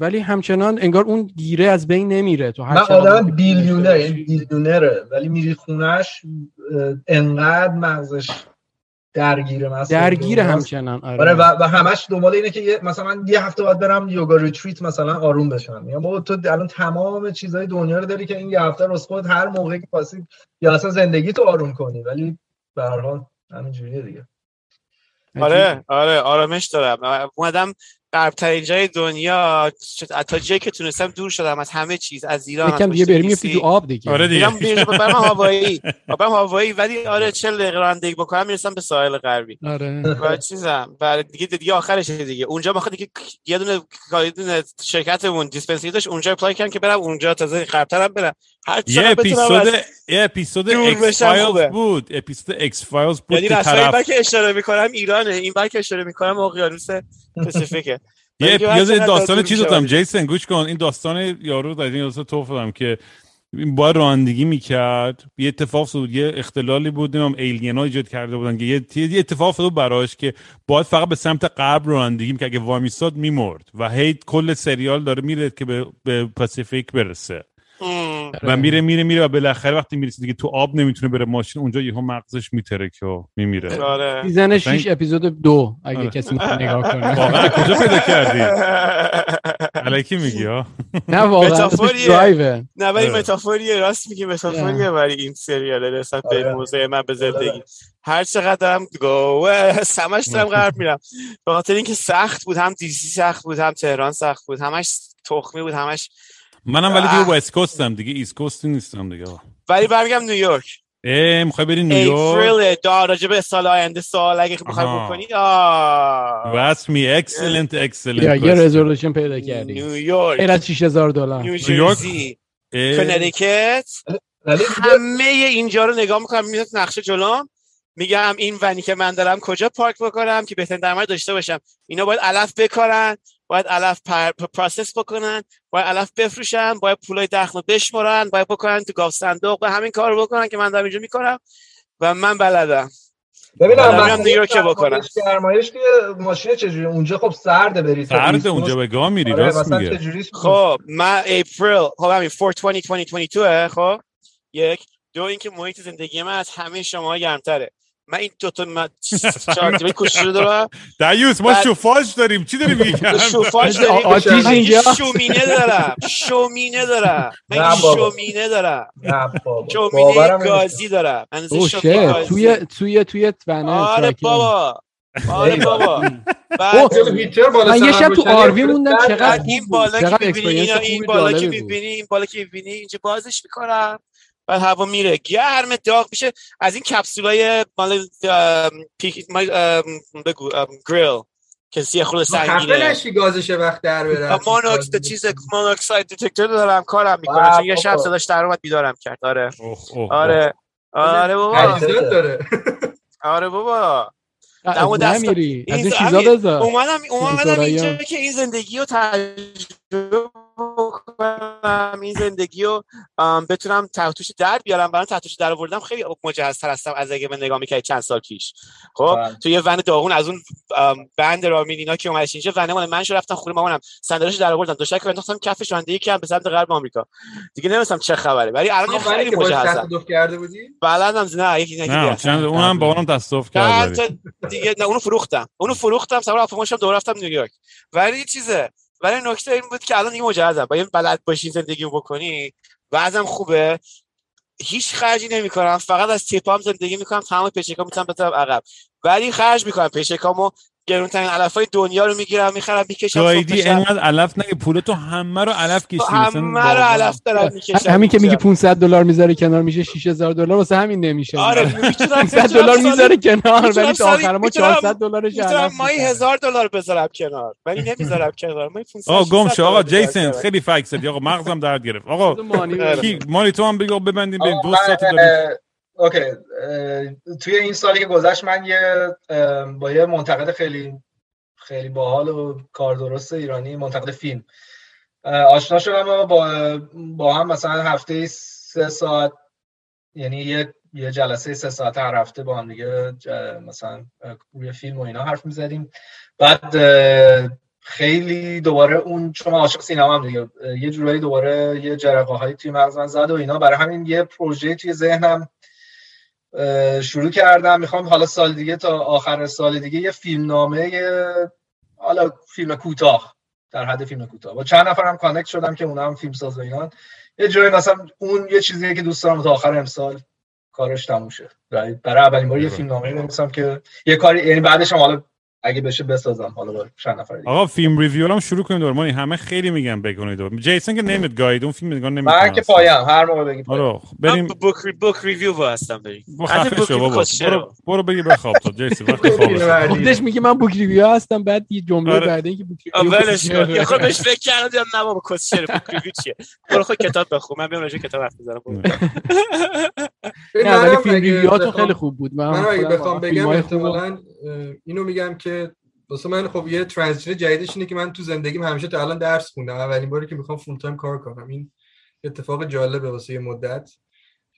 ولی همچنان انگار اون گیره از بین نمیره. تو هر من آدم بیلیونر یعنی. بیلیونره ولی میری خونش انقدر مغزش درگیره مثلا درگیر. همچنان آره, آره و, و همش دنبال اینه که یه مثلا من یه هفته باید برم یوگا ریتریت مثلا آروم بشم. میگم بابا تو الان تمام چیزهای دنیا رو داری که این یه هفته رو خود هر موقعی که پاسی یا اصلا زندگی تو آروم کنی. ولی به هر حال همینجوریه دیگه. آره آره آرامش دارم. اومدم غربترین جای دنیا تا جایی که تونستم دور شدم از همه چیز از ایران یکم دیگه بریم. تو آب دیگه. آره دیگه. برم هوایی. برم هوایی ولی آره چه دقیقه رانندگی بکنم می‌رسم به ساحل غربی. آره. و چیزم. و دیگه دیگه آخرشه دیگه. اونجا می‌خواد دیگه یه دونه یه دونه شرکتمون dispensary داشت اونجا apply کردم که برم اونجا تازه غربترم برم. یه اپیزود یه اپیزود X. Files بود. اپیزود X Files بود یعنی که این طرف که اشاره می‌کنم ایرانه. این که اشاره می‌کنم اقیانوس Pacific ه یه که چقدر داستان چیز میشه دادم. جیسن گوش کن. این داستان یارو در این داستان توف دادم که این باید رانندگی می‌کرد. یه اتفاق افتاد یه اختلالی بود. نمی‌دونم alien ها ایجاد کرده بودن که یه یه اتفاق افتاد براش که باید فقط به سمت غرب رانندگی می‌کرد. اگه وامیستاد میمرد و هی کل سریال داره میره که به, به Pacific برسه. و میره میره میره و بالاخره وقتی می‌رسه دیگه تو آب نمی‌تونه بره ماشین اونجا یهو مغزش میترکه و میمیره. آره. season اصلا 6 اپیزود دو اگه آره. کسی نگاه کنه. واقعا کجا پیدا کردی؟ الکی میگی ها نه واقعا. متافوریه. نه ولی آره. متافوریه. راست میگی متافوریه برای این سریال. نسبت به آره. موضوع من به زندگی. هر چقدر دارم گوه سمش دارم غرب میرم. به خاطر اینکه سخت بود هم دیسی سخت بود هم تهران سخت بود همش تخمی بود همش منم ولی دیگه. وست کوستم دیگه ایست کوستی نیستم دیگه. ولی برمیگم نیویورک اه می‌خوای بری نیویورک دا راجع به سال آینده سال اگه بخوای. بکنی. آه. رسمی excellent یا یه excellent resolution پیدا کردی. نیویورک غیر از 6000 دلار. نیوجرسی کنتیکت همه اینجا رو نگاه می‌کنم میاد نقشه جلوم. میگم این van ی که من دارم کجا پارک بکنم که بهترین درآمد داشته باشم. اینا باید علف بکارن. باید علف پر... پر- process بکنن باید علف بفروشن باید پولای دخل رو بشمرن باید بکنن تو گاوصندوق و همین کار رو بکنن که من دارم اینجا می‌کنم و من بلدم. ببینم من میام نیویورک بکنم. گرمایش که ماشین چجوری اونجا خب سرده بری تا سرد ایست اونجا به گاه میری آره، راست میگه. خب من اپریل خب همین 420 2022 خب. یک. دو اینکه محیط زندگی من از همه شما گرمتره. من این دو تا من چهار تیمه کوچولو دارم. دیوس ما شوفاژ داریم چی داری میگی شوفاژ داریم. اینجا. شومینه دارم. شومینه دارم. من. شومینه دارم. شومینه. گازی دارم. توی توی توی آره. بابا. آره بابا. من یه شب تو آروی موندم. چقدر این بالا چقدر که می‌بینی این بالا که. می‌بینی این بالا که می‌بینی اینجا بازش می‌کنم. بعد هوا میره. گرم داغ میشه. از این کپسولای مال پیک بگو گریل که سیه خود خفه سنگینه. نشی گازش وقت در بره مونوکس چیز مونوکساید دیتکتور دارم کارم می‌کنه چون یه شب. صداش در اومد بیدارم کرد. آره. آره. آره بابا. داره. آره بابا. از دم و دست- نمیری. از این چیزا. بذار. اومدم اومدم اینجا. که این زندگی رو تجربه بکنم این زندگی رو بتونم تحت توش در بیارم. برای تحت توش در آوردم خیلی مجهزتر هستم از اگه من نگاه می‌کردی چند سال پیش. خب بله. تو یه ون داغون از اون بند رامین اینا که اومدش اینجا ون مال من شو رفتم خونه مامانم. صندلیش در آوردم. دوشک رو انداختم کفش رانندگی کردم به سمت غرب آمریکا. دیگه نمیستم چه خبره. ولی الان خیلی مجهزم کرده بودی؟ بلدم نه یکی یکی نه دیگه. چند اونم با اونم تصادف چند کرد تا دیگه نه اونو فروختم. اونو فروختم سوار هواپیما شدم دوباره رفتم نیویورک. ولی چیزه ولی نکته این بود که الان دیگه مجهزم باید بلد باشی زندگی بکنی وضعم خوبه. هیچ خرجی نمی‌کنم. فقط از تیپام زندگی می‌کنم. تمام پیچکام می‌تونم بذارم عقب. ولی خرج می‌کنم. پیچکامو گرونترین علفای دنیا رو می‌گیرم می‌خرم می‌کشم گایدی انقدر علف نگه پول تو همه رو علف مثلا همه رو. علف دارم می‌کشم همین که میگی 500 دلار می‌ذاره کنار میشه 6000 دلار واسه همین نمیشه. آره می‌تونم 500 دلار می‌ذاره کنار ولی تا آخر ما میتونم- 400 دلارش می‌تونم علف مایی می‌کنه. هزار دلار بذارم کنار ولی نمی‌ذارم کنار. مایی 500 آقا گم 600 شو آقا جیسن. خیلی فکس آقا مغزم درد گرفت. آقا مانی تو هم بگو ببندیم بریم. دو ساعت داریم. اوکی توی این سالی که گذشت من یه با یه منتقد خیلی خیلی باحال و کار درست ایرانی منتقد فیلم آشنا شدم با با هم مثلا هفته سه ساعت یعنی یه یه جلسه سه ساعته هر هفته با هم دیگه مثلا روی فیلم و اینا حرف می‌زدیم. بعد خیلی دوباره اون چون عاشق سینما هم دیگه یه جورایی دوباره یه جرقه هایی توی مغز من زد و اینا. برای همین یه پروژه توی ذهنم شروع کردم. می‌خوام حالا سال دیگه تا آخر سال دیگه یه فیلم نامه حالا فیلم کوتاه در حد فیلم کوتاه. با چند نفرم connect شدم که اونا هم فیلم ساز و یه جایی مثلا اون یه چیزیه که دوست دارم تا آخر امسال کارش تموم شه. برای برای اولین بار یه فیلم نامه بنویسم که یه کاری یعنی بعدش هم حالا اگه بشه بسازم. حالا با چند نفر دیگه. آقا film review هم شروع کنیم دوباره. مانی همه خیلی میگن بکنید جیسن که نمیاد گاید اون فیلم نگاه نمی‌کنه من که پایم. هر موقع بگید. آره من بریم بوک بوک ریویو با هستم بریم. بابا. برو برو بگی بخواب تو جیسن وقت خواب. خودش میگه من book review هستم بعد یه جمله آره. بعدی که book review ولش کن. کشیده. یه خود بهش فکر کردم دیدم نه بابا book review چیه؟ برو خود کتاب بخون. من بیام راجع کتاب حرف. ببین، نه ولی فیلم خیلی خوب بود. من من اگه بخوام بگم احتمالاً اینو میگم که واسه من خب یه transition جدیدش اینه که من تو زندگیم همیشه تا الان درس خوندم. اولین باری که می‌خوام full time کار کنم. این اتفاق جالبه واسه یه مدت.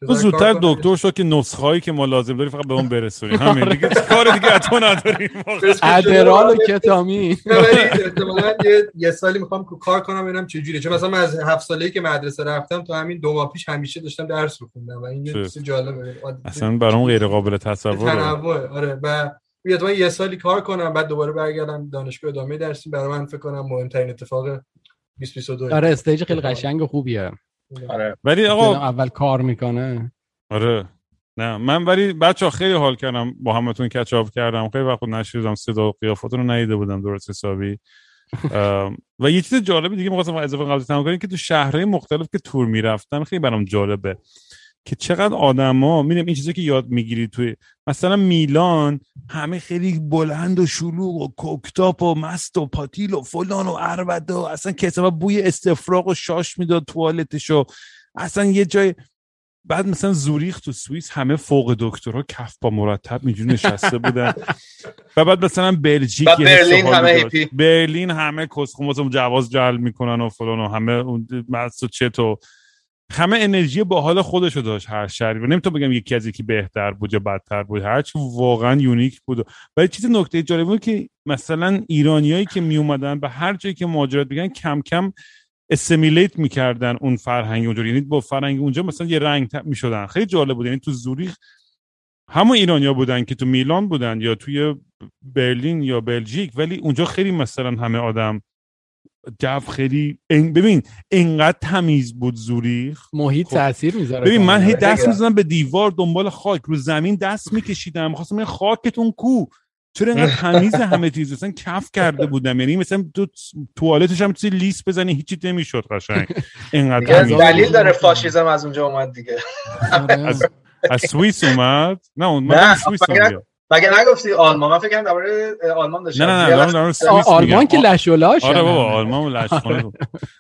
تو زودتر دکتر شو که نسخه هایی که ما لازم داریم فقط به اون برسونیم همین دیگه. کار دیگه از تو نداریم؟ ادرال و کتامین ولی احتمالاً یه سالی می‌خوام کار کنم ببینم چه جوریه. چون مثلا من از هفت سالگی که مدرسه رفتم تا همین دو ماه پیش همیشه داشتم درس میخوندم و این؟ چیز جالبه. اصلا برام غیر قابل تصوره. تنوع. آره. و بیاد من یه سالی کار کنم بعد دوباره برگردم دانشگاه ادامه درسیم. برای من فکر کنم مهمترین اتفاق 2022 آره stage خیلی قشنگ و خوبیه. آره. ولی آقا اول کار می‌کنه. آره. نه من ولی بچه خیلی حال کردم با همتون catch up کردم. خیلی وقت نشنیدم صدا و قیافتون رو ندیده بودم درست حسابی. و یه چیز جالبی دیگه می‌خواستم اضافه قبل تمام کنم که تو شهرهای مختلف که تور می‌رفتم خیلی برام جالبه. که چقدر آدما می‌دونم این چیزی که یاد می‌گیری توی مثلا میلان همه خیلی بلند و شلوغ و coked up و مست و پاتیل و فلان و عربده و اصلا کسا بوی استفراغ و شاش می‌داد توالتش و اصلا یه جای بعد مثلا زوریخ تو سوئیس همه فوق دکترها کف با مرتب اینجوری نشسته بودن و بعد مثلا بلژیک برلین همه. هیپی. برلین همه کسخون جواز جلب می‌کنن و فلان و همه اون مست و چت و همه انرژی با حال خودشو داشت هر شهری. و نمی‌تونم بگم یکی از یکی بهتر بود یا بدتر بود. هرچی واقعا یونیک بود. ولی چیز نکته جالب بود که مثلا ایرانیایی که می اومدن به هر جایی که مهاجرت بگن کم کم اسیمیلیت می‌کردن اون فرهنگ اونجا یعنی با فرهنگ اونجا مثلا یه رنگ می‌شدن. خیلی جالب بود. یعنی تو زوریخ همون ایرانیا بودن که تو میلان بودن یا توی برلین یا بلژیک. ولی اونجا خیلی مثلا همه آدم جو خیلی ان- ببین انقدر تمیز بود زوریخ. محیط خب. تاثیر می‌ذاره ببین من هی. دست می‌زدم به دیوار دنبال خاک. رو زمین دست میکشیدم. می‌خواستم بگم خاکتون کو؟ چرا اینقدر تمیز همه چیز؟ مثلا کف کرده بودم. یعنی مثلا تو توالتش هم چیزی لیست بزنی هیچی نمی‌شد قشنگ. اینقدر دلیل داره فاشیزم از اونجا اومد دیگه. از از سوئیس اومد؟ نه اون من سوئیس اومد. مگه نگفتی آلمان؟ من فکر درباره آلمان داشتم نه نه نه دارم آلمان میگم. که لشولاش. آره بابا آلمان و بود.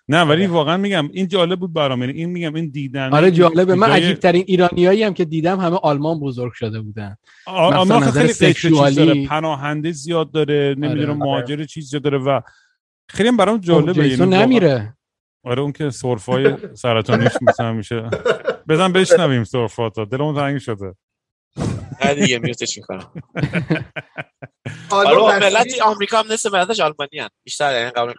نه ولی واقعا میگم این جالب بود برام. یعنی این میگم این دیدن آره جالبه. من عجیب ترین ایرانیایی هم که دیدم همه آلمان بزرگ شده بودن. آلمان خیلی سکشوالی- پناهنده زیاد داره نمی‌دونم آره. مهاجر چیز زیاد داره و خیلی هم برام جالبه. جیسون یعنی نمیره. آره اون که سرفای سرطانیش مثلا میشه. بزن بشنویم سرفاتا دلمون تنگ شده. نه دیگه میوتش می‌کنم حالا؟ ملت آمریکا هم نصف ملتش آلمانی هن. بیشتر یعنی قبل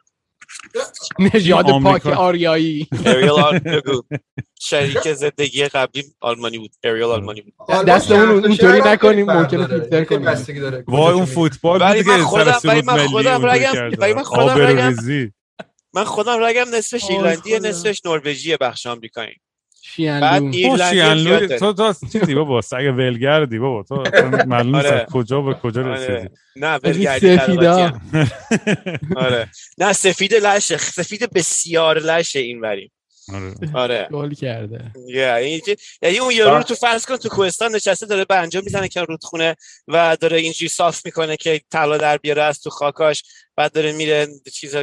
نژاد این پاک آریایی بگو شریک زندگی قبلی آلمانی بود اریل آلمانی بود دستمون شهر به اونطوری هم نکنیم، ممکنه. فیلتر کنیم. وای اون. فوتبال بود که خودم- ولی سرود من ملی خودم رگم- کرده. ولی من خودم آبروریزی. من خودم رگم نصفش ایرلندیه خدا. نصفش نروژیه بخش آمریکایی این- ایرلندی تو. تو تو چیزی بابا سگ ولگردی بابا تو معلوم نیست آره. کجا به کجا رسیدی آره. نه این ولگردی سفیدا آره نه سفید لشه سفید بسیار لشه این وری آره. آره گل کرده یعنی یعنی اون یارو رو تو فرض کن تو کوهستان نشسته داره بنجا می‌زنه که رودخونه و داره اینجوری صاف می‌کنه که طلا در بیاره از تو خاکاش بعد داره میره چیز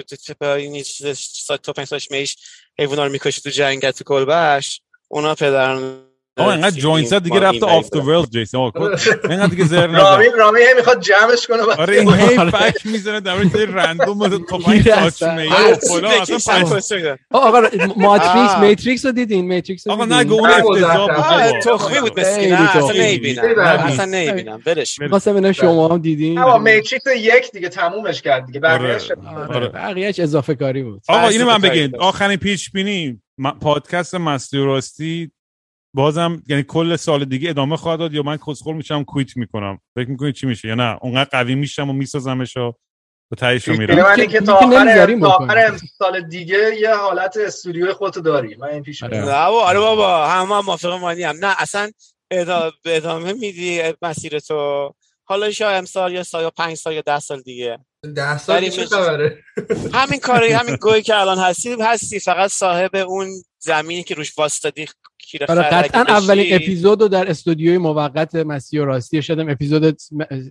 این چیز سا- تو پنج سالش میش حیونا رو می‌کشه تو جنگل تو کلبهش اونا پدران آقا اینقدر جوینت زد دیگه رفته آف the world جیسون آقا اینقدر دیگه زر نزن رامین رامین هی می‌خواد جمعش کنه بعد آره این هی آره. بک می‌زنه در مورد رندوم تفنگ گیر تاچ. میل فلان اصلا. آقا ماتریکس آه. میتریکس رو دیدین میتریکس رو آقا؟ نگو اون نه، افتضاح بود بابا. تخمی بود مسکین نه اصلا. نمی‌بینم. اصلا نمی‌بینم برش خواستم اینا شما هم دیدین آقا میتریکس یک دیگه تمومش کرد دیگه بقیه‌اش آره. آره بقیهش اضافه کاری بود آقا اینو من بگین. آخرین پیش بینی م- پادکست مستی و راستی بازم یعنی کل سال دیگه ادامه خواهد داد یا من کسخل میشم کویت می‌کنم. فکر می‌کنید چی میشه یا نه؟ اونقدر قوی میشم و میسازمش و به تهش رو میرم. من که- تا آخر تا. آخر سال دیگه یه حالت استودیوی خودتو داری. من این پیش آره. نه بابا آره بابا. همه هم موافق مانی هم. نه اصلا ادامه میدی مسیر تو. حالا شاید امسال یا سال یا پنج سال یا ده سال دیگه ده سال چه خبره همین کاری همین گویی که الان هستی هستی فقط صاحب اون زمینی که روش واسطادی کیره آره قطعا. اولین اپیزود رو در استودیوی موقت مسیح و راستی شدم اپیزود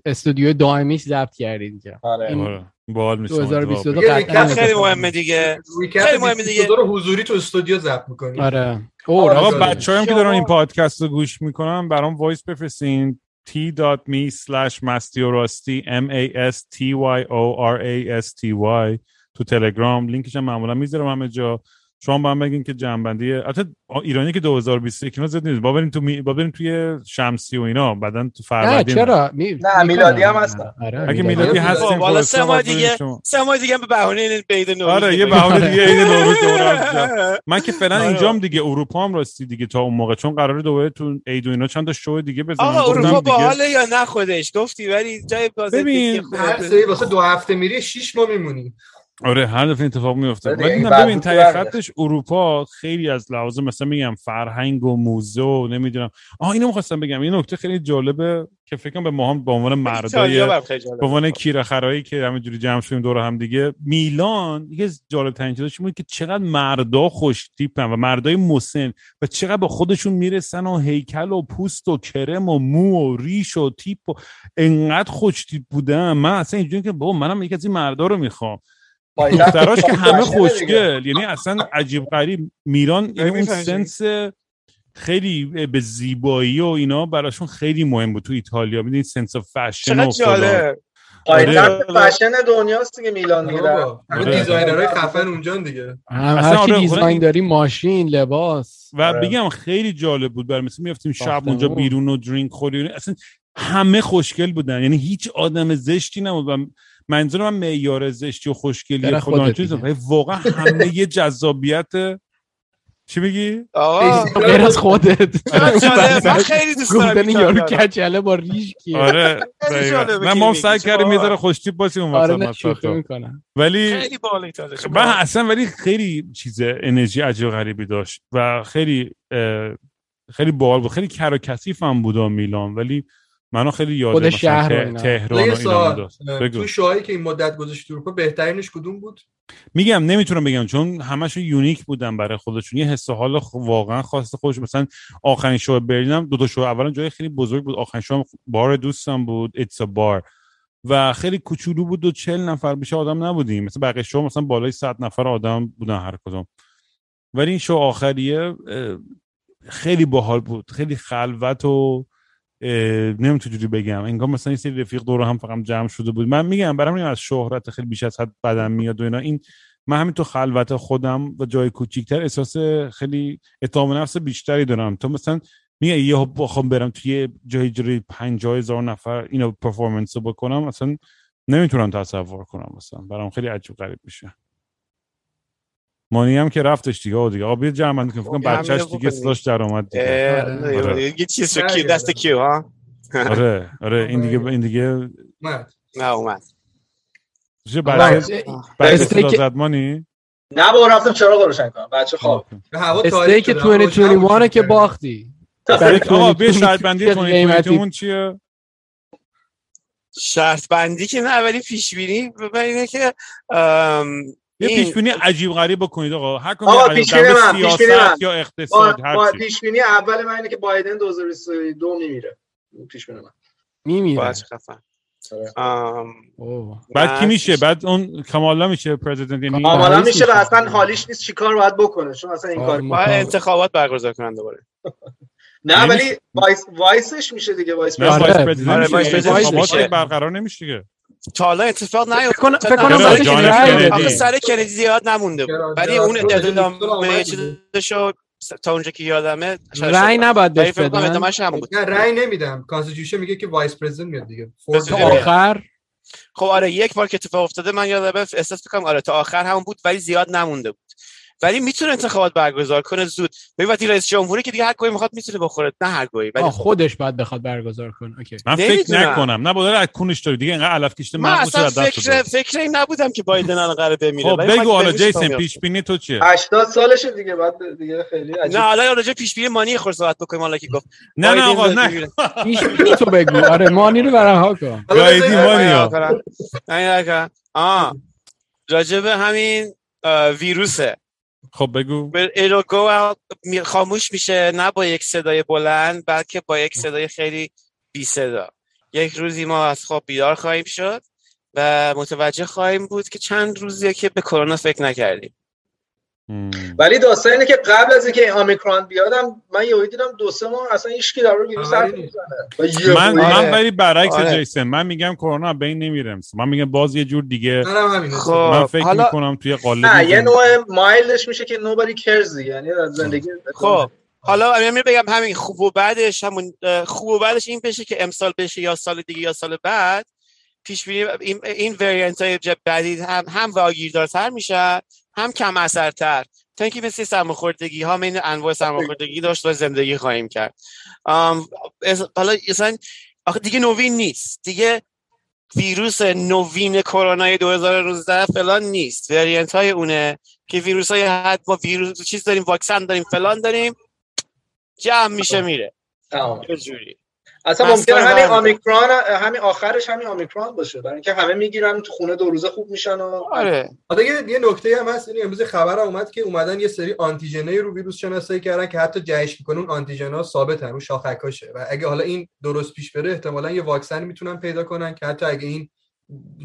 استودیوی دائمیش ضبط کردید دیگه آره این آره باحال میشه 2022 یه قطعاً recap خیلی مهمه. دیگه خیلی مهمه دیگه. دیگه رو حضوری تو استودیو ضبط می‌کنی آره او آقا آقا راست جالب. میگی. بچه هم که دارن این پادکست رو گوش می‌کنن برام voice بفرستین t.me slash مستی راستی m a s t y o r a s t y تو تلگرام لینکش هم معمولا می‌ذارم همه جا. شما با هم بگین که جمع‌بندی البته ایرانی که 2021 اینا زد نیست با بریم تو می... با بریم توی شمسی و اینا بعدن تو نه فروردین چرا می... نه،. میلادی هم هستن. آره اگه میلادی هستیم خب، خلاصه سه ماه دیگه. سه ماه دیگه به بهونه این عید نوروز آره یه. بهونه دیگه عید نوروز دوباره. من که فعلا آره. اینجام دیگه اروپا هم راستی دیگه تا اون موقع چون قراره دوباره تو عید و اینا چند تا شو دیگه بزنم آقا اروپا باحاله یا نه خودش گفتی ولی جای بازی ببین، هر سری واسه دو هفته میری شیش ماه میمونی آره هر دفعه اتفاق میفته ولی ببین برگشت. خطش اروپا خیلی از لحاظ مثلا میگم فرهنگ و موزه و نمی‌دونم آها اینو می‌خواستم بگم این نکته خیلی جالبه که فکر کنم به ما هم به عنوان مردای. به عنوان کیره خرایی که همینجوری جمع شدیم دور هم دیگه میلان یکی از جالب ترین چیزاش بود که چقدر مردا خوش تیپن و مردای مسن و چقدر به خودشون می‌رسن و هیکل و پوست و کرم و مو و ریش و تیپ و انقدر خوش تیپ بودن من اصلا اینجوری که بابا منم یکی از این مردا رو می‌خوام دختراش که همه خوشگل یعنی اصلا عجیب غریب میران یعنی اون. سنس خیلی به زیبایی و اینا براشون خیلی مهم بود تو ایتالیا می‌دونی sense fashion چقدر و فلان. جالب پایتخت آره. فشن دنیاست دیگه میلان دیگه بابا، همه آره. designer های خفن اونجا دیگه اصلا هر کی آره، design آره. داری ماشین لباس و آره. بگم خیلی جالب بود برای مثل میفتیم شب. اونجا بیرون و drink خوری اصلا همه خوشگل بودن یعنی هیچ آدم زشتی نبود و منظور من معیار زشتی و خوشگلی خدا واقعا همه یه جذابیت چی میگی؟ آقا غیر از خودت من خیلی دوست دارم یارو. کچله با ریش کیه آره نه ما. سعی کردیم؟ یه ذره خوشتیپ باشیم اون آره. شوخی می‌کنم ولی خیلی من اصلا ولی خیلی چیز انرژی عجیب غریبی داشت و خیلی خیلی باحال بود خیلی کر و کثیف هم بود میلان ولی منو خیلی یاد خود شهر. تهران و اینا. تو شوهایی که این مدت گذاشت تو اروپا بهترینش کدوم بود؟ میگم نمی‌تونم بگم چون همشون یونیک بودن برای خودشون. یه حس و حال واقعا خاص خودش. مثلا آخرین شو برلین هم دو تا شو اولا جای خیلی بزرگ بود. آخرین شو هم بار دوستم بود ایتس بار و خیلی کوچولو بود و چل نفر بیشتر آدم نبودیم. مثلا بقیه شو مثلا بالای 100 نفر آدم بودن هر کدوم ولی این شو آخریه خیلی باحال بود. خیلی خلوت و نمی‌تونم چجوری بگم. انگار مثلا این سری رفیق دور هم فقط جمع شده بود. من میگم برام از شهرت خیلی بیش از حد بدم میاد و اینا. این من همین تو خلوت خودم و جای کوچیکتر احساس خیلی اعتماد نفس بیشتری دارم. تو مثلا میگه یه بخوام برم توی جای جوری 50 هزار نفر اینو پرفورمنس بکنم اصلا نمی‌تونم تصور کنم. مثلا برام خیلی عجیب غریب میشه. مانی هم که رفتش دیگه آقا دیگه. آقا بیا جمع بندی کنیم. فکر کنم بچه‌ش دیگه. صداش در اومد دیگه. آره. یه چیز کیو دست کیو ها؟ آره آره. این دیگه این دیگه نه نه اومد. چه بچه بچه استیک- زد مانی؟ نه بابا رفتم چراغ روشن کنم. بچه خواب. به هوا استیک تاریک شده، هوا روشن 2021 بود. که باختی. آقا بیا شرط بندی چه کنید قیمتی؟ اون چیه؟ شرط بندی که نه ولی پیش بینی اینه که یه این- پیش بینی عجیب غریب بکنید آقا. هر کدوم آقا، پیش سیاست یا اقتصاد با هر چی. پیش بینی اول من اینه که بایدن 2022 میمیره. پیش بینی من. میمیره. خفن. آره. بعد کی میشه؟ بعد اون کامالا میشه president یعنی کامالا رئیس میشه و. اصلا حالیش نیست چیکار باید بکنه چون اصلا این آره، کار باید انتخابات برگزار کنن دوباره. نه نمیشه. ولی vice vice ش میشه دیگه vice آره. آره، president vice president انتخابات میشه. برقرار نمیشه دیگه تا حالا اتفاق نیفتاد کنم فکر کنم. آخه سر کندی زیاد نمونده بود؟ ولی؟ اون؟ ادامه چیزشو تا اونجا که یادمه رأی نباید بهش فکر کنم بدن نه رأی نمیدم constitution میگه که vice president میاد دیگه تا. آخر خب آره یک بار که اتفاق افتاده من یادمه احساس می‌کنم آره تا آخر همون بود ولی زیاد نمونده بود ولی می‌تونه انتخابات برگزار کنه زود. ببین وقتی رئیس جمهوری که دیگه هر گوی می‌خواد می‌تونه بخوره نه هر گوی ولی خب. خودش باید بخواد برگزار کنه. اوکی. من فکر. نکنم. نه بوداره از کونش داری دیگه اینقدر علف کشته من اصلا فکر فکر این نبودم که بایدن الان قراره بمیره. خب ولی بگو حالا جیسن. پیش بینی تو چیه؟ 80 سالشه دیگه بعد دیگه خیلی عجیب. نه حالا راجع پیش بینی مانی خور صحبت بکنیم حالا که گفت. نه نه آقا نه. پیش بینی تو بگو. آره مانی رو برها کن. گایدی مانی. راجع به همین ویروسه. خب بگو. می- خاموش میشه نه با یک صدای بلند بلکه با یک صدای خیلی بی صدا. یک روزی ما از خواب بیدار خواهیم شد و متوجه خواهیم بود که چند روزیه که به کرونا فکر نکردیم. ولی داستان اینه که قبل از اینکه این اومیکرون بیادم من یهو دیدم دو سه ماه اصلا هیچ کی در رو ویروس حرف خبری نیست. نمی‌زنه و من من ولی برعکس آره. جیسن من میگم کرونا از بین نمیره من میگم باز یه جور دیگه خب. من فکر حالا- می‌کنم توی قالب نه یه نوع مایلش میشه که cares دیگه یعنی زندگی خب حالا من بگم همین خوب و بعدش همون خوب و بعدش این بشه که امسال بشه یا سال دیگه یا سال بعد پیش بینی این این وریانت های بعدی هم هم واگیردارتر میشن هم کم اثرتر. تا اینکه مثل سرماخوردگی ها این انواع سرماخوردگی داشت و زندگی خواهیم کرد. حالا اصلا آخه دیگه نوین نیست. دیگه ویروس نوین کرونا 2019 فلان نیست. وریانت های اونه که ویروس های حد ما ویروس چیز داریم واکسن داریم فلان داریم جمع میشه میره. تمام. یه جوری اصلا ممکنه همین. آمیکرون همین آخرش همین آمیکرون باشه برای اینکه همه می‌گیرن تو خونه دو روزه خوب میشن و آره حالا یه یه نکته هم هست این امروز خبر اومد که اومدن یه سری آنتیژنای رو ویروس شناسایی کردن که حتی جهش می‌کنه اون آنتیژنا ثابتن رو شاخکاشه و اگه حالا این درست پیش بره احتمالا یه واکسن می‌تونن پیدا کنن که حتی اگه این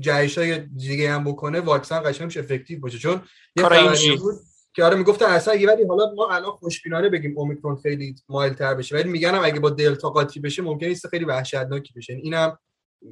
جهش های دیگه هم بکنه واکسن قشنگ میشه افکتیو باشه چون یه. بود که آره می‌گفتن اصلا اگه ولی حالا ما الان خوشبینانه بگیم اومیکرون خیلی mild تر بشه ولی میگن هم اگه با دلتا قاطی بشه ممکنه است خیلی وحشتناکی بشه یعنی اینم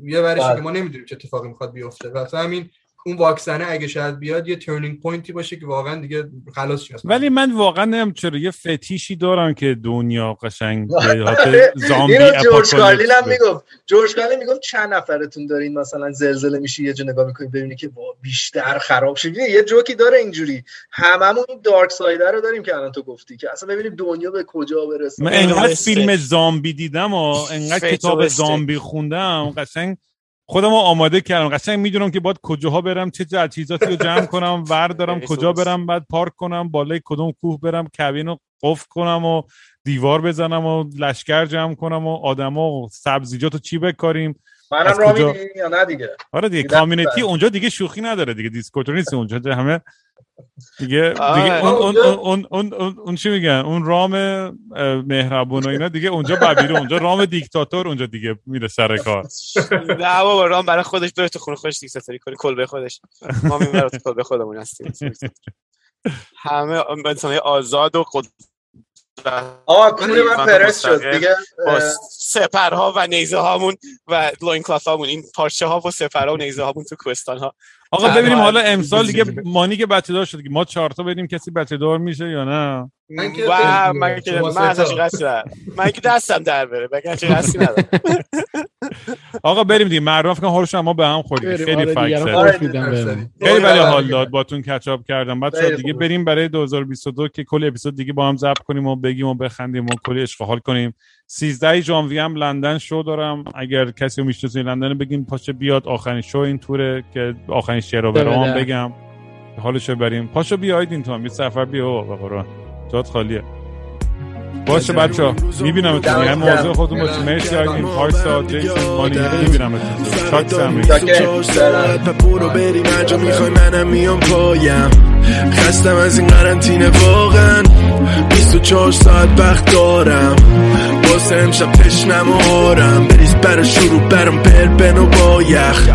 یه ورشی بله. که ما نمی‌دونیم چه اتفاقی می‌خواد بیفته واسه همین اون واکسنه اگه شاید بیاد یه turning point ی باشه که واقعا دیگه خلاص شه ولی من واقعا نمی‌دونم چرا یه فتیشی دارم که دنیا قشنگ به آره. زامبی اینو جورج کارلین هم. می‌گفت جورج کارلین می‌گفت چند نفرتون دارین مثلا زلزله میشه یه جا نگاه می‌کنید ببینید که وا، بیشتر خراب شد یه جوکی داره اینجوری هممون این دارک سایدر رو داریم که الان تو گفتی که اصلا ببینیم دنیا به کجا برسه من انقدر. فیلم زامبی دیدم و انقدر کتاب. زامبی خوندم قشنگ خودم رو آماده کردم قشنگ می‌دونم که باید کجاها برم چه تجهیزاتی رو جمع کنم وردارم کجا. برم بعد پارک کنم بالای کدوم کوه برم کابین رو قفل کنم و دیوار بزنم و لشکر جمع کنم و آدما و سبزیجات رو چی بکاریم منم را کجا؟ یا نه دیگه آره دیگه کامیونیتی. اونجا دیگه شوخی نداره دیگه دیسکورد نیست اونجا دیگه همه دیگه آره. دیگه اون اون اونجا- اون اون اون اون چی میگن اون رام مهربون و اینا دیگه اونجا ببیره اونجا رام دیکتاتور اونجا دیگه میره سر کار نه بابا رام برای خودش بره تو خونه خودش دیکتاتوری کنه کلبه خودش ما می‌بره تو کلبه خودمون هستیم همه انسان آزاد و قدرت آه کور من من پرس شد دیگه با سپرها و نیزه هامون و لوین کلاث هامون این پارچه ها و سپرها و نیزه هامون تو کوهستان ها آقا ببینیم حالا امسال دیگه مانی که بچه دار شد ما چهار تا بریم کسی بچه دار میشه یا نه من که من که من ازش. قصد. من که دستم در بره بگم چه قصدی ندارم آقا بریم دیگه معرف کن حالش ما به هم خوردیم خیلی آره، فکر. آره،. خیلی ولی آره، حال دیگه. داد باتون کچاپ کردم خیلی دیگه. بریم برای 2022 که کلی اپیزود دیگه با هم ضبط کنیم و بگیم و بخندیم و کلی عشق و حال کنیم 13 ژانویه هم لندن شو دارم. اگر کسی رو می‌شناسین لندن بگیم پاشه بیاد آخرین شو این توره که آخرین شعر و برام بده. بگم. حالشو بریم. پاشو بیاید این تو هم یه سفر بیا به قرآن. جات خالیه. باشه بچه ها می‌بینم اتون هم موضوع خودتون باشه مرسی آگین پارسا جیسون مانی می‌بینم اتون چاک سمی 24 ساعت و برو بریم انجا می‌خوای منم میام پایم. خستم از این قرنطینه واقعا. 24 ساعت وقت دارم. واسه امشب تشنم و آرم. بریز برا شروع برام بربن و با یخ.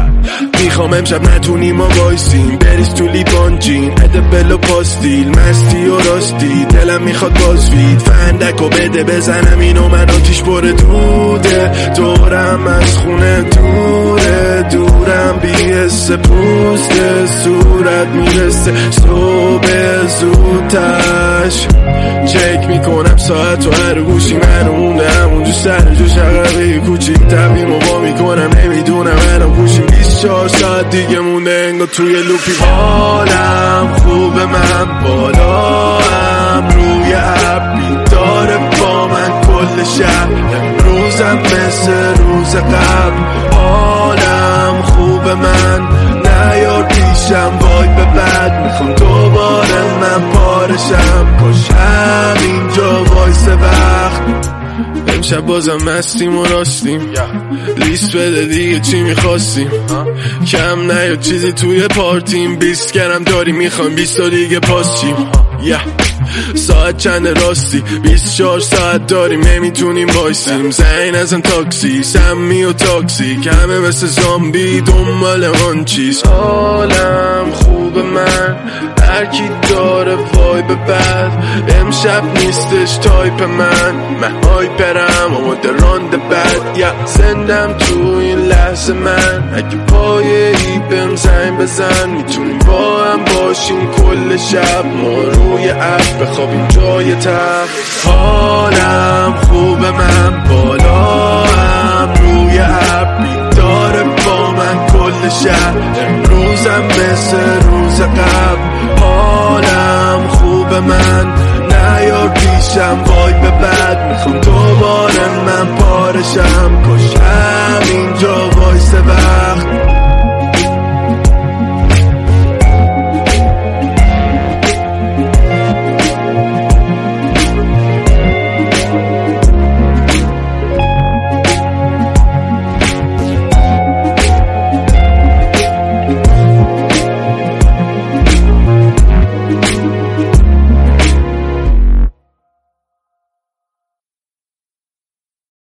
می‌خوام امشب نتونیم ما وایسیم. بریز تو لیوان جین. ادبل و پاستیل مستی و راستی. دلم می‌خواد بازوید فندک و بده بزنم اینو من آتیش بره دوده. دورم از خونه دوره. دورم بیهست پوست صورت می‌رسه صبح زودتش چک می‌کنم ساعت و هر گوشی من مونده همونجا سر جو شقبه کوچیک تبیم و با می‌کنم. نمی‌دونم الان گوشیم 24 ساعت دیگه مونده انگار توی لوپی حالم خوبه من بالا هم روی اپ بیداره با من کل شب امروزم مثل روز قبل حالم. خوبه من نیار پیشم وای به بعد می‌خوام دوباره من پارشم. کاش همینجا وایس وقت. امشب بازم مستیم و راستیم. لیست بده دیگه چی می‌خواستیم. کم نیاد چیزی توی پارتیم. بیست گرم داری می‌خوایم بیست تا دیگه پاس چیم ساعت چند راستی؟ 24 ساعت داریم نمی‌تونیم وایسیم. زین از ان تاکسی. سمی و تاکسی. کمه مثل زامبی دنبال آن چیز حالم خوب. من. هر کی داره وای به بعد امشب نیستش تایپ من. من هایپرم آماده راند بد یا زندم تو این لحظه من. اگه ای بهم زنگ بزن می‌تونیم با هم باشیم کل شب. ما روی اپ بخوابیم جای تب. حالم خوبه من بالا هم روی شهر امروزم مثل روز قبل. حالم خوب من. نیار پیشم وای به بد. می‌خوام دوباره من پارشم. کش اینجا وایس وقت.